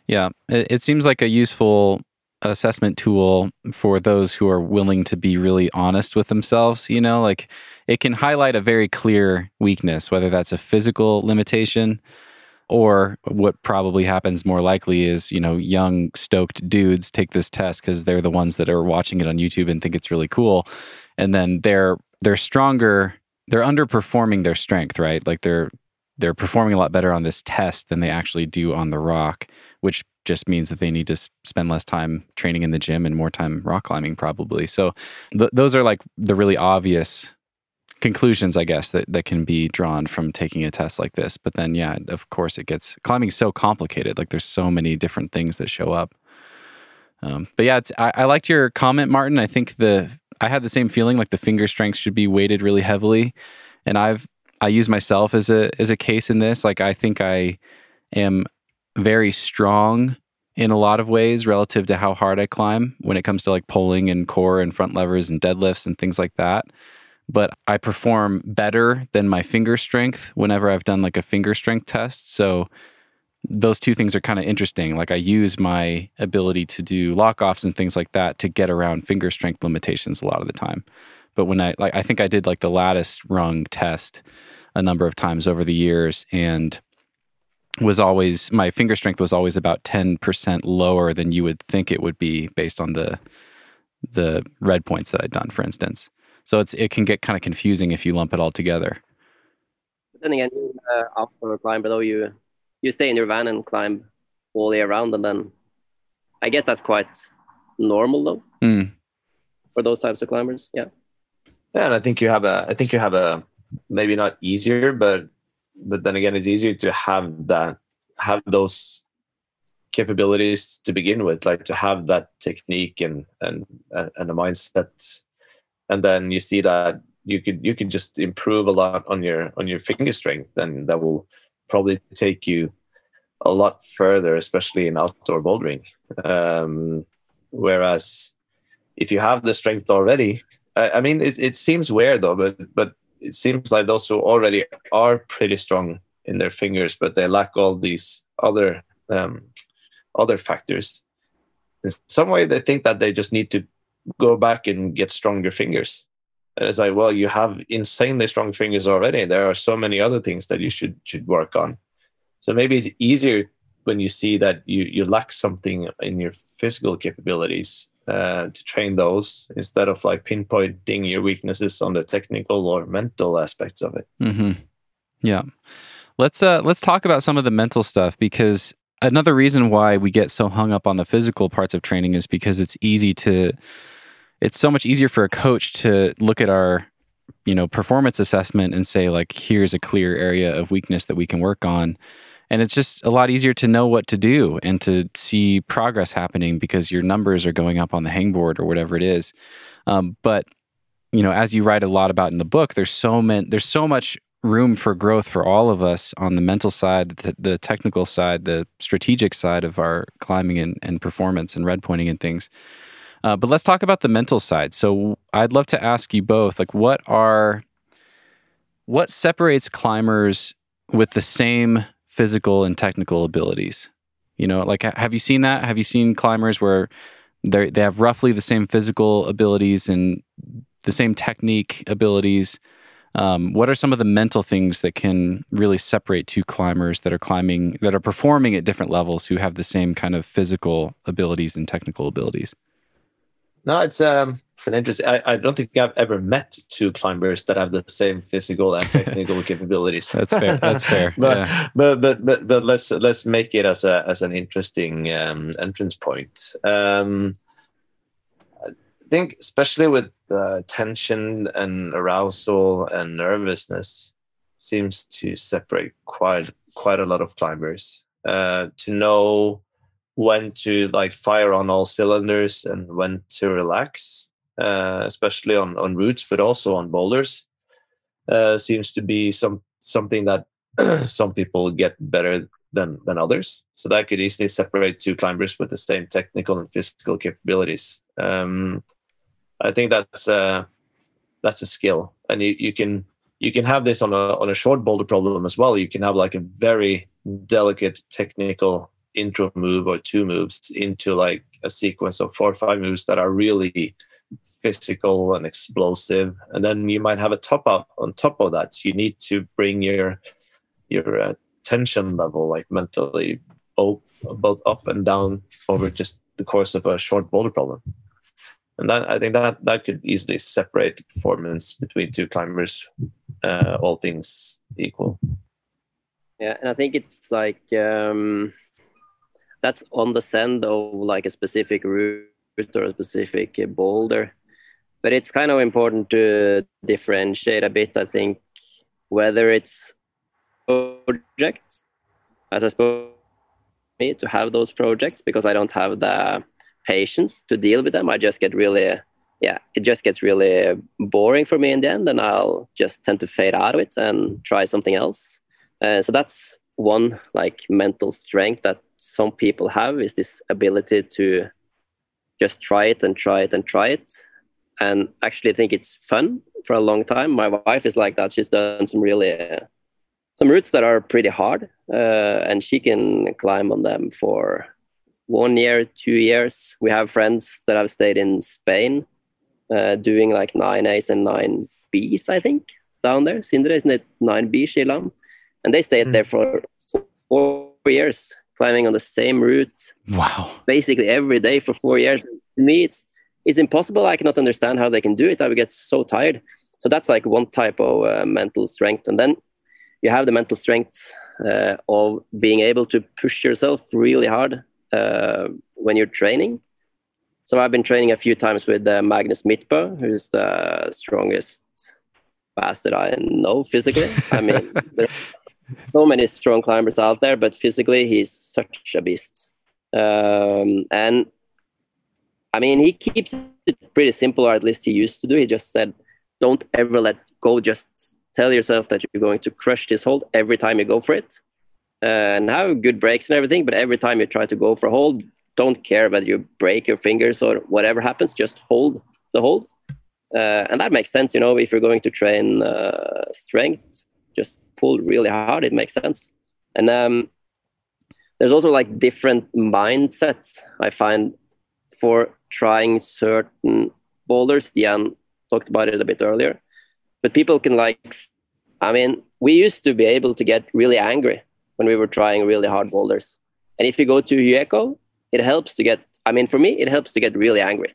Yeah, it, it seems like a useful assessment tool for those who are willing to be really honest with themselves. You know, like it can highlight a very clear weakness, whether that's a physical limitation or what probably happens more likely is, you know, young, stoked dudes take this test because they're the ones that are watching it on YouTube and think it's really cool. And then they're they're stronger, they're underperforming their strength, right? Like they're they're performing a lot better on this test than they actually do on the rock, which just means that they need to spend less time training in the gym and more time rock climbing, probably. So, th- those are like the really obvious conclusions, I guess, that, that can be drawn from taking a test like this. But then, yeah, of course, it gets climbing so complicated. Like, there's so many different things that show up. Um, but yeah, I, I liked your comment, Martin. I think the I had the same feeling like the finger strength should be weighted really heavily, and I've I use myself as a as a case in this. Like I think I am very strong in a lot of ways relative to how hard I climb when it comes to like pulling and core and front levers and deadlifts and things like that. But I perform better than my finger strength whenever I've done like a finger strength test. So those two things are kind of interesting. Like I use my ability to do lock offs and things like that to get around finger strength limitations a lot of the time. But when I like I think I did like the lattice rung test a number of times over the years and was always my finger strength was always about 10% lower than you would think it would be based on the the red points that I'd done for instance. So it's it can get kind of confusing if you lump it all together. But then again, you uh, outdoor climber though you you stay in your van and climb all year round, and then I guess that's quite normal though Mm, for those types of climbers. Yeah. Yeah, and I think you have a. I think you have a maybe not easier, but but then again, it's easier to have that have those capabilities to begin with, like to have that technique and and and a mindset, and then you see that you could you could just improve a lot on your on your finger strength, and that will probably take you a lot further, especially in outdoor bouldering. Um, whereas if you have the strength already, I, I mean, it, it seems weird though, but but it seems like those who already are pretty strong in their fingers, but they lack all these other um, other factors. In some way, they think that they just need to go back and get stronger fingers. And it's like, well, you have insanely strong fingers already. There are so many other things that you should should work on. So maybe it's easier when you see that you you lack something in your physical capabilities uh, to train those instead of like pinpointing your weaknesses on the technical or mental aspects of it. Mm-hmm. Yeah. Let's uh let's talk about some of the mental stuff because another reason why we get so hung up on the physical parts of training is because it's easy to it's so much easier for a coach to look at our you know performance assessment and say like here's a clear area of weakness that we can work on and it's just a lot easier to know what to do and to see progress happening because your numbers are going up on the hangboard or whatever it is um, but you know as you write a lot about in the book there's so many there's so much room for growth for all of us on the mental side, the, the technical side, the strategic side of our climbing and, and performance and red pointing and things. Uh, but let's talk about the mental side. So I'd love to ask you both, like, what are what separates climbers with the same physical and technical abilities? You know, like, have you seen that? Have you seen climbers where they they have roughly the same physical abilities and the same technique abilities? Um, what are some of the mental things that can really separate two climbers that are climbing, that are performing at different levels who have the same kind of physical abilities and technical abilities? No, it's um, an interesting. I, I don't think I've ever met two climbers that have the same physical and technical capabilities. That's fair. That's fair. but, yeah. but but but but let's let's make it as a as an interesting um, entrance point. Um, I think especially with uh, tension and arousal and nervousness seems to separate quite quite a lot of climbers. Uh, to know when to like fire on all cylinders and when to relax, uh, especially on on routes, but also on boulders, uh, seems to be some something that some people get better than than others. So that could easily separate two climbers with the same technical and physical capabilities. Um, I think that's a that's a skill, and you, you can you can have this on a on a short boulder problem as well. You can have like a very delicate technical intro move or two moves into like a sequence of four or five moves that are really physical and explosive, and then you might have a top up on top of that. You need to bring your your uh, tension level like mentally both both up and down over just the course of a short boulder problem and that I think that that could easily separate performance between two climbers, uh, all things equal. Yeah, and I think it's like um, that's on the send of like a specific route or a specific boulder, but it's kind of important to differentiate a bit. I think whether it's projects, as I suppose me to have those projects because I don't have the patience to deal with them. I just get really, yeah, it just gets really boring for me in the end, and I'll just tend to fade out of it and try something else. Uh, so that's one like mental strength that some people have is this ability to just try it and try it and try it and actually I think it's fun for a long time my wife is like that she's done some really uh, some routes that are pretty hard uh, and she can climb on them for one year, two years. We have friends that have stayed in Spain uh, doing like nine A's and nine B's, I think, down there. Sindre, isn't it nine B, Shilam? And they stayed mm. there for four years, climbing on the same route. Wow. Basically every day for four years. To me, it's it's impossible. I cannot understand how they can do it. I would get so tired. So that's like one type of uh, mental strength. And then you have the mental strength uh, of being able to push yourself really hard uh, when you're training. So I've been training a few times with uh, Magnus Midtbø, who's the strongest bastard I know physically. I mean, so many strong climbers out there, but physically he's such a beast. Um, and I mean, he keeps it pretty simple, or at least he used to do. He just said, "Don't ever let go. Just tell yourself that you're going to crush this hold every time you go for it, uh, and have good breaks and everything. But every time you try to go for a hold, don't care whether you break your fingers or whatever happens. Just hold the hold." Uh, and that makes sense, you know, if you're going to train uh, strength, just pull really hard, it makes sense. And um, there's also like different mindsets I find for trying certain boulders. Stian talked about it a bit earlier, but people can like, I mean, we used to be able to get really angry when we were trying really hard boulders. And if you go to Hueco, it helps to get, I mean, for me, it helps to get really angry.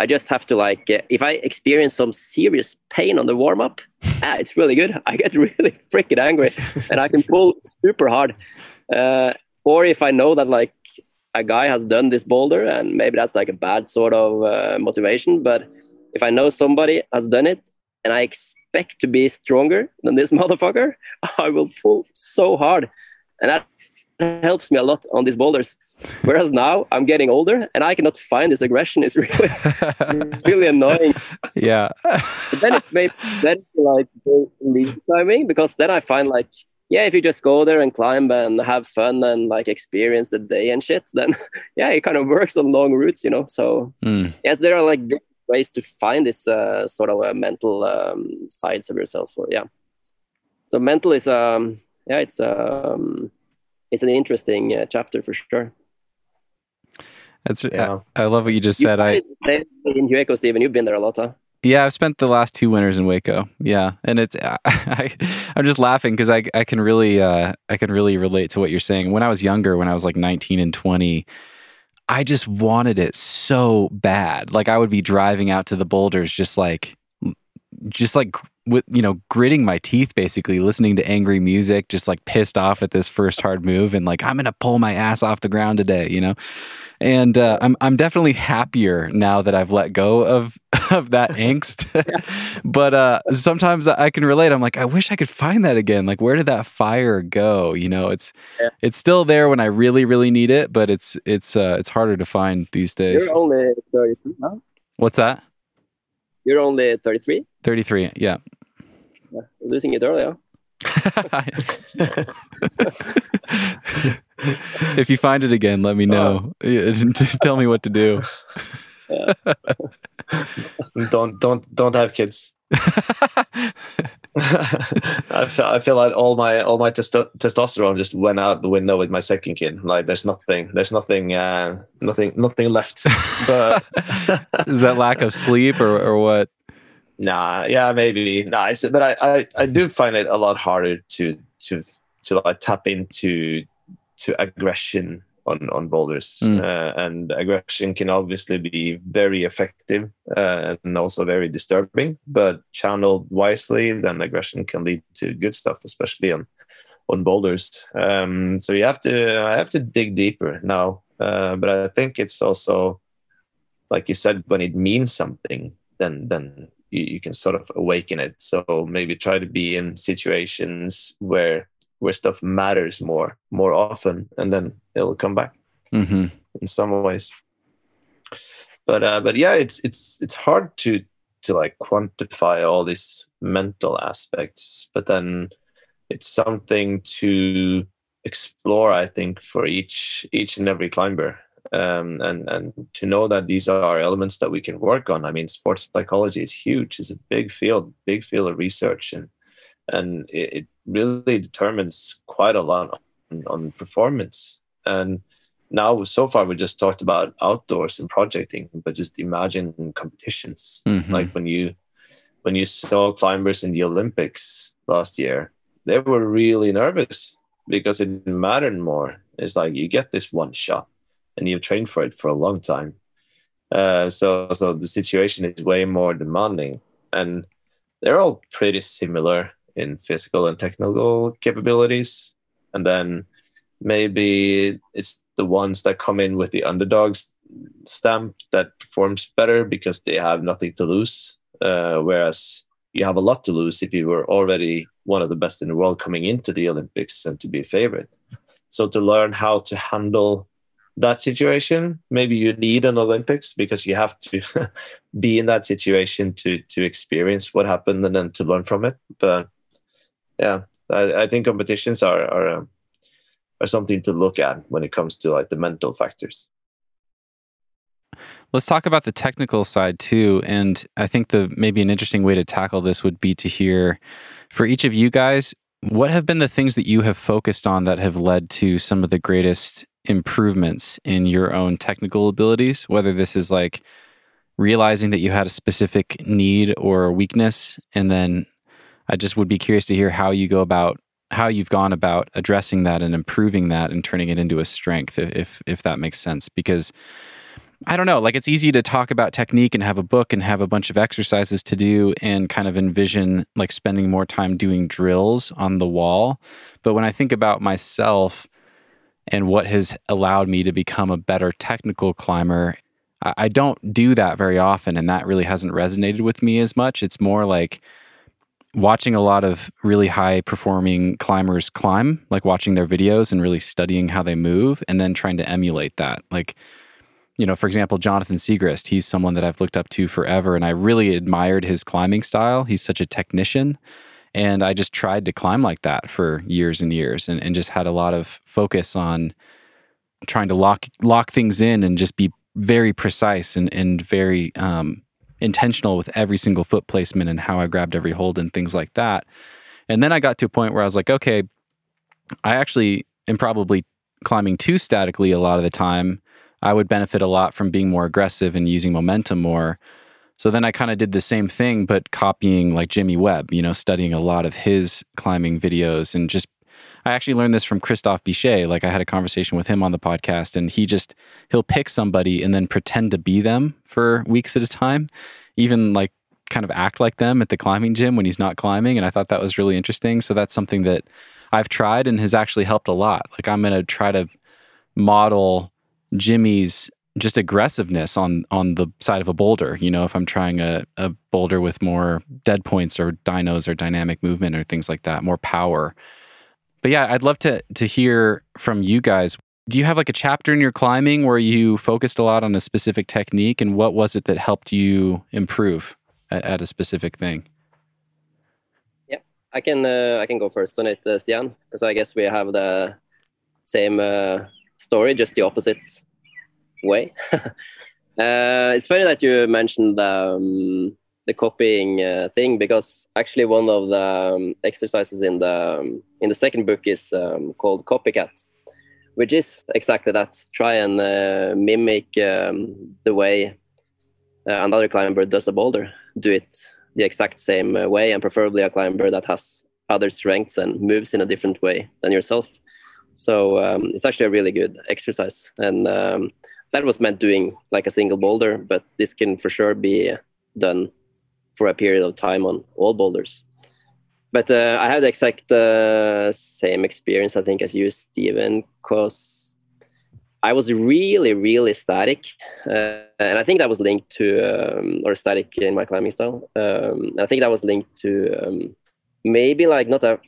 I just have to like, uh, if I experience some serious pain on the warm up, ah, it's really good. I get really freaking angry and I can pull super hard. Uh, or if I know that like a guy has done this boulder and maybe that's like a bad sort of uh, motivation, but if I know somebody has done it and I expect to be stronger than this motherfucker, I will pull so hard. And that helps me a lot on these boulders. Whereas now I'm getting older and I cannot find this aggression. It's really, it's really annoying. Yeah. but then it's maybe then like lead climbing because then I find like yeah, if you just go there and climb and have fun and like experience the day and shit, then yeah, it kind of works on long routes, you know. So mm. yes, there are like ways to find this uh, sort of a mental um, sides of yourself. Or yeah, so mental is um yeah, it's um it's an interesting uh, chapter for sure. That's yeah. I, I, love what you just you said. I in Hueco, Steven, you've been there a lot, huh? Yeah, I've spent the last two winters in Hueco. Yeah, and it's I, am just laughing because I I can really uh, I can really relate to what you're saying. When I was younger, when I was like 19 and 20, I just wanted it so bad. Like I would be driving out to the boulders, just like just like with you know gritting my teeth basically listening to angry music just like pissed off at this first hard move and like i'm gonna pull my ass off the ground today you know and uh, i'm i'm definitely happier now that i've let go of of that angst but uh, sometimes i can relate i'm like i wish i could find that again like where did that fire go you know it's yeah. it's still there when i really really need it but it's it's uh, it's harder to find these days you're only 33 huh? what's that you're only 33 33 yeah yeah, losing it earlier. if you find it again, let me know. Tell me what to do. don't don't don't have kids. I feel I feel like all my all my testo- testosterone just went out the window with my second kid. Like there's nothing, there's nothing, uh, nothing, nothing left. But is that lack of sleep or or what? Nah, yeah, maybe nice, but I, I, I do find it a lot harder to to to like tap into to aggression on on boulders, mm. uh, and aggression can obviously be very effective uh, and also very disturbing. But channeled wisely, then aggression can lead to good stuff, especially on on boulders. Um, so you have to I have to dig deeper now, uh, but I think it's also like you said when it means something, then then you, you can sort of awaken it. So maybe try to be in situations where where stuff matters more more often, and then it'll come back mm-hmm. in some ways. But uh, but yeah, it's it's it's hard to to like quantify all these mental aspects, but then it's something to explore. I think for each each and every climber um, and and to know that these are elements that we can work on. I mean, sports psychology is huge. It's a big field, big field of research, and and it, it really determines quite a lot on, on, performance. And now, so far, we just talked about outdoors and projecting, but just imagine competitions mm-hmm. like when you when you saw climbers in the Olympics last year, they were really nervous because it mattered more. It's like you get this one shot and you've trained for it for a long time. Uh, so, so the situation is way more demanding, and they're all pretty similar in physical and technical capabilities. And then maybe it's the ones that come in with the underdogs stamp that performs better because they have nothing to lose. Uh, whereas you have a lot to lose if you were already one of the best in the world coming into the Olympics and to be a favorite. So to learn how to handle that situation, maybe you need an Olympics because you have to be in that situation to to experience what happened and then to learn from it. But yeah, I, I think competitions are are um, are something to look at when it comes to like the mental factors. Let's talk about the technical side too. And I think the maybe an interesting way to tackle this would be to hear for each of you guys, what have been the things that you have focused on that have led to some of the greatest improvements in your own technical abilities? Whether this is like realizing that you had a specific need or weakness, and then I just would be curious to hear how you go about how you've gone about addressing that and improving that and turning it into a strength, if if that makes sense. Because I don't know, like it's easy to talk about technique and have a book and have a bunch of exercises to do and kind of envision like spending more time doing drills on the wall. But when I think about myself and what has allowed me to become a better technical climber, I don't do that very often. And that really hasn't resonated with me as much. It's more like watching a lot of really high performing climbers climb, like watching their videos and really studying how they move and then trying to emulate that. Like, you know, for example, Jonathan Siegrist, he's someone that I've looked up to forever and I really admired his climbing style. He's such a technician. And I just tried to climb like that for years and years and, and just had a lot of focus on trying to lock lock things in and just be very precise and, and very um, intentional with every single foot placement and how I grabbed every hold and things like that. And then I got to a point where I was like, okay, I actually am probably climbing too statically a lot of the time I would benefit a lot from being more aggressive and using momentum more. So then I kind of did the same thing, but copying like Jimmy Webb, you know, studying a lot of his climbing videos and just, I actually learned this from Christophe Bichet. Like I had a conversation with him on the podcast and he just, he'll pick somebody and then pretend to be them for weeks at a time, even like kind of act like them at the climbing gym when he's not climbing. And I thought that was really interesting. So that's something that I've tried and has actually helped a lot. Like I'm to try to model Jimmy's just aggressiveness on on the side of a boulder. You know, if I'm trying a, a boulder with more dead points or dinos or dynamic movement or things like that, more power. But yeah, I'd love to to hear from you guys. Do you have like a chapter in your climbing where you focused a lot on a specific technique, and what was it that helped you improve at, at a specific thing? Yeah, I can uh, I can go first on it, uh, Stian, because I guess we have the same uh, story, just the opposite way. uh, it's funny that you mentioned um, the copying uh, thing because actually one of the um, exercises in the um, in the second book is um, called copycat, which is exactly that. Try and uh, mimic um, the way uh, another climber does a boulder. Do it the exact same uh, way, and preferably a climber that has other strengths and moves in a different way than yourself. So um, it's actually a really good exercise, and um, that was meant doing like a single boulder, but this can for sure be done for a period of time on all boulders. But uh, I had the exact uh, same experience, I think, as you, Steven, because I was really, really static, uh, and I think that was linked to um, or static in my climbing style. Um, I think that was linked to um, maybe like not a.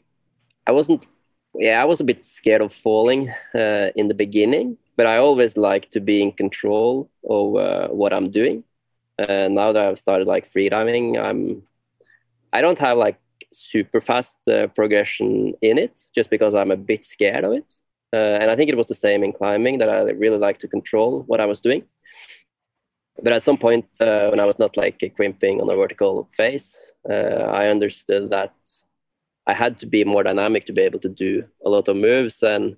I wasn't yeah, I was a bit scared of falling uh, in the beginning, but I always like to be in control of uh, what I'm doing. And now that I've started like freediving, I'm I don't have like super fast uh, progression in it, just because I'm a bit scared of it. Uh, and I think it was the same in climbing that I really like to control what I was doing. But at some point, uh, when I was not like crimping on a vertical face, uh, I understood that I had to be more dynamic to be able to do a lot of moves. And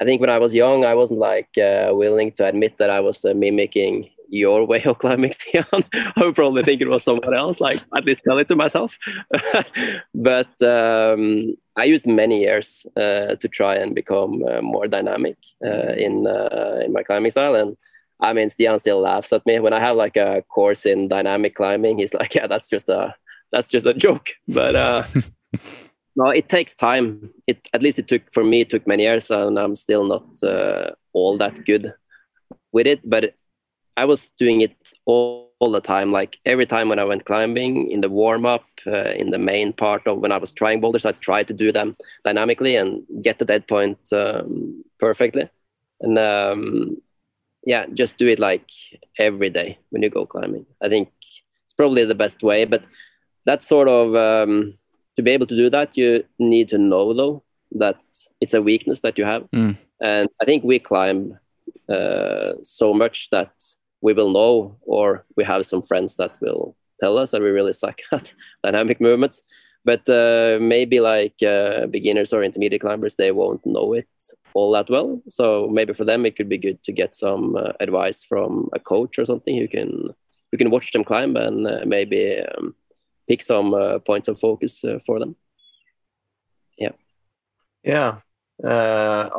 I think when I was young, I wasn't like uh, willing to admit that I was uh, mimicking your way of climbing, Stian. I would probably think it was someone else, like at least tell it to myself. but um, I used many years uh, to try and become uh, more dynamic uh, in uh, in my climbing style. And I mean, Stian still laughs at me when I have like a course in dynamic climbing. He's like, "Yeah, that's just a that's just a joke." But no, it takes time. It at least it took for me. It took many years, and I'm still not uh, all that good with it. But I was doing it all, all, the time. Like every time when I went climbing in the warm up, uh, in the main part of when I was trying boulders, I tried to do them dynamically and get the dead point um, perfectly. And um, yeah, just do it like every day when you go climbing. I think it's probably the best way. But that's sort of um, to be able to do that, you need to know though that it's a weakness that you have. Mm. And I think we climb uh, so much that we will know, or we have some friends that will tell us that we really suck at dynamic movements. But uh, maybe like uh, beginners or intermediate climbers, they won't know it all that well. So maybe for them, it could be good to get some uh, advice from a coach or something who can who can watch them climb and uh, maybe um, pick some uh, points of focus uh, for them. Yeah. Yeah.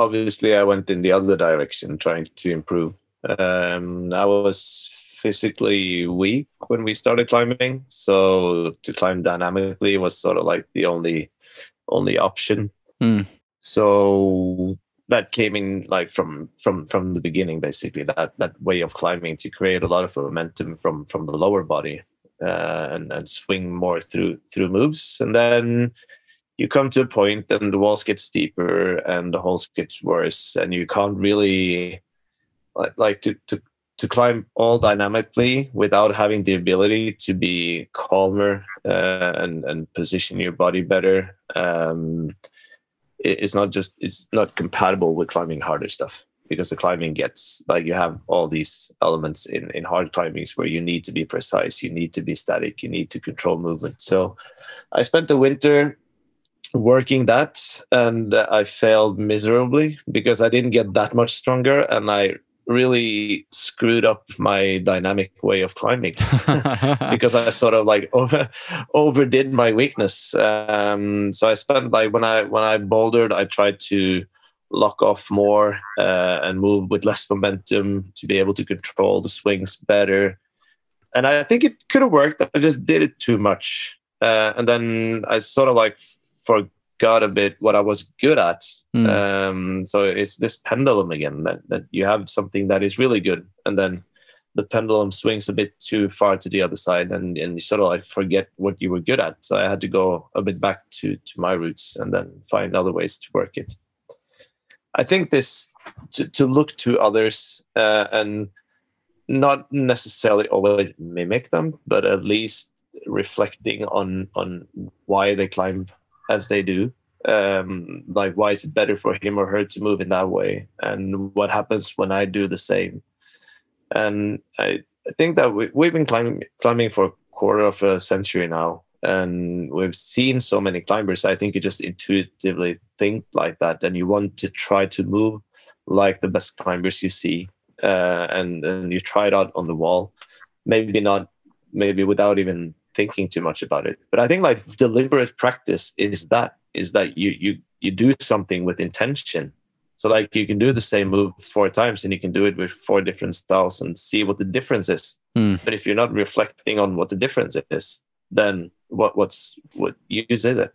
Obviously, I went in the other direction, trying to improve. Um, I was physically weak when we started climbing, so to climb dynamically was sort of like the only only option. Mm. So that came in like from from from the beginning, basically that that way of climbing to create a lot of momentum from from the lower body uh, and and swing more through through moves, and then you come to a point and the walls get steeper and the holes get worse and you can't really like, to, to to climb all dynamically without having the ability to be calmer uh, and and position your body better. Um, it, it's not just it's not compatible with climbing harder stuff because the climbing gets like you have all these elements in in hard climbings where you need to be precise you need to be static you need to control movement. So i spent the winter working that and i failed miserably because i didn't get that much stronger and i really screwed up my dynamic way of climbing because I sort of like over overdid my weakness. Um, so I spent like when I when I bouldered, I tried to lock off more uh, and move with less momentum to be able to control the swings better. And I think it could have worked. I just did it too much, uh, and then I sort of like forgot a bit what I was good at Mm. um, so it's this pendulum again that, that you have something that is really good, and then the pendulum swings a bit too far to the other side, and, and you sort of like forget what you were good at. So I had to go a bit back to to my roots and then find other ways to work it. I think this to, to look to others uh, and not necessarily always mimic them, but at least reflecting on on why they climb as they do. Um, like why is it better for him or her to move in that way? And what happens when i do the same? And i, I think that we, we've been climbing, climbing for a quarter of a century now and we've seen so many climbers. I think you just intuitively think like that and you want to try to move like the best climbers you see uh, and and you try it out on the wall. Maybe not maybe without even thinking too much about it but i think like deliberate practice is that is that you you you do something with intention so like you can do the same move four times and you can do it with four different styles and see what the difference is Mm. but if you're not reflecting on what the difference is then what what's what use is it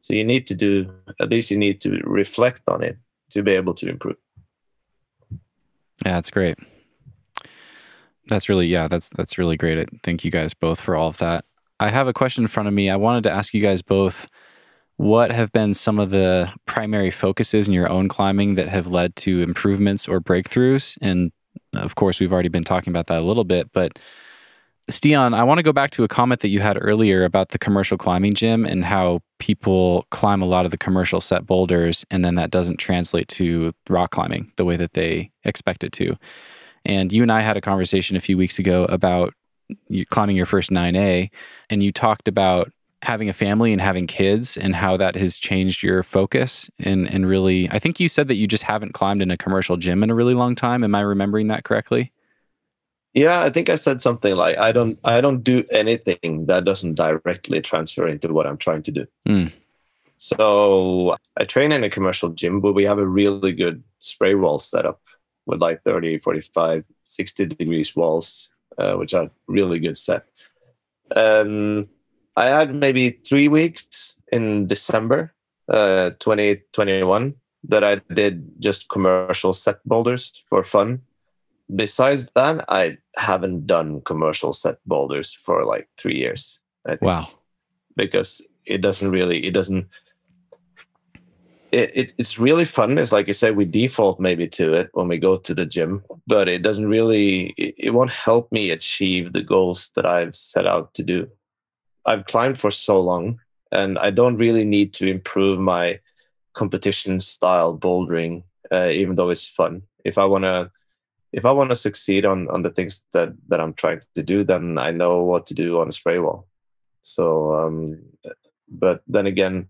so you need to do at least you need to reflect on it to be able to improve Yeah, that's great. That's really yeah, that's that's really great. Thank you guys both for all of that. I have a question in front of me. I wanted to ask you guys both what have been some of the primary focuses in your own climbing that have led to improvements or breakthroughs? And of course, we've already been talking about that a little bit, but Stian, I want to go back to a comment that you had earlier about the commercial climbing gym and how people climb a lot of the commercial set boulders and then that doesn't translate to rock climbing the way that they expect it to. And you and I had a conversation a few weeks ago about climbing your first 9A and you talked about having a family and having kids and how that has changed your focus and and really I think you said that you just haven't climbed in a commercial gym in a really long time. Am I remembering that correctly? yeah i think i said something like i don't i don't do anything that doesn't directly transfer into what i'm trying to do Mm. so i train in a commercial gym but we have a really good spray wall setup with like 30 45 60 degrees walls uh, which are really good set um, i had maybe three weeks in december uh, 2021 that i did just commercial set boulders for fun besides that, I haven't done commercial set boulders for like three years. Wow. because it doesn't really, it doesn't. It, it, it's really fun. It's like I said, we default maybe to it when we go to the gym, but it doesn't really, it, it won't help me achieve the goals that I've set out to do. I've climbed for so long and I don't really need to improve my competition style bouldering, uh, even though it's fun. If I want to, if I want to succeed on, on the things that, that I'm trying to do, then I know what to do on a spray wall. So, um, but then again,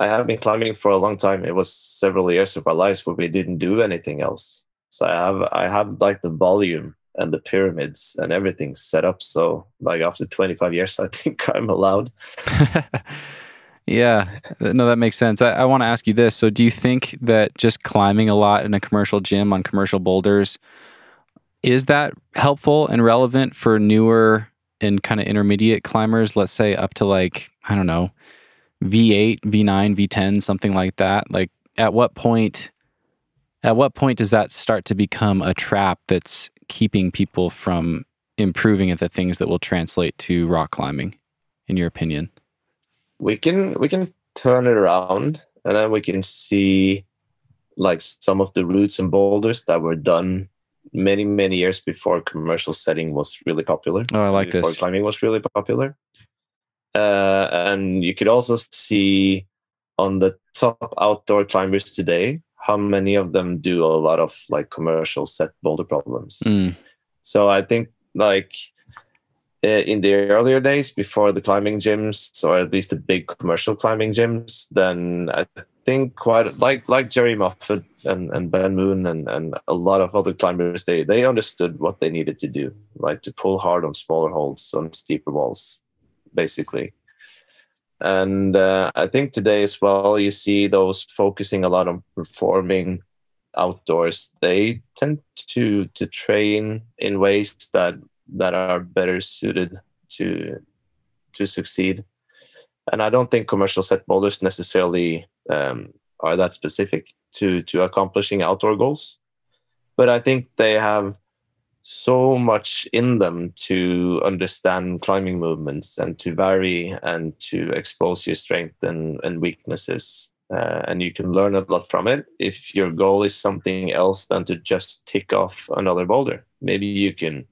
I have been climbing for a long time. It was several years of our lives where we didn't do anything else. So I have I have like the volume and the pyramids and everything set up. So like after 25 years, I think I'm allowed. yeah, no, that makes sense. I, I want to ask you this. So do you think that just climbing a lot in a commercial gym on commercial boulders is that helpful and relevant for newer and kind of intermediate climbers? Let's say up to like I don't know V8, V9, V10, something like that? Like at what point at what point does that start to become a trap that's keeping people from improving at the things that will translate to rock climbing in your opinion? We can we can turn it around and then we can see like some of the routes and boulders that were done many many years before commercial setting was really popular. Oh, I like before this. climbing was really popular. Uh, and you could also see on the top outdoor climbers today how many of them do a lot of like commercial set boulder problems. Mm. So I think like uh, in the earlier days before the climbing gyms or at least the big commercial climbing gyms, then I think quite like like Jerry Moffatt and, and Ben Moon and, and a lot of other climbers, they they understood what they needed to do, like to pull hard on smaller holds on steeper walls basically. And uh, I think today as well, you see those focusing a lot on performing outdoors. They tend to to train in ways that that are better suited to to succeed. And I don't think commercial set boulders necessarily um, are that specific to to accomplishing outdoor goals. But I think they have so much in them to understand climbing movements and to vary and to expose your strength and, and weaknesses. Uh, and you can learn a lot from it if your goal is something else than to just tick off another boulder. Maybe you can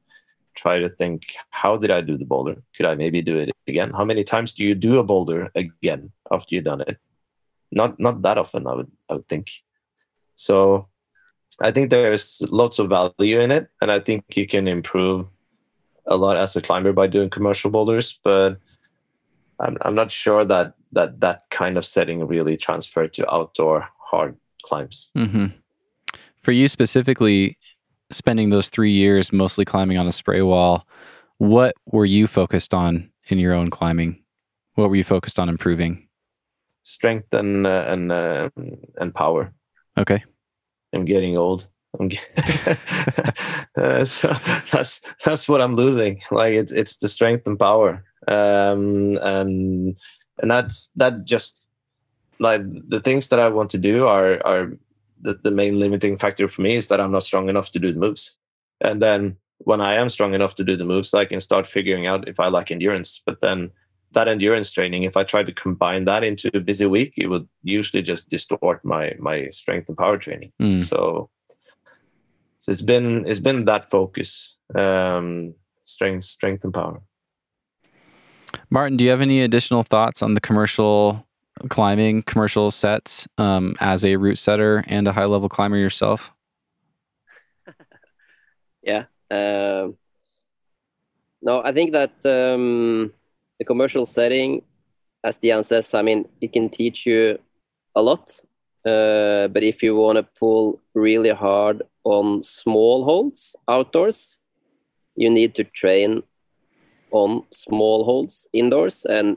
try to think, how did I do the boulder? Could I maybe do it again? How many times do you do a boulder again after you've done it? Not not that often, I would I would think. So I think there's lots of value in it, and I think you can improve a lot as a climber by doing commercial boulders. But I'm I'm not sure that that that kind of setting really transferred to outdoor hard climbs. Mm-hmm. For you specifically, spending those three years mostly climbing on a spray wall, what were you focused on in your own climbing? What were you focused on improving? Strength and uh, and uh, and power. Okay. I'm getting old. I'm uh, so that's that's what I'm losing. Like it's it's the strength and power, um, and and that's that just like the things that I want to do are are the, the main limiting factor for me is that I'm not strong enough to do the moves. And then when I am strong enough to do the moves, I can start figuring out if I like endurance. But then that endurance training, if I try to combine that into a busy week, it would usually just distort my my strength and power training. Mm. So, so it's been it's been that focus, um, strength, strength and power. Martin, do you have any additional thoughts on the commercial climbing, commercial sets um, as a route setter and a high level climber yourself? yeah. Um, no, I think that um, the commercial setting, as Stian says, I mean, it can teach you a lot. Uh, but if you want to pull really hard on small holds outdoors, you need to train on small holds indoors. And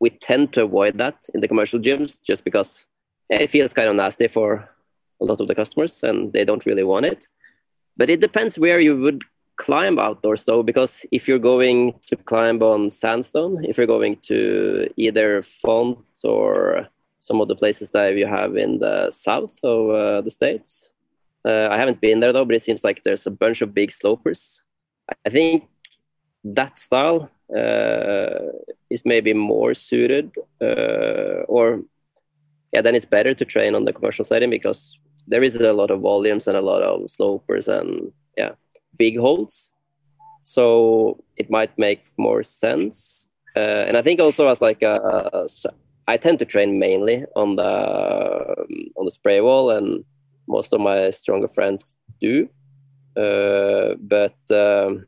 we tend to avoid that in the commercial gyms just because it feels kind of nasty for a lot of the customers and they don't really want it. But it depends where you would climb outdoors though, because if you're going to climb on sandstone, if you're going to either Font or some of the places that you have in the south of uh, the states, uh, I haven't been there though, but it seems like there's a bunch of big slopers. I think that style uh, is maybe more suited, uh, or yeah, then it's better to train on the commercial setting because there is a lot of volumes and a lot of slopers and yeah, big holds. So it might make more sense. Uh, and I think also as like a, a, I tend to train mainly on the on the spray wall, and most of my stronger friends do. Uh, but um,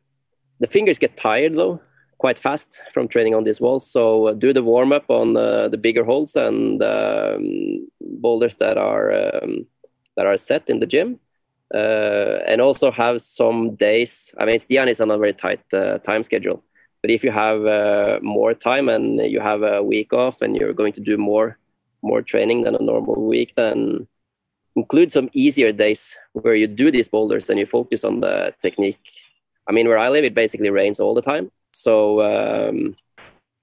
the fingers get tired though quite fast from training on these walls. So uh, do the warm up on uh, the bigger holes and um, boulders that are um, that are set in the gym, uh, and also have some days. I mean, Stian is on a very tight uh, time schedule, but if you have uh, more time and you have a week off and you're going to do more more training than a normal week, then include some easier days where you do these boulders and you focus on the technique. I mean, where I live, it basically rains all the time, so um,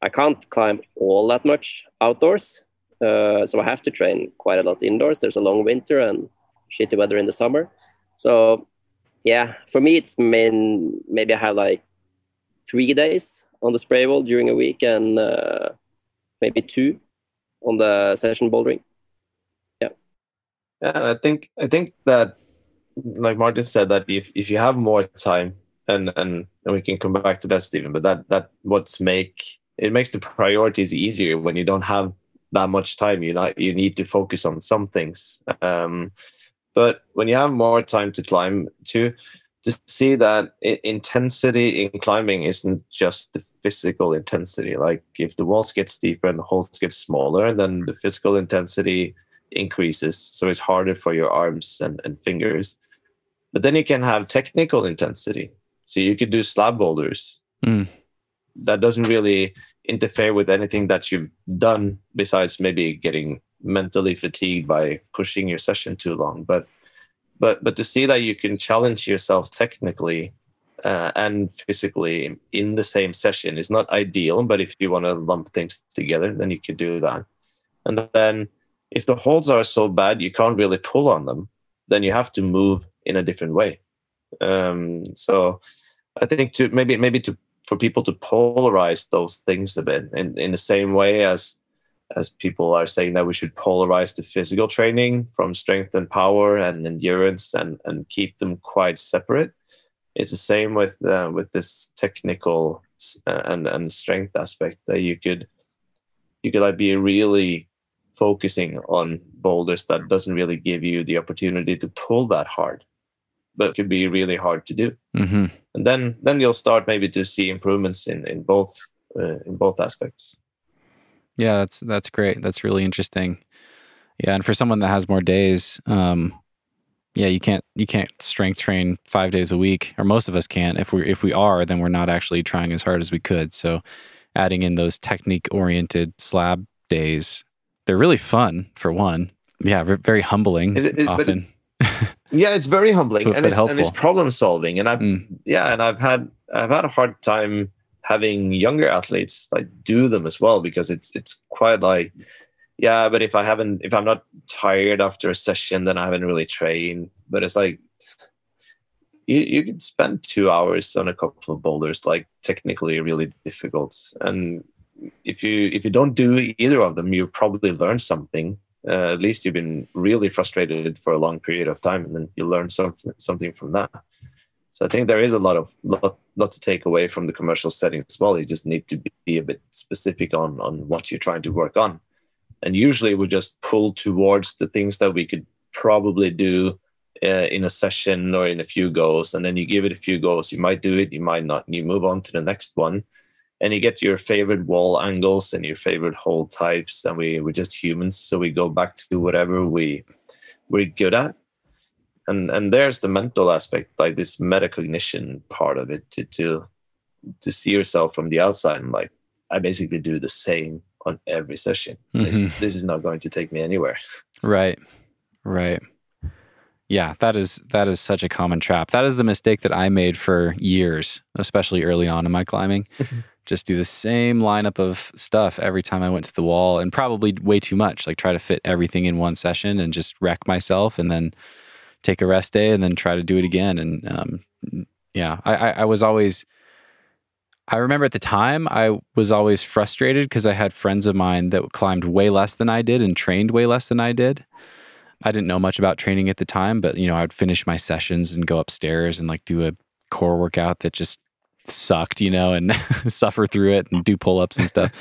I can't climb all that much outdoors. Uh, so I have to train quite a lot indoors. There's a long winter and shitty weather in the summer. So yeah, for me, it's main, maybe I have like three days on the spray wall during a week and uh, maybe two on the session bouldering. Yeah. Yeah, I think I think that like Martin said that if, if you have more time and, and and we can come back to that Steven, but that that what's make it makes the priorities easier when you don't have that much time. You not you need to focus on some things. Um, but when you have more time to climb, to to see that intensity in climbing isn't just the physical intensity. Like if the walls get steeper and the holes get smaller, then the physical intensity increases. So it's harder for your arms and, and fingers. But then you can have technical intensity. So you could do slab boulders. Mm. That doesn't really interfere with anything that you've done besides maybe getting mentally fatigued by pushing your session too long. But but but to see that you can challenge yourself technically uh, and physically in the same session is not ideal. But if you want to lump things together, then you could do that. And then if the holds are so bad you can't really pull on them, then you have to move in a different way. Um, so I think to maybe maybe to for people to polarize those things a bit in, in the same way as as people are saying that we should polarize the physical training from strength and power and endurance and, and keep them quite separate. It's the same with uh, with this technical uh, and and strength aspect that you could you could like be really focusing on boulders that doesn't really give you the opportunity to pull that hard, but it could be really hard to do. Mm-hmm. And then then you'll start maybe to see improvements in in both uh, in both aspects. Yeah, that's that's great. That's really interesting. Yeah, and for someone that has more days, um, yeah, you can't you can't strength train five days a week, or most of us can't. If we if we are, then we're not actually trying as hard as we could. So, adding in those technique oriented slab days, they're really fun. For one, yeah, very humbling. It, it, often, yeah, it's very humbling and, it's, and, it's, problem solving. And I've mm. yeah, and I've had I've had a hard time having younger athletes like do them as well because it's it's quite like yeah but if i haven't if i'm not tired after a session then i haven't really trained. But it's like you, you can spend two hours on a couple of boulders like technically really difficult. And if you if you don't do either of them you probably learn something. Uh, at least you've been really frustrated for a long period of time and then you learn something something from that so I think there is a lot of lot, lot to take away from the commercial setting as well. You just need to be a bit specific on on what you're trying to work on. And usually we just pull towards the things that we could probably do uh, in a session or in a few goes, and then you give it a few goes. You might do it, you might not. You move on to the next one, and you get your favorite wall angles and your favorite hole types. And we we're just humans, so we go back to whatever we we're good at and and there's the mental aspect like this metacognition part of it to to to see yourself from the outside and like i basically do the same on every session. Mm-hmm. this, this is not going to take me anywhere. Right. Right. Yeah that is that is such a common trap. That is the mistake that i made for years especially early on in my climbing. Mm-hmm. just do the same lineup of stuff every time i went to the wall and probably way too much like try to fit everything in one session and just wreck myself and then take a rest day and then try to do it again. And um, yeah, I, I, was always, I remember at the time I was always frustrated because I had friends of mine that climbed way less than I did and trained way less than I did. I didn't know much about training at the time, but you know, I would finish my sessions and go upstairs and like do a core workout that just sucked, you know, and suffer through it and do pull ups and stuff.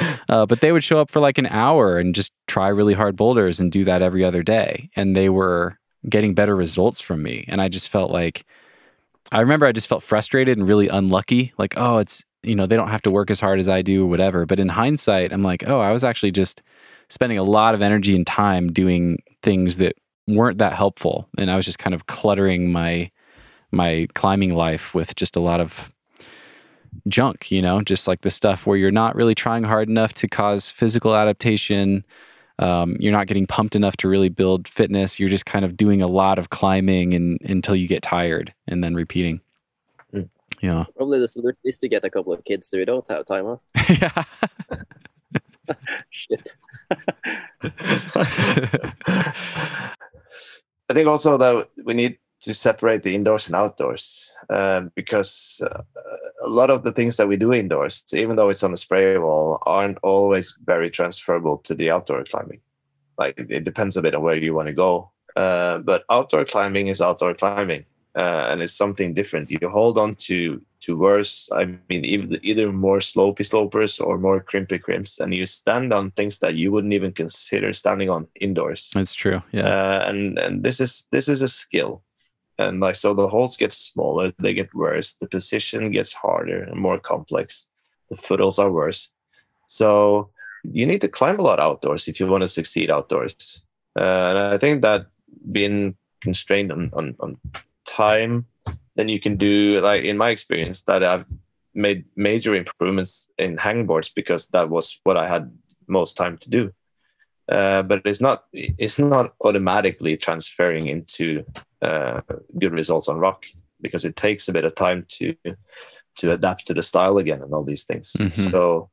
Uh, but they would show up for like an hour and just try really hard boulders and do that every other day. And they were getting better results from me. And I just felt like, I remember I just felt frustrated and really unlucky. Like, oh, it's, you know, they don't have to work as hard as I do or whatever. But in hindsight, I'm like, oh, I was actually just spending a lot of energy and time doing things that weren't that helpful. And I was just kind of cluttering my, my climbing life with just a lot of junk, you know, just like the stuff where you're not really trying hard enough to cause physical adaptation. Um, you're not getting pumped enough to really build fitness. You're just kind of doing a lot of climbing and until you get tired and then repeating. Mm. Yeah. Probably the solution is to get a couple of kids so you don't have time, huh? yeah. Shit. I think also that we need to separate the indoors and outdoors um, because uh, a lot of the things that we do indoors, even though it's on a spray wall, aren't always very transferable to the outdoor climbing. Like it depends a bit on where you want to go. Uh, but outdoor climbing is outdoor climbing, uh, and it's something different. You hold on to to worse, I mean, either, either more slopey slopers or more crimpy crimps, and you stand on things that you wouldn't even consider standing on indoors. That's true. Yeah. Uh, and and this is this is a skill and like so the holes get smaller they get worse the position gets harder and more complex the footholds are worse. So you need to climb a lot outdoors if you want to succeed outdoors. Uh, and i think that being constrained on, on, on time then you can do like in my experience that i've made major improvements in hangboards because that was what i had most time to do uh, but it's not it's not automatically transferring into uh, good results on rock because it takes a bit of time to to adapt to the style again and all these things. Mhm. So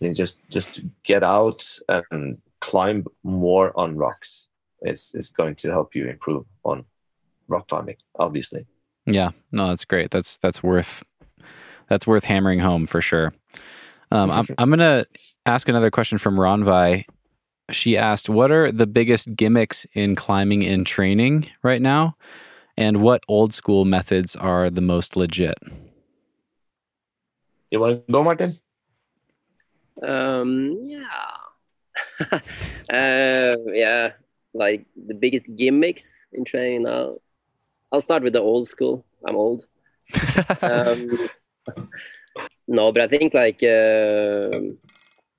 you just just get out and climb more on rocks. It's it's going to help you improve on rock climbing, obviously. Yeah, no, that's great. That's that's worth that's worth hammering home for sure. Um, I'm I'm gonna ask another question from Ronvi. She asked, "What are the biggest gimmicks in climbing in training right now, and what old school methods are the most legit?" You want to go, Martin? Um, yeah. uh, yeah, like the biggest gimmicks in training now. I'll start with the old school. I'm old. Um, no, but I think like uh,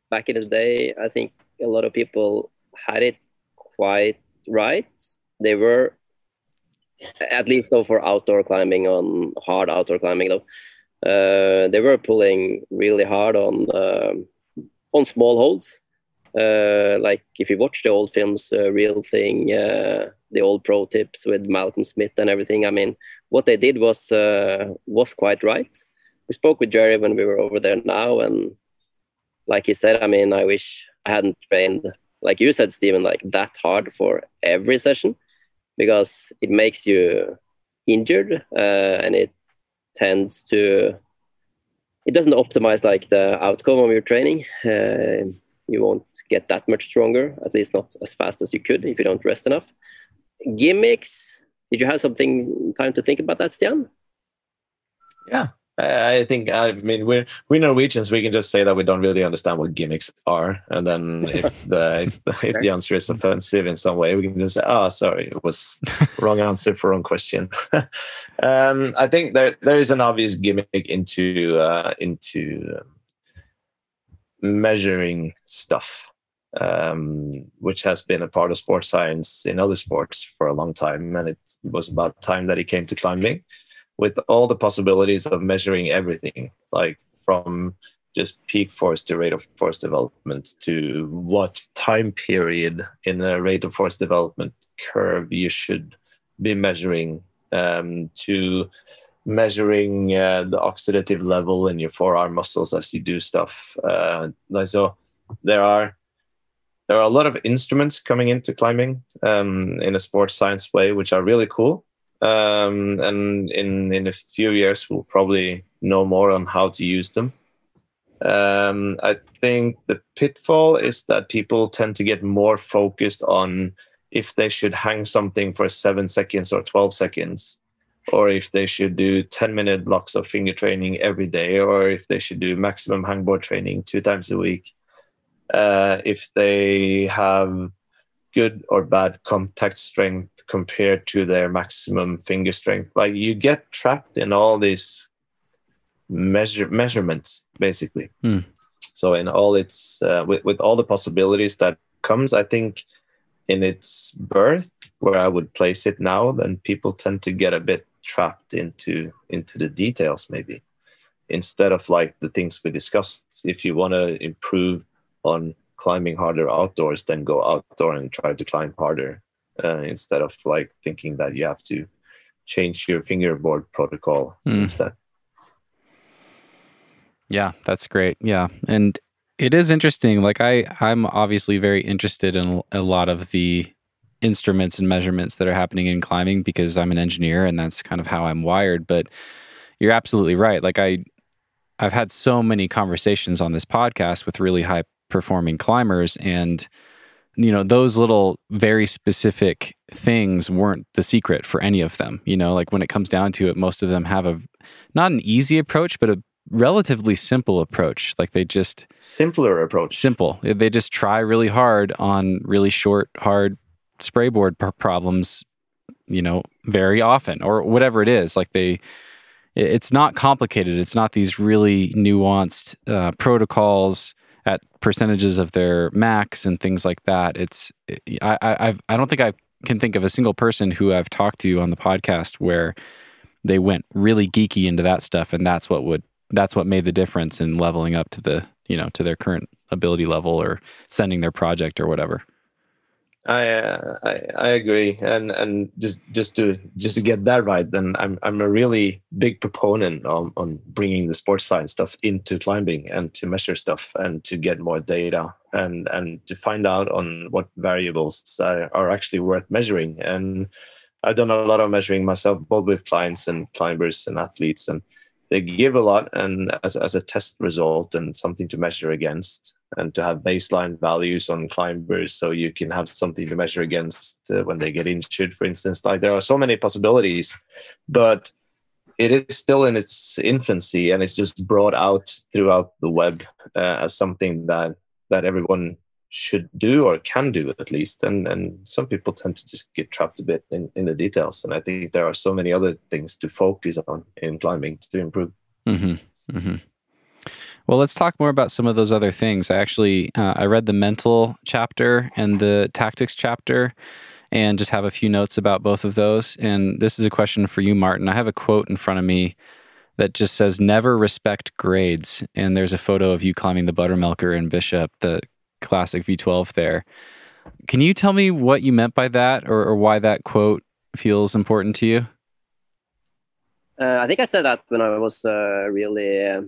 back in the day, I think a lot of people had it quite right. They were, at least though, for outdoor climbing on hard outdoor climbing though, uh, they were pulling really hard on um on small holds. Uh, like if you watch the old films, uh, Real Thing, uh, the old pro tips with Malcolm Smith and everything. I mean, what they did was uh, was quite right. We spoke with Jerry when we were over there now, and like he said, I mean, I wish I hadn't trained like you said, Steven, like that hard for every session because it makes you injured uh, and it tends to it doesn't optimize like the outcome of your training. Uh, you won't get that much stronger, at least not as fast as you could if you don't rest enough. Gimmicks. Did you have something time to think about that, Stian? Yeah, I think I mean we're we're Norwegians. We can just say that we don't really understand what gimmicks are, and then if the if, the- if the answer is offensive in some way, we can just say, "Oh, sorry, it was wrong answer for wrong question." um, I think there there is an obvious gimmick into uh, into um, measuring stuff, um, which has been a part of sports science in other sports for a long time, and it was about time that it came to climbing with all the possibilities of measuring everything, like from just peak force to rate of force development to what time period in a rate of force development curve you should be measuring um, to measuring uh, the oxidative level in your forearm muscles as you do stuff. Uh, so, there are there are a lot of instruments coming into climbing um, in a sports science way, which are really cool um, and in in a few years we'll probably know more on how to use them. Um, I think the pitfall is that people tend to get more focused on if they should hang something for seven seconds or 12 seconds, or if they should do 10 minute blocks of finger training every day, or if they should do maximum hangboard training two times a week. Uh, if they have good or bad contact strength compared to their maximum finger strength. Like you get trapped in all these measure measurements, basically. Mm. So in all its uh, with with all the possibilities that comes, I think in its birth, where I would place it now, then people tend to get a bit trapped into into the details, maybe instead of like the things we discussed. If you want to improve on climbing harder outdoors, then go outdoor and try to climb harder uh, instead of like thinking that you have to change your fingerboard protocol Mm. instead. Yeah, that's great. Yeah. And it is interesting. Like I I'm obviously very interested in a lot of the instruments and measurements that are happening in climbing because I'm an engineer and that's kind of how I'm wired, but you're absolutely right. Like I I've had so many conversations on this podcast with really high performing climbers. And you know those little very specific things weren't the secret for any of them you know? Like when it comes down to it most of them have a not an easy approach but a relatively simple approach. Like they just Simpler approach. simple. They just try really hard on really short hard spray board problems you know very often or whatever it is. Like they it's not complicated. It's not these really nuanced uh, protocols at percentages of their max and things like that. It's i i I've, don't think i can think of a single person who i've talked to on the podcast where they went really geeky into that stuff and that's what would that's what made the difference in leveling up to the you know to their current ability level or sending their project or whatever I, uh, I I agree, and and just just to just to get that right, then I'm I'm a really big proponent on on bringing the sports science stuff into climbing and to measure stuff and to get more data and and to find out on what variables are, are actually worth measuring. And I've done a lot of measuring myself, both with clients and climbers and athletes, and they give a lot and as as a test result and something to measure against and to have baseline values on climbers so you can have something to measure against uh, when they get injured for instance like there are so many possibilities but it is still in its infancy and it's just brought out throughout the web uh, as something that that everyone should do or can do at least and and some people tend to just get trapped a bit in, in the details and i think there are so many other things to focus on in climbing to improve Mm-hmm. Mm-hmm. Well, let's talk more about some of those other things. I actually uh, I read the mental chapter and the tactics chapter, and just have a few notes about both of those. And this is a question for you, Martin. I have a quote in front of me that just says "Never respect grades," and there's a photo of you climbing the Buttermilker and Bishop, the classic V12 there. Can you tell me what you meant by that, or, or why that quote feels important to you? Uh, I think I said that when I was uh, really, uh,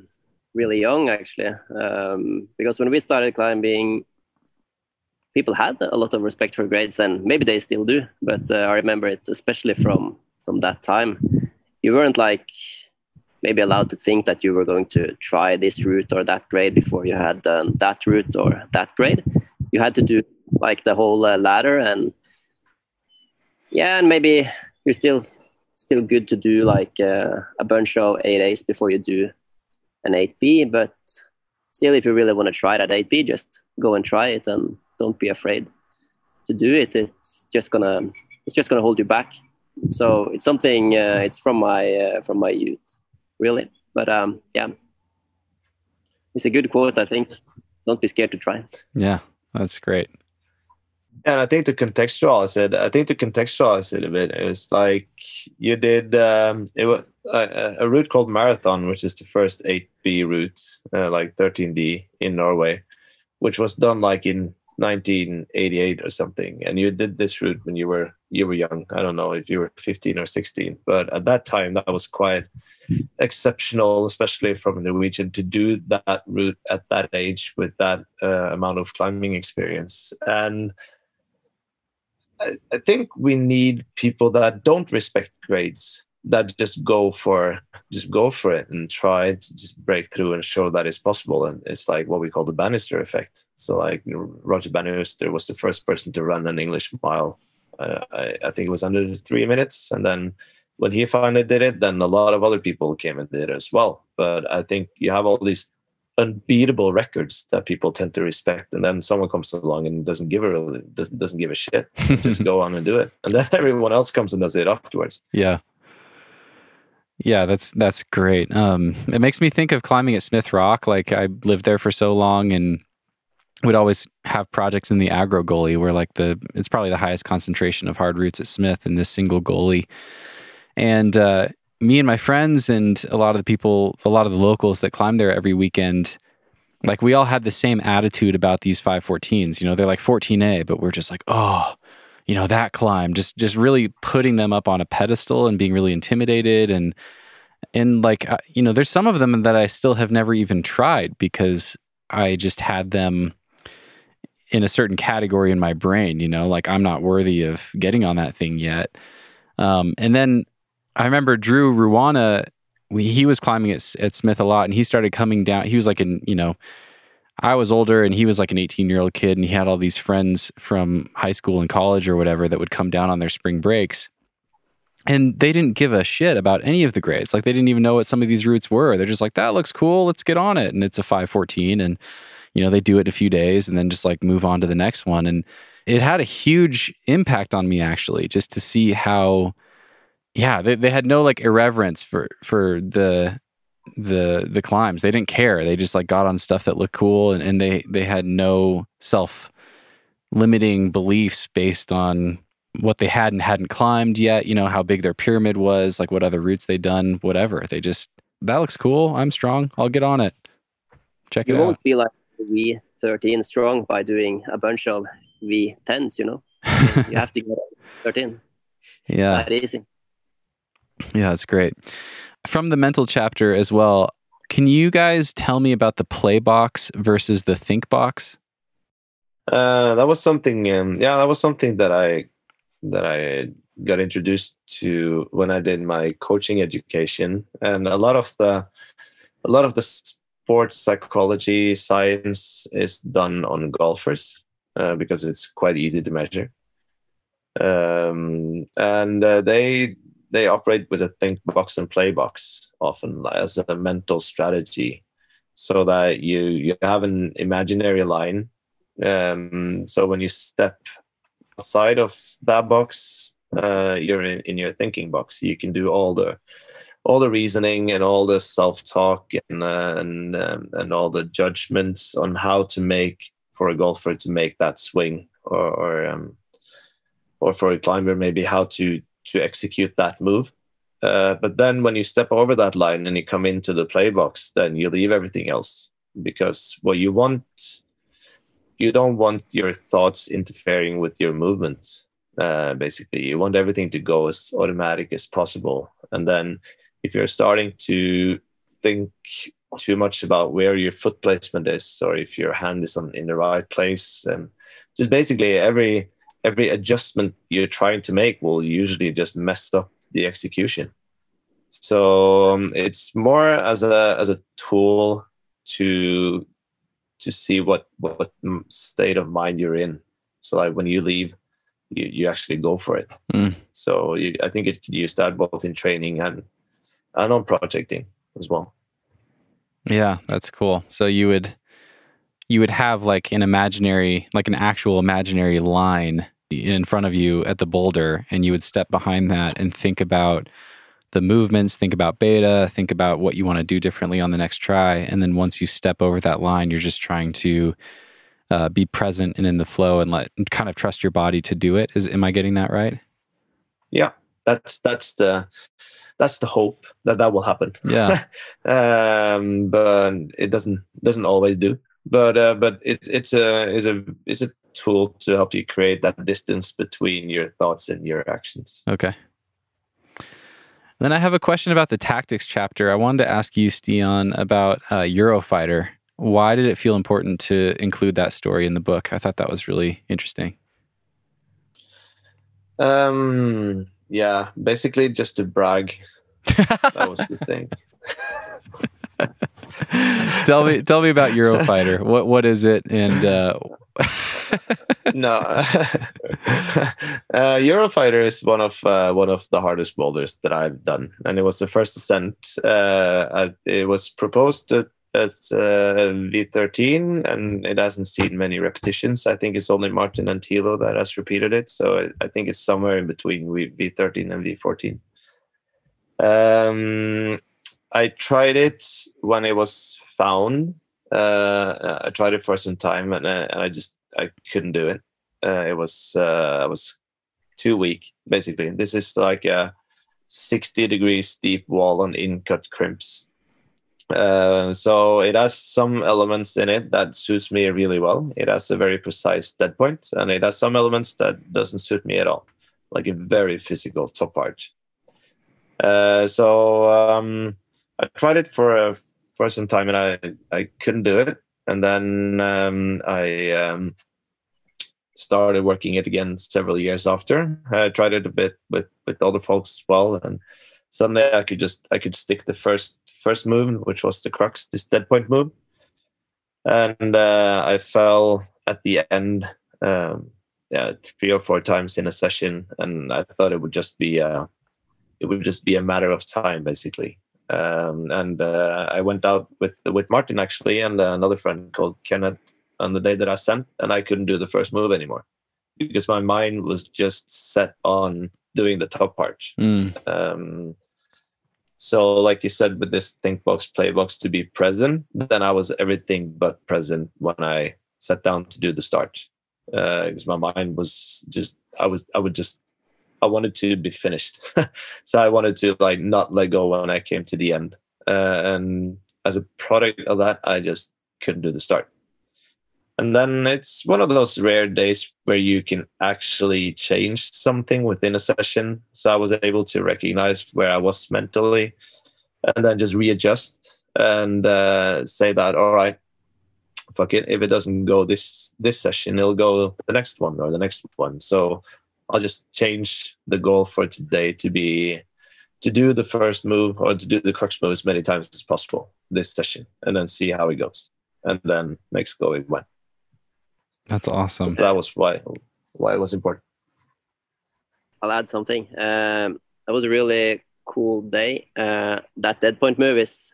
really young, actually, um, because when we started climbing, people had a lot of respect for grades, and maybe they still do. But uh, I remember it especially from from that time. You weren't like maybe allowed to think that you were going to try this route or that grade before you had done that route or that grade. You had to do like the whole uh, ladder, and yeah, and maybe you're still still good to do like uh, a bunch of 8As before you do an 8B. But still, if you really want to try that 8B, just go and try it and don't be afraid to do it. It's just gonna it's just gonna hold you back. So it's something. Uh, it's from my uh, from my youth, really. But um, yeah, it's a good quote. I think. Don't be scared to try. Yeah, that's great. And I think to contextualize it, I think to contextualize it a bit, it's like you did um, it was a, a route called Marathon, which is the first 8B route, uh, like 13D in Norway, which was done like in 1988 or something. And you did this route when you were you were young. I don't know if you were 15 or 16, but at that time that was quite exceptional, especially from a Norwegian, to do that route at that age with that uh, amount of climbing experience. And I, I think we need people that don't respect grades that just go for just go for it and try to just break through and show that it's possible. And it's like what we call the Bannister effect. So like Roger Bannister was the first person to run an English mile. Uh, I, I think it was under three minutes, and then when he finally did it, then a lot of other people came and did it as well. But I think you have all these unbeatable records that people tend to respect, and then someone comes along and doesn't give a doesn't doesn't give a shit, just go on and do it, and then everyone else comes and does it afterwards. Yeah. Yeah, that's that's great. Um, it makes me think of climbing at Smith Rock. Like I lived there for so long, and would always have projects in the Aggro Gully where like the it's probably the highest concentration of hard routes at Smith in this single gully And uh, me and my friends and a lot of the people, a lot of the locals that climb there every weekend, like we all had the same attitude about these 514s. You know, they're like 14A, but we're just like, oh, you know, that climb, just just really putting them up on a pedestal and being really intimidated and and like you know, there's some of them that I still have never even tried because I just had them in a certain category in my brain, you know, like I'm not worthy of getting on that thing yet. Um, and then I remember Drew Ruana, we, he was climbing at, at Smith a lot and he started coming down. He was like, an, you know, I was older and he was like an 18 year old kid and he had all these friends from high school and college or whatever that would come down on their spring breaks. And they didn't give a shit about any of the grades. Like they didn't even know what some of these routes were. They're just like, that looks cool. Let's get on it. And it's a 514. And, you know, they do it a few days and then just like move on to the next one. And it had a huge impact on me actually, just to see how yeah, they, they had no like irreverence for for the the the climbs. They didn't care. They just like got on stuff that looked cool and, and they they had no self limiting beliefs based on what they had and hadn't climbed yet, you know, how big their pyramid was, like what other routes they'd done, whatever. They just that looks cool. I'm strong. I'll get on it. Check you it won't be like V thirteen strong by doing a bunch of V tens, you know. you have to get thirteen. yeah. That easy. Yeah, that's great. From the mental chapter as well, can you guys tell me about the play box versus the think box? Uh, that was something. Um, yeah, that was something that I that I got introduced to when I did my coaching education, and a lot of the a lot of the sports psychology science is done on golfers uh, because it's quite easy to measure. Um, and uh, they they operate with a think box and play box often as a mental strategy so that you you have an imaginary line. Um, so when you step outside of that box uh, you're in, in your thinking box. You can do all the all the reasoning and all the self-talk and uh, and um, and all the judgments on how to make for a golfer to make that swing or or, um, or for a climber maybe how to to execute that move. Uh, but then when you step over that line and you come into the play box, then you leave everything else because what you want, you don't want your thoughts interfering with your movements. Uh, basically, you want everything to go as automatic as possible. And then if you're starting to think too much about where your foot placement is or if your hand is on, in the right place, and just basically every every adjustment you're trying to make will usually just mess up the execution. So um, it's more as a as a tool to to see what what state of mind you're in. So like when you leave, you, you actually go for it. Mm. So you, I think it could use that both in training and and on projecting as well. Yeah, that's cool. So you would you would have like an imaginary like an actual imaginary line in front of you at the boulder and you would step behind that and think about the movements, think about beta, think about what you want to do differently on the next try. And then once you step over that line, you're just trying to uh, be present and in the flow and let kind of trust your body to do it. Is am I getting that right? Yeah, that's that's the that's the hope that that will happen. Yeah, um, but it doesn't doesn't always do. But uh, but it, it's a is a is a tool to help you create that distance between your thoughts and your actions. Okay. Then I have a question about the tactics chapter. I wanted to ask you, Stian, about uh, Eurofighter. Why did it feel important to include that story in the book? I thought that was really interesting. Um, yeah, basically just to brag. that was the thing. tell me, tell me about Eurofighter. What what is it? And uh... no, uh, Eurofighter is one of uh, one of the hardest boulders that I've done, and it was the first ascent. Uh, it was proposed as uh, V13, and it hasn't seen many repetitions. I think it's only Martin and Tilo that has repeated it, so I think it's somewhere in between V13 and V14. Um, I tried it when it was found. Uh, I tried it for some time, and, uh, and I just I couldn't do it. Uh, it was uh, I was too weak. Basically, this is like a 60 degrees steep wall on in-cut crimps. Uh, so it has some elements in it that suits me really well. It has a very precise dead point, and it has some elements that doesn't suit me at all, like a very physical top part. Uh, so um, I tried it for uh, for some time, and I I couldn't do it. And then um, I um, started working it again several years after. I tried it a bit with with other folks as well, and suddenly I could just I could stick the first first move, which was the crux, this dead point move, and uh, I fell at the end, um, yeah, three or four times in a session, and I thought it would just be a, it would just be a matter of time, basically. Um, and uh, I went out with with Martin actually, and another friend called Kenneth on the day that I sent, and I couldn't do the first move anymore because my mind was just set on doing the top part. Mm. Um, so, like you said, with this think box, play box to be present, then I was everything but present when I sat down to do the start. Because uh, my mind was just, I was, I would just, I wanted to be finished. so I wanted to like not let go when I came to the end. Uh, and as a product of that, I just couldn't do the start. And then it's one of those rare days where you can actually change something within a session. So I was able to recognize where I was mentally and then just readjust and uh, say that, all right, fuck it. If it doesn't go this this session, it'll go the next one or the next one. So I'll just change the goal for today to be to do the first move or to do the crux move as many times as possible this session and then see how it goes. And then Mexico it went. That's awesome. So that was why why it was important. I'll add something. Um, that was a really cool day. Uh, that dead point move is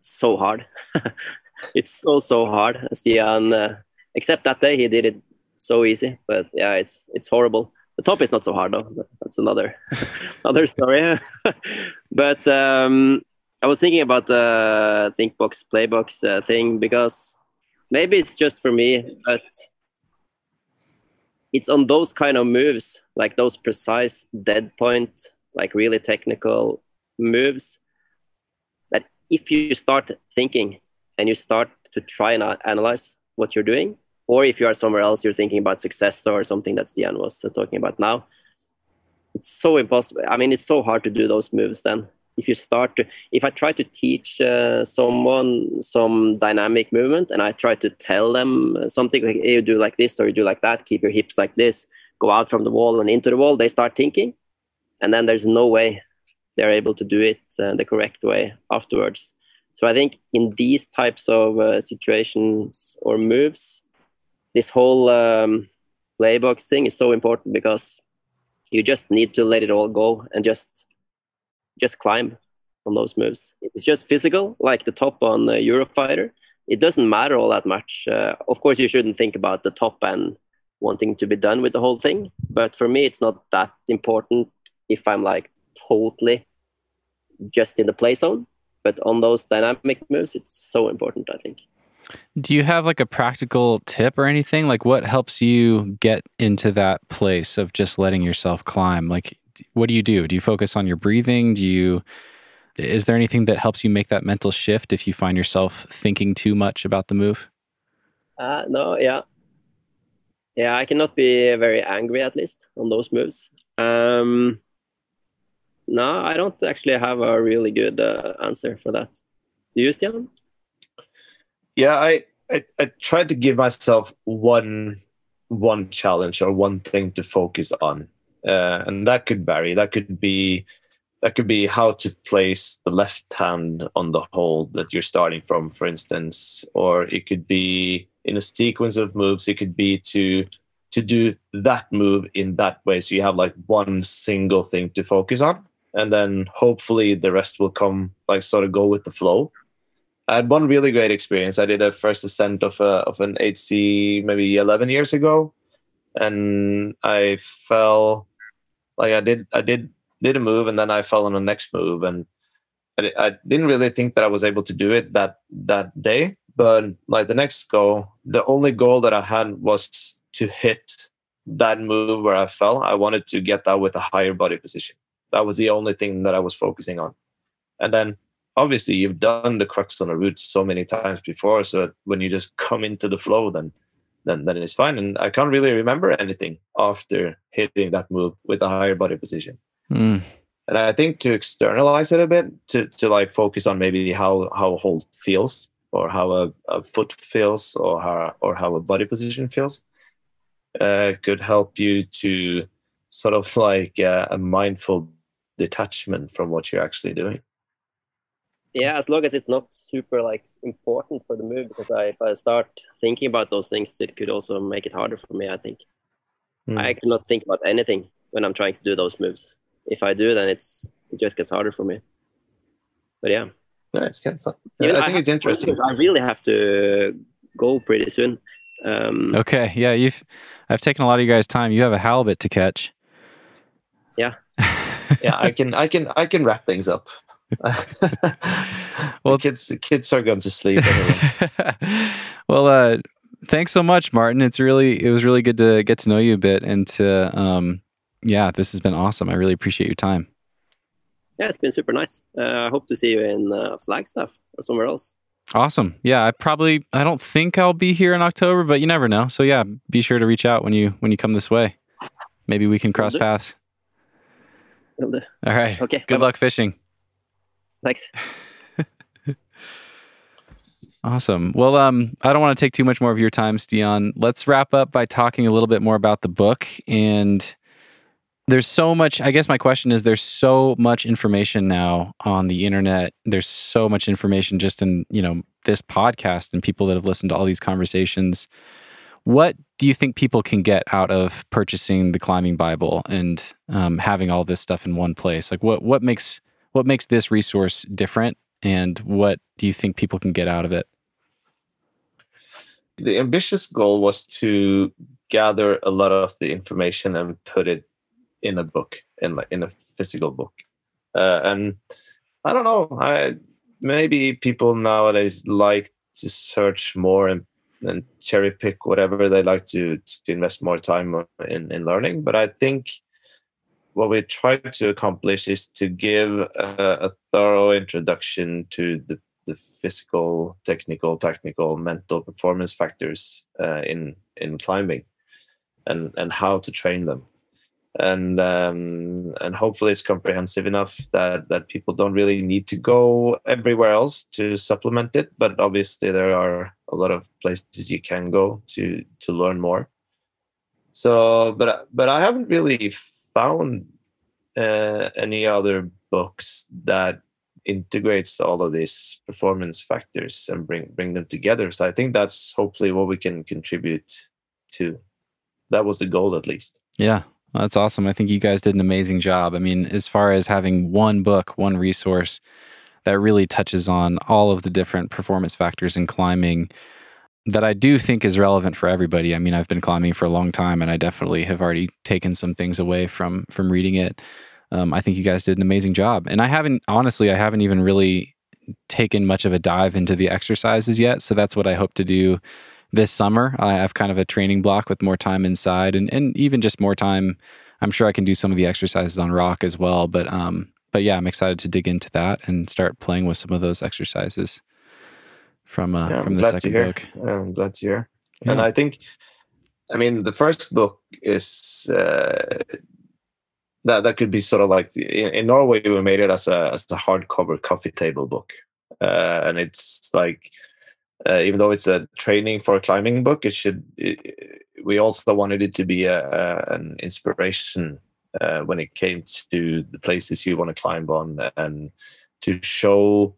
so hard. it's so so hard. Stian, uh, except that day he did it so easy. But yeah, it's it's horrible. The top is not so hard though. That's another another story. but um, I was thinking about the Thinkbox Playbox uh, thing because maybe it's just for me, but it's on those kind of moves, like those precise dead point, like really technical moves, that if you start thinking and you start to try and analyze what you're doing, or if you are somewhere else, you're thinking about success or something that Stian was talking about now. It's so impossible. I mean, it's so hard to do those moves then if you start to if i try to teach uh, someone some dynamic movement and i try to tell them something like hey, you do like this or you do like that keep your hips like this go out from the wall and into the wall they start thinking and then there's no way they're able to do it uh, the correct way afterwards so i think in these types of uh, situations or moves this whole um, playbox thing is so important because you just need to let it all go and just just climb on those moves. It's just physical, like the top on the Eurofighter. It doesn't matter all that much. Uh, of course, you shouldn't think about the top and wanting to be done with the whole thing. But for me, it's not that important if I'm like totally just in the play zone. But on those dynamic moves, it's so important, I think. Do you have like a practical tip or anything? Like what helps you get into that place of just letting yourself climb? Like what do you do? Do you focus on your breathing? Do you is there anything that helps you make that mental shift if you find yourself thinking too much about the move? Uh, no, yeah, yeah. I cannot be very angry at least on those moves. Um, no, I don't actually have a really good uh, answer for that. Do you, Stian? Yeah, I, I I tried to give myself one one challenge or one thing to focus on uh, and that could vary. That could be that could be how to place the left hand on the hold that you're starting from, for instance, or it could be in a sequence of moves. It could be to to do that move in that way, so you have like one single thing to focus on, and then hopefully the rest will come like sort of go with the flow. I had one really great experience. I did a first ascent of a of an 8C maybe 11 years ago, and I fell like I did I did did a move and then I fell on the next move and I, I didn't really think that I was able to do it that that day. But like the next goal, the only goal that I had was to hit that move where I fell. I wanted to get that with a higher body position. That was the only thing that I was focusing on. And then obviously you've done the crux on the route so many times before. So when you just come into the flow, then then then it's fine. And I can't really remember anything after hitting that move with a higher body position. Mm. And I think to externalize it a bit, to to like focus on maybe how how a hold feels, or how a, a foot feels, or how or how a body position feels, uh, could help you to sort of like uh, a mindful detachment from what you're actually doing. Yeah, as long as it's not super like important for the move, because I, if I start thinking about those things, it could also make it harder for me. I think Mm. I cannot think about anything when I'm trying to do those moves. If I do, then it's it just gets harder for me. But yeah, Yeah, it's kind of fun. Even I think have- it's interesting. I really have to go pretty soon. Um, Okay, yeah, you've I've taken a lot of you guys' time. You have a halibut to catch. Yeah. yeah, I can, I can, I can wrap things up. Well- well, kids, kids are going to sleep. Anyway. well, uh, thanks so much, Martin. It's really it was really good to get to know you a bit and to um, yeah, this has been awesome. I really appreciate your time. yeah, it's been super nice. Uh, I hope to see you in uh, Flagstaff or somewhere else. Awesome. Yeah, I probably I don't think I'll be here in October, but you never know. So yeah, be sure to reach out when you when you come this way. Maybe we can cross do. paths. Will do. All right. Okay. Good bye-bye. luck fishing. Thanks. Awesome. Well, um, I don't want to take too much more of your time, Stian. Let's wrap up by talking a little bit more about the book. And there's so much, I guess my question is there's so much information now on the internet. There's so much information just in, you know, this podcast and people that have listened to all these conversations. What do you think people can get out of purchasing the climbing Bible and um, having all this stuff in one place? Like what what makes what makes this resource different and what do you think people can get out of it? the ambitious goal was to gather a lot of the information and put it in a book, in like in a physical book. Uh, and I don't know, I maybe people nowadays like to search more and and cherry pick whatever they like to to invest more time in in learning. But I think what we try to accomplish is to give a, a thorough introduction to the the physical, technical, technical, mental performance factors uh, in in climbing, and and how to train them, and um, and hopefully it's comprehensive enough that that people don't really need to go everywhere else to supplement it. But obviously there are a lot of places you can go to to learn more. So, but but I haven't really found uh, any other books that integrates all of these performance factors and bring bring them together. So I think that's hopefully what we can contribute to. That was the goal, at least. Yeah, that's awesome. I think you guys did an amazing job. I mean, as far as having one book, one resource that really touches on all of the different performance factors in climbing that I do think is relevant for everybody. I mean, I've been climbing for a long time and I definitely have already taken some things away from from reading it. Um, I think you guys did an amazing job. And I haven't honestly, I haven't even really taken much of a dive into the exercises yet. So that's what I hope to do this summer. I have kind of a training block with more time inside and, and even just more time. I'm sure I can do some of the exercises on rock as well. But um, but yeah, I'm excited to dig into that and start playing with some of those exercises from uh, Yeah, from the second book. I'm glad to hear. And I think, I mean, the first book is uh, that that could be sort of like in, in Norway we made it as a as a hardcover coffee table book, uh, and it's like uh, even though it's a training for a climbing book, it should. It, we also wanted it to be a, a an inspiration uh, when it came to the places you want to climb on and to show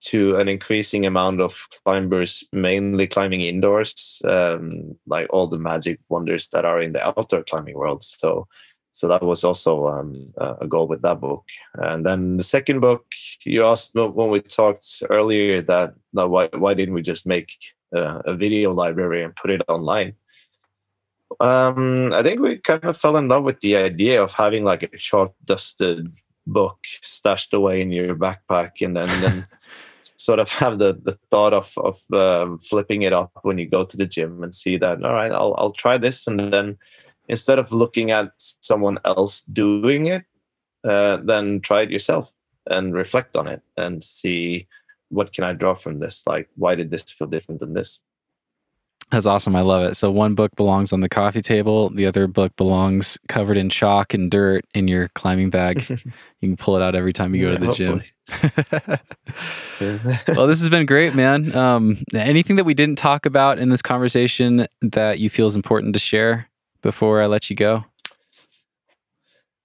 to an increasing amount of climbers, mainly climbing indoors, um, like all the magic wonders that are in the outdoor climbing world. So, so that was also um, a goal with that book. And then the second book, you asked when we talked earlier that, why why didn't we just make a video library and put it online? Um, I think we kind of fell in love with the idea of having like a short dusted book stashed away in your backpack and then, then sort of have the, the thought of, of um, flipping it up when you go to the gym and see that, all right, I'll, I'll try this. And then instead of looking at someone else doing it, uh, then try it yourself and reflect on it and see what can I draw from this? Like, why did this feel different than this? That's awesome. I love it. So one book belongs on the coffee table. The other book belongs covered in chalk and dirt in your climbing bag. you can pull it out every time you yeah, go to the gym. Well, this has been great, man. Um, anything that we didn't talk about in this conversation that you feel is important to share before I let you go?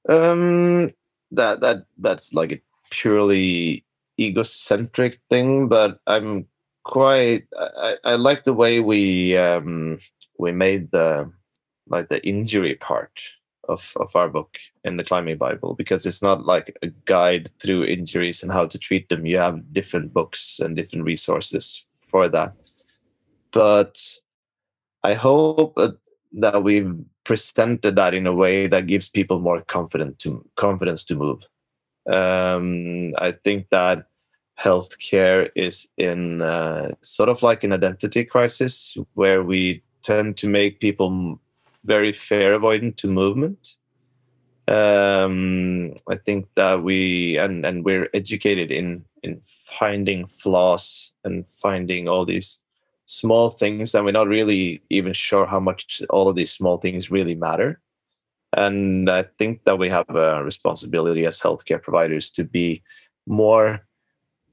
Um, that that that's like a purely egocentric thing, but I'm quite I, I like the way we um we made the like the injury part of of our book in the climbing bible because it's not like a guide through injuries and how to treat them. You have different books and different resources for that. But i hope that we've presented that in a way that gives people more confidence to confidence to move. Um, i think that healthcare is in uh, sort of like an identity crisis where we tend to make people very fear avoidant to movement. Um, I think that we and and we're educated in in finding flaws and finding all these small things, and we're not really even sure how much all of these small things really matter. And I think that we have a responsibility as healthcare providers to be more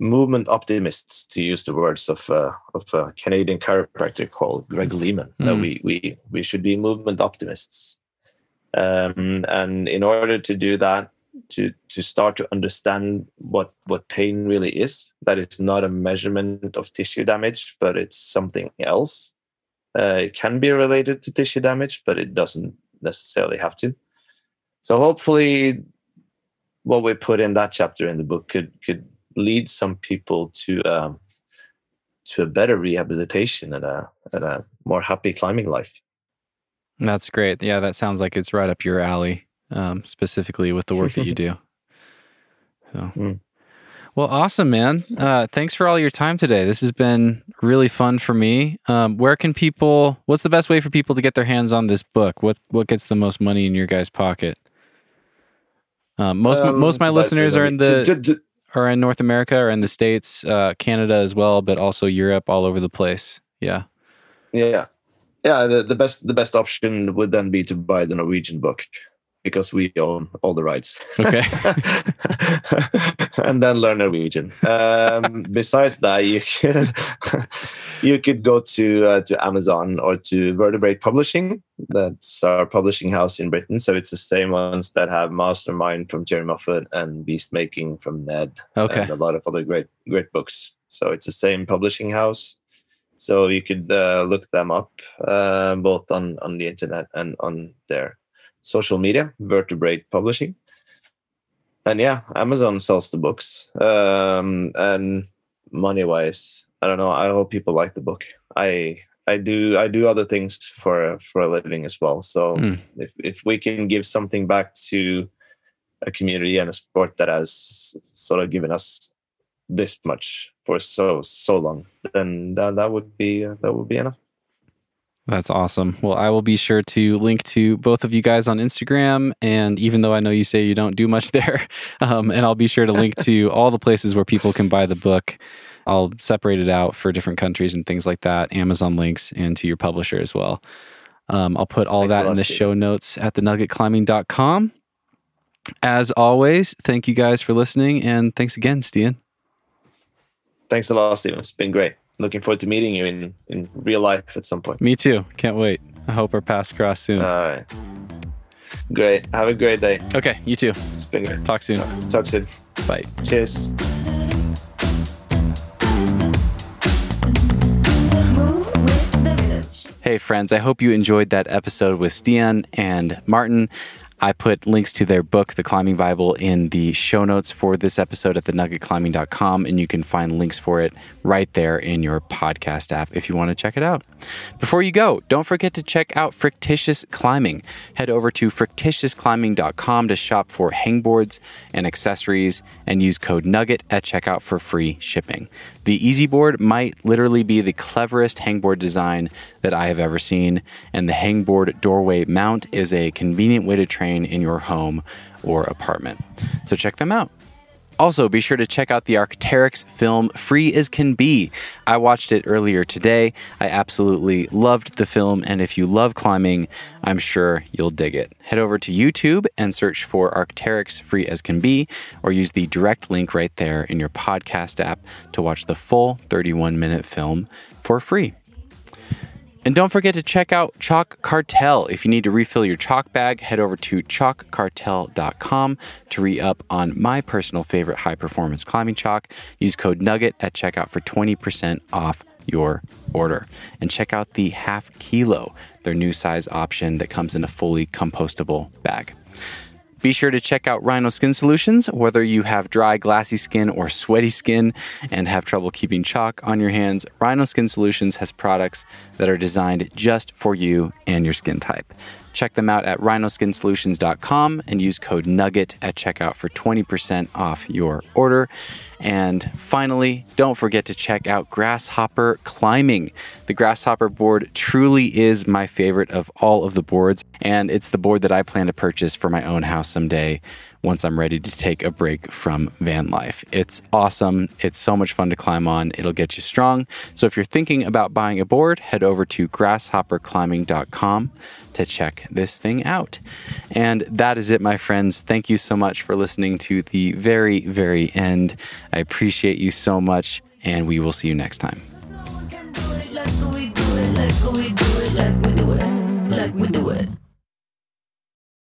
movement optimists, to use the words of uh, of a Canadian chiropractor called Greg Lehman. Mm. That hmm. we we we should be movement optimists, um, and in order to do that, to to start to understand what what pain really is, that it's not a measurement of tissue damage, but it's something else. Uh, it can be related to tissue damage, but it doesn't necessarily have to. So hopefully, what we put in that chapter in the book could could lead some people to um, to a better rehabilitation and a and a more happy climbing life. That's great. Yeah, that sounds like it's right up your alley, um, specifically with the work that you do. So, mm. well, awesome, man. Uh, thanks for all your time today. This has been really fun for me. Um, where can people? What's the best way for people to get their hands on this book? What what gets the most money in your guys' pocket? Um, most um, most of my listeners are in the to, to, are in North America or in the States, uh, Canada as well, but also Europe, all over the place. Yeah. Yeah. Yeah. The, the best the best option would then be to buy the Norwegian book because we own all the rights. Okay. and then learn Norwegian. Um, besides that, you could you could go to uh, to Amazon or to Vertebrate Publishing. That's our publishing house in Britain. So it's the same ones that have Mastermind from Jerry Moffatt and Beastmaking from Ned. Okay. And a lot of other great great books. So it's the same publishing house. So you could uh, look them up uh, both on on the internet and on their social media, Vertebrate Publishing. And yeah, Amazon sells the books. Um, and money wise, I don't know. I hope people like the book. I I do I do other things for for a living as well. So mm. if if we can give something back to a community and a sport that has sort of given us this much for so so long, then that, that would be uh, that would be enough. That's awesome. Well, I will be sure to link to both of you guys on Instagram. And even though I know you say you don't do much there, um, and I'll be sure to link to all the places where people can buy the book. I'll separate it out for different countries and things like that, Amazon links, and to your publisher as well. Um, I'll put all Thanks that in the show notes at thenuggetclimbing.com. As always, thank you guys for listening. And thanks again, Stian. Thanks a lot, Steven. It's been great looking forward to meeting you in, in real life at some point. Me too. Can't wait. I hope our paths cross soon. All right. Great. Have a great day. Okay, you too. It's been great. Talk soon. Talk soon. Bye. Cheers. Move with the village. Hey, friends, I hope you enjoyed that episode with Stian and Martin. I put links to their book, The Climbing Bible, in the show notes for this episode at thenuggetclimbing.com, and you can find links for it right there in your podcast app if you want to check it out. Before you go, don't forget to check out Frictitious Climbing. Head over to frictitiousclimbing.com to shop for hangboards and accessories and use code NUGGET at checkout for free shipping. The EasyBoard might literally be the cleverest hangboard design that I have ever seen, and the hangboard doorway mount is a convenient way to train in your home or apartment. So check them out. Also, be sure to check out the Arc'teryx film Free as Can Be. I watched it earlier today. I absolutely loved the film, and if you love climbing, I'm sure you'll dig it. Head over to YouTube and search for Arc'teryx Free as Can Be, or use the direct link right there in your podcast app to watch the full 31 minute film for free. And don't forget to check out Chalk Cartel. If you need to refill your chalk bag, head over to chalkcartel.com to re up on my personal favorite high performance climbing chalk. Use code NUGGET at checkout for 20% off your order. And check out the half kilo, their new size option that comes in a fully compostable bag. Be sure to check out Rhino Skin Solutions. Whether you have dry, glassy skin or sweaty skin and have trouble keeping chalk on your hands, Rhino Skin Solutions has products that are designed just for you and your skin type. Check them out at rhinoskinsolutions.com and use code NUGGET at checkout for 20% off your order. And finally, don't forget to check out Grasshopper Climbing. The Grasshopper board truly is my favorite of all of the boards, and it's the board that I plan to purchase for my own house someday once I'm ready to take a break from van life. It's awesome. It's so much fun to climb on. It'll get you strong. So if you're thinking about buying a board, head over to grasshopperclimbing.com to check this thing out. And that is it, my friends. Thank you so much for listening to the very, very end. I appreciate you so much, and we will see you next time. Like we do it,